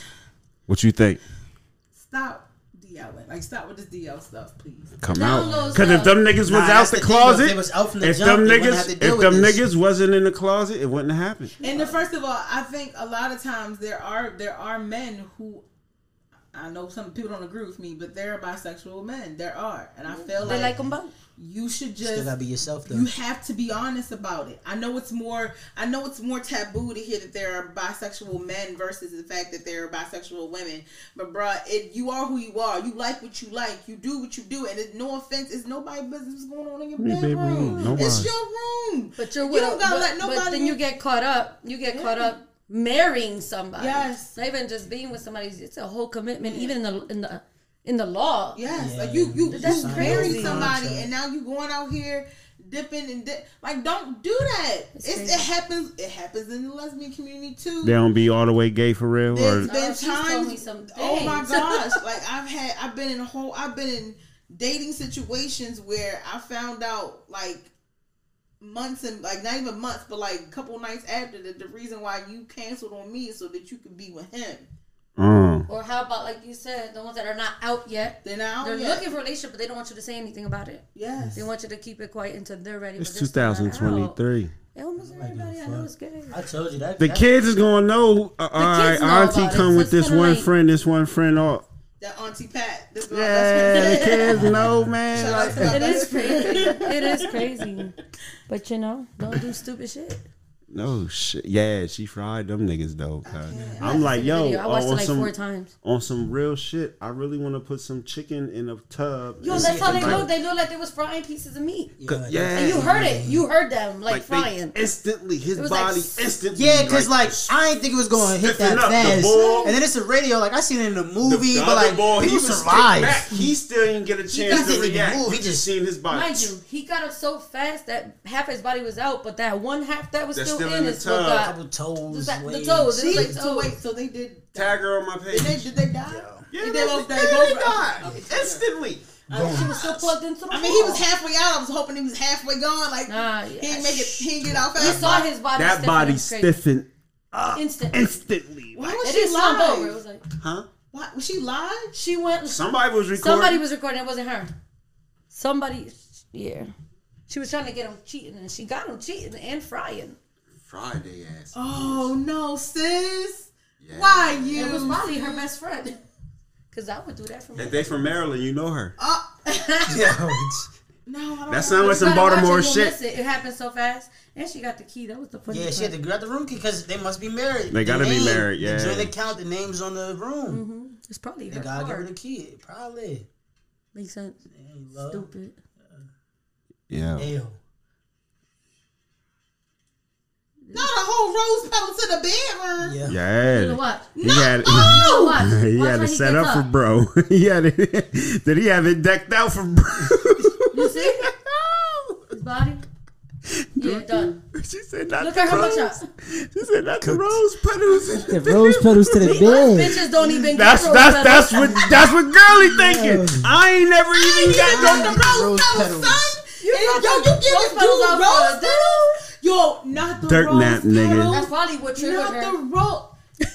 What you think? stop DLing. Like stop with this DL stuff, please. Come Downloads out. Because if them niggas was Nah, out the the closet, If was out from the if jump, them they wouldn't have niggas, if them this. niggas wasn't in the closet, it wouldn't have happened. And the first of all, I think a lot of times there are there are men who I know some people don't agree with me, but there are bisexual men. There are, and I feel They like, like them both. you should Still just gotta be yourself though. you have to be honest about it. I know it's more I know it's more taboo to hear that there are bisexual men versus the fact that there are bisexual women. But bruh, it you are who you are. You like what you like. You do what you do. And it, no offense, it's nobody business going on in your Yeah, bedroom. baby, nobody. It's your room. But you're You don't a- gotta but, let but nobody then you get caught up. You get caught up marrying somebody. Yes. Not even just being with somebody. It's a whole commitment, even in the in the in the law. Yes, Yeah. like you you That's you crazy. married somebody and now you going out here dipping and dip. like don't do that. It's It's, it happens. It happens in the lesbian community too. They don't be all the way gay for real, There's or No, been oh, she's told times. me some oh my gosh! [laughs] Like I've had, I've been in a whole, I've been in dating situations where I found out like months and like not even months, but like a couple nights after that the reason why you canceled on me is so that you could be with him. uh, Or how about like you said, the ones that are not out yet? Then now, They're yeah. looking for a relationship, but they don't want you to say anything about it. Yes. They want you to keep it quiet until they're ready. it's but they're still not out. 2023. Almost everybody I know is gay. I told you that. The that- kids is gonna know. Uh, all right, know Auntie come with this one like- friend, this one friend. All That Auntie Pat. This girl, yeah, the that's kids know, man. Like, It is crazy. it is crazy. [laughs] But you know, don't do stupid shit. No shit. Yeah, she fried them niggas though. cuz. I I'm like, yo, video. I watched it on like some four times. on some real shit. I really want to put some chicken in a tub. Yo, that's how they it look. They look like they was frying pieces of meat. Cause- yeah, And you heard it. You heard them like, like frying. instantly. His It was like body instantly. Yeah, cause like, I didn't think it was gonna hit that stiffen up the fast. ball. And then it's a radio, like I seen it in the the, movie, the but like ball, he people survived. He still didn't get a chance to react. move. He He just- just seen his body. Mind you, he got up so fast that half his body was out, but that one half that was still, still in in the tub. couple toes, Just like the toes. See, It's like so wait, so they did. Tag her on my page. Did they, did they die? yeah, Did they, they both yeah, they Both- died okay, okay. instantly. She was still plugged into the I mean, he was halfway out. I was hoping he was halfway gone. Like Nah, he yeah. didn't make it. He didn't get out You fast. saw his body. That body It was crazy. stiffened Instant. instantly. Why was It she is slump over. It was like huh? Why was she live? she went. Somebody was recording. Somebody was recording. It wasn't her. Somebody. Yeah. She was trying to get him cheating, and she got him cheating and frying. Friday ass. Oh no, sis. Why you? It was probably her best friend. [laughs] Cause I would do that for me. If they from Maryland, you know her. Uh, [laughs] Yeah, no, I don't [laughs] That sounds like some You gotta watch Baltimore it, shit. It. it happened so fast, and she got the key. That was the funny. yeah, she had to grab the room key because they must be married. They The gotta be married, yeah. The joint account, the names on the room. hmm It's probably They her gotta give her the key. Probably. Makes sense. Stupid. Yeah. Ew. Not a whole rose petal to the bedroom. Yeah. You know Yeah. what? He had No, [laughs] watch. he Watch had when it he set gets up for bro. [laughs] he had it. [laughs] Did he have it decked out for bro? You see his body? Yeah, done. she said not Look the at her rose. mugshot. She said not the rose petals. The rose petals to the Us bed. bitches don't even That's get rose that's petals. that's what that's what girly thinking. I ain't never even got Got no the rose, Rose petals, petals. son. You And, got yo, the you give rose it petals dude out rose for petals? Yo, not the Dirt rose nap, nigga. That's probably what triggered Not her. the rose.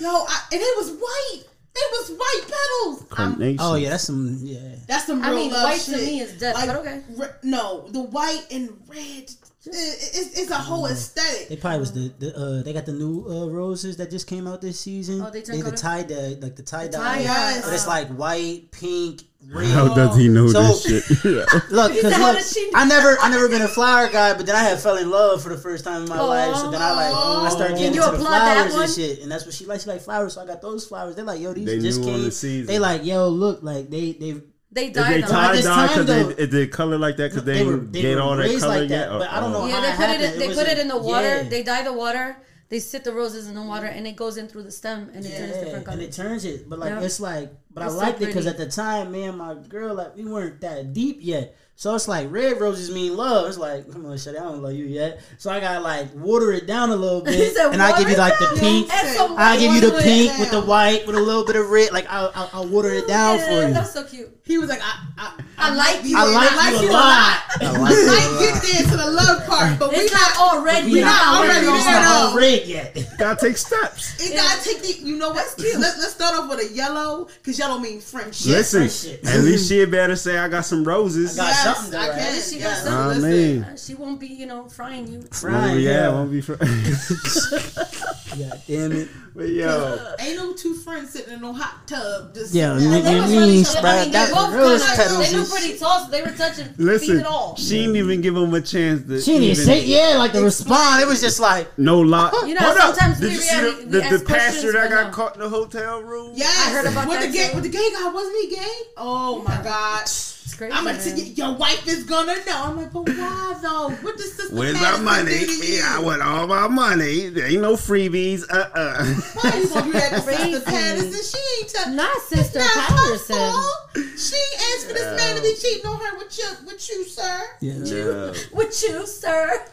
Yo, I, and it was white. It was white petals. I'm- Carnation. Oh yeah, that's some yeah. That's some I mean, love white shit. to me is death, but okay. re- no, the white and red. It- It's, it's a whole aesthetic. They probably was the, the uh they got the new uh, roses that just came out this season. Oh, they they the tie dye like the tie dye. Yes. But it's like white, pink, red. [laughs] How does he know So- this shit? [laughs] Look, because look, does she know?" I never, I never been a flower guy, but then I had fell in love for the first time in my life. So then I like, I started getting into the flowers and shit, and that's what she likes. She like flowers, so I got those flowers. They're like, yo, these They just came. the. They like, yo, look, like they they They Is died they them. tie- tie dye time, because though- they, is they color like that because they, they were didn't they get all that color like that, yet? but I don't know. Yeah, how they put it. happened. In, they It put it in the water. yeah. They dye the water. They sit the roses in the water, and it goes in through the stem, and it turns different different and it turns it, but like Yeah. it's like, but It's I so liked it because at the time, me and my girl, like we weren't that deep yet. So it's like red roses mean love. It's like, come on, shit, I don't love you yet. So I gotta like water it down a little [laughs] bit, said, and I give you like the pink. down." Add some I give you the pink with the white with a little bit of red. Like I'll, I'll, I'll water it down Yeah, for you. That's so cute. He was like, I, I, I like you. I like you a lot. [laughs] I might get there to the love part, but we It's not. not already. We're not already it's there, not though. red yet. Gotta take steps. It gotta take the. You know what? Let, let's start off with a yellow, cause yellow mean friendship. Listen, shit. at least she better say I got some roses. I got Yes, something to I write. can. She got yes. something. I mean, She won't be, you know, frying you. Frying, yeah, yeah. won't be. frying. [laughs] Yeah, damn it. but yo, Ain't no two friends sitting in no hot tub. Just Yeah, sitting nigga. They was mean, really spread I mean, that they both rose petals They were pretty tall, so they were touching feet at all. she didn't even give him a chance to. She didn't even, say yeah, like to respond. It was just like No lie. [laughs] You know, Hold up. sometimes Did we you see react- the, we the, ask the pastor questions, that got no. caught in the hotel room? Yes, I heard about with that the gay, with the gay guy. Wasn't he gay? Oh my god. [laughs] It's crazy. I'm gonna man. tell you, your wife is gonna know. I'm like, but why though? What does sister Where's my Madison money? do to you? Yeah, I want all my money. There ain't no freebies. Uh uh Why you gonna do that to Crazy. sister Patterson? She ain't touch. Not Sister Not her Patterson. fault. She ain't asked for this man to be cheating on her with you, with you, sir. yeah, Yo, With you, sir.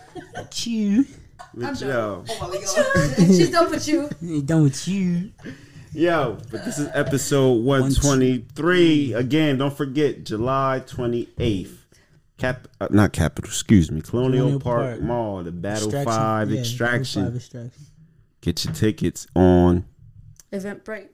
you. with yo. Oh my god. [laughs] She's done with you. Ain't done with you. Yo, but this is episode 123. Again, don't forget July 28th. Cap, uh, not Capital, excuse me. Colonial, Colonial Park, Park. Mall, the Battle Extraction. 5 Yeah, extraction. Battle 5 extraction. Get your tickets on Eventbrite.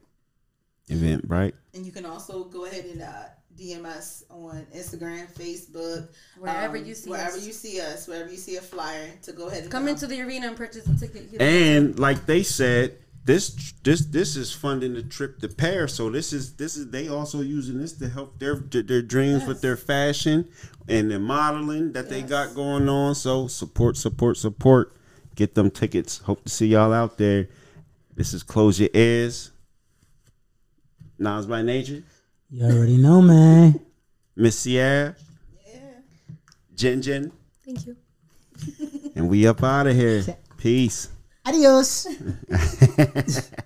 Eventbrite. And you can also go ahead and uh, DM us on Instagram, Facebook, Wherever um, you see wherever us. you see us, wherever you see a flyer, to go ahead and Come um, into the arena and purchase a ticket. And like they said, this this this is funding the trip to Paris. So this is this is they also using this to help their their dreams with their fashion and the modeling that they got going on. So support, support, support. Get them tickets. Hope to see y'all out there. This is Close Your Ears. Nas by Nature. You already know, man. [laughs] Miss Sierra. Jen Jen. Thank you. And we up out of here. [laughs] Peace. Adiós. [laughs]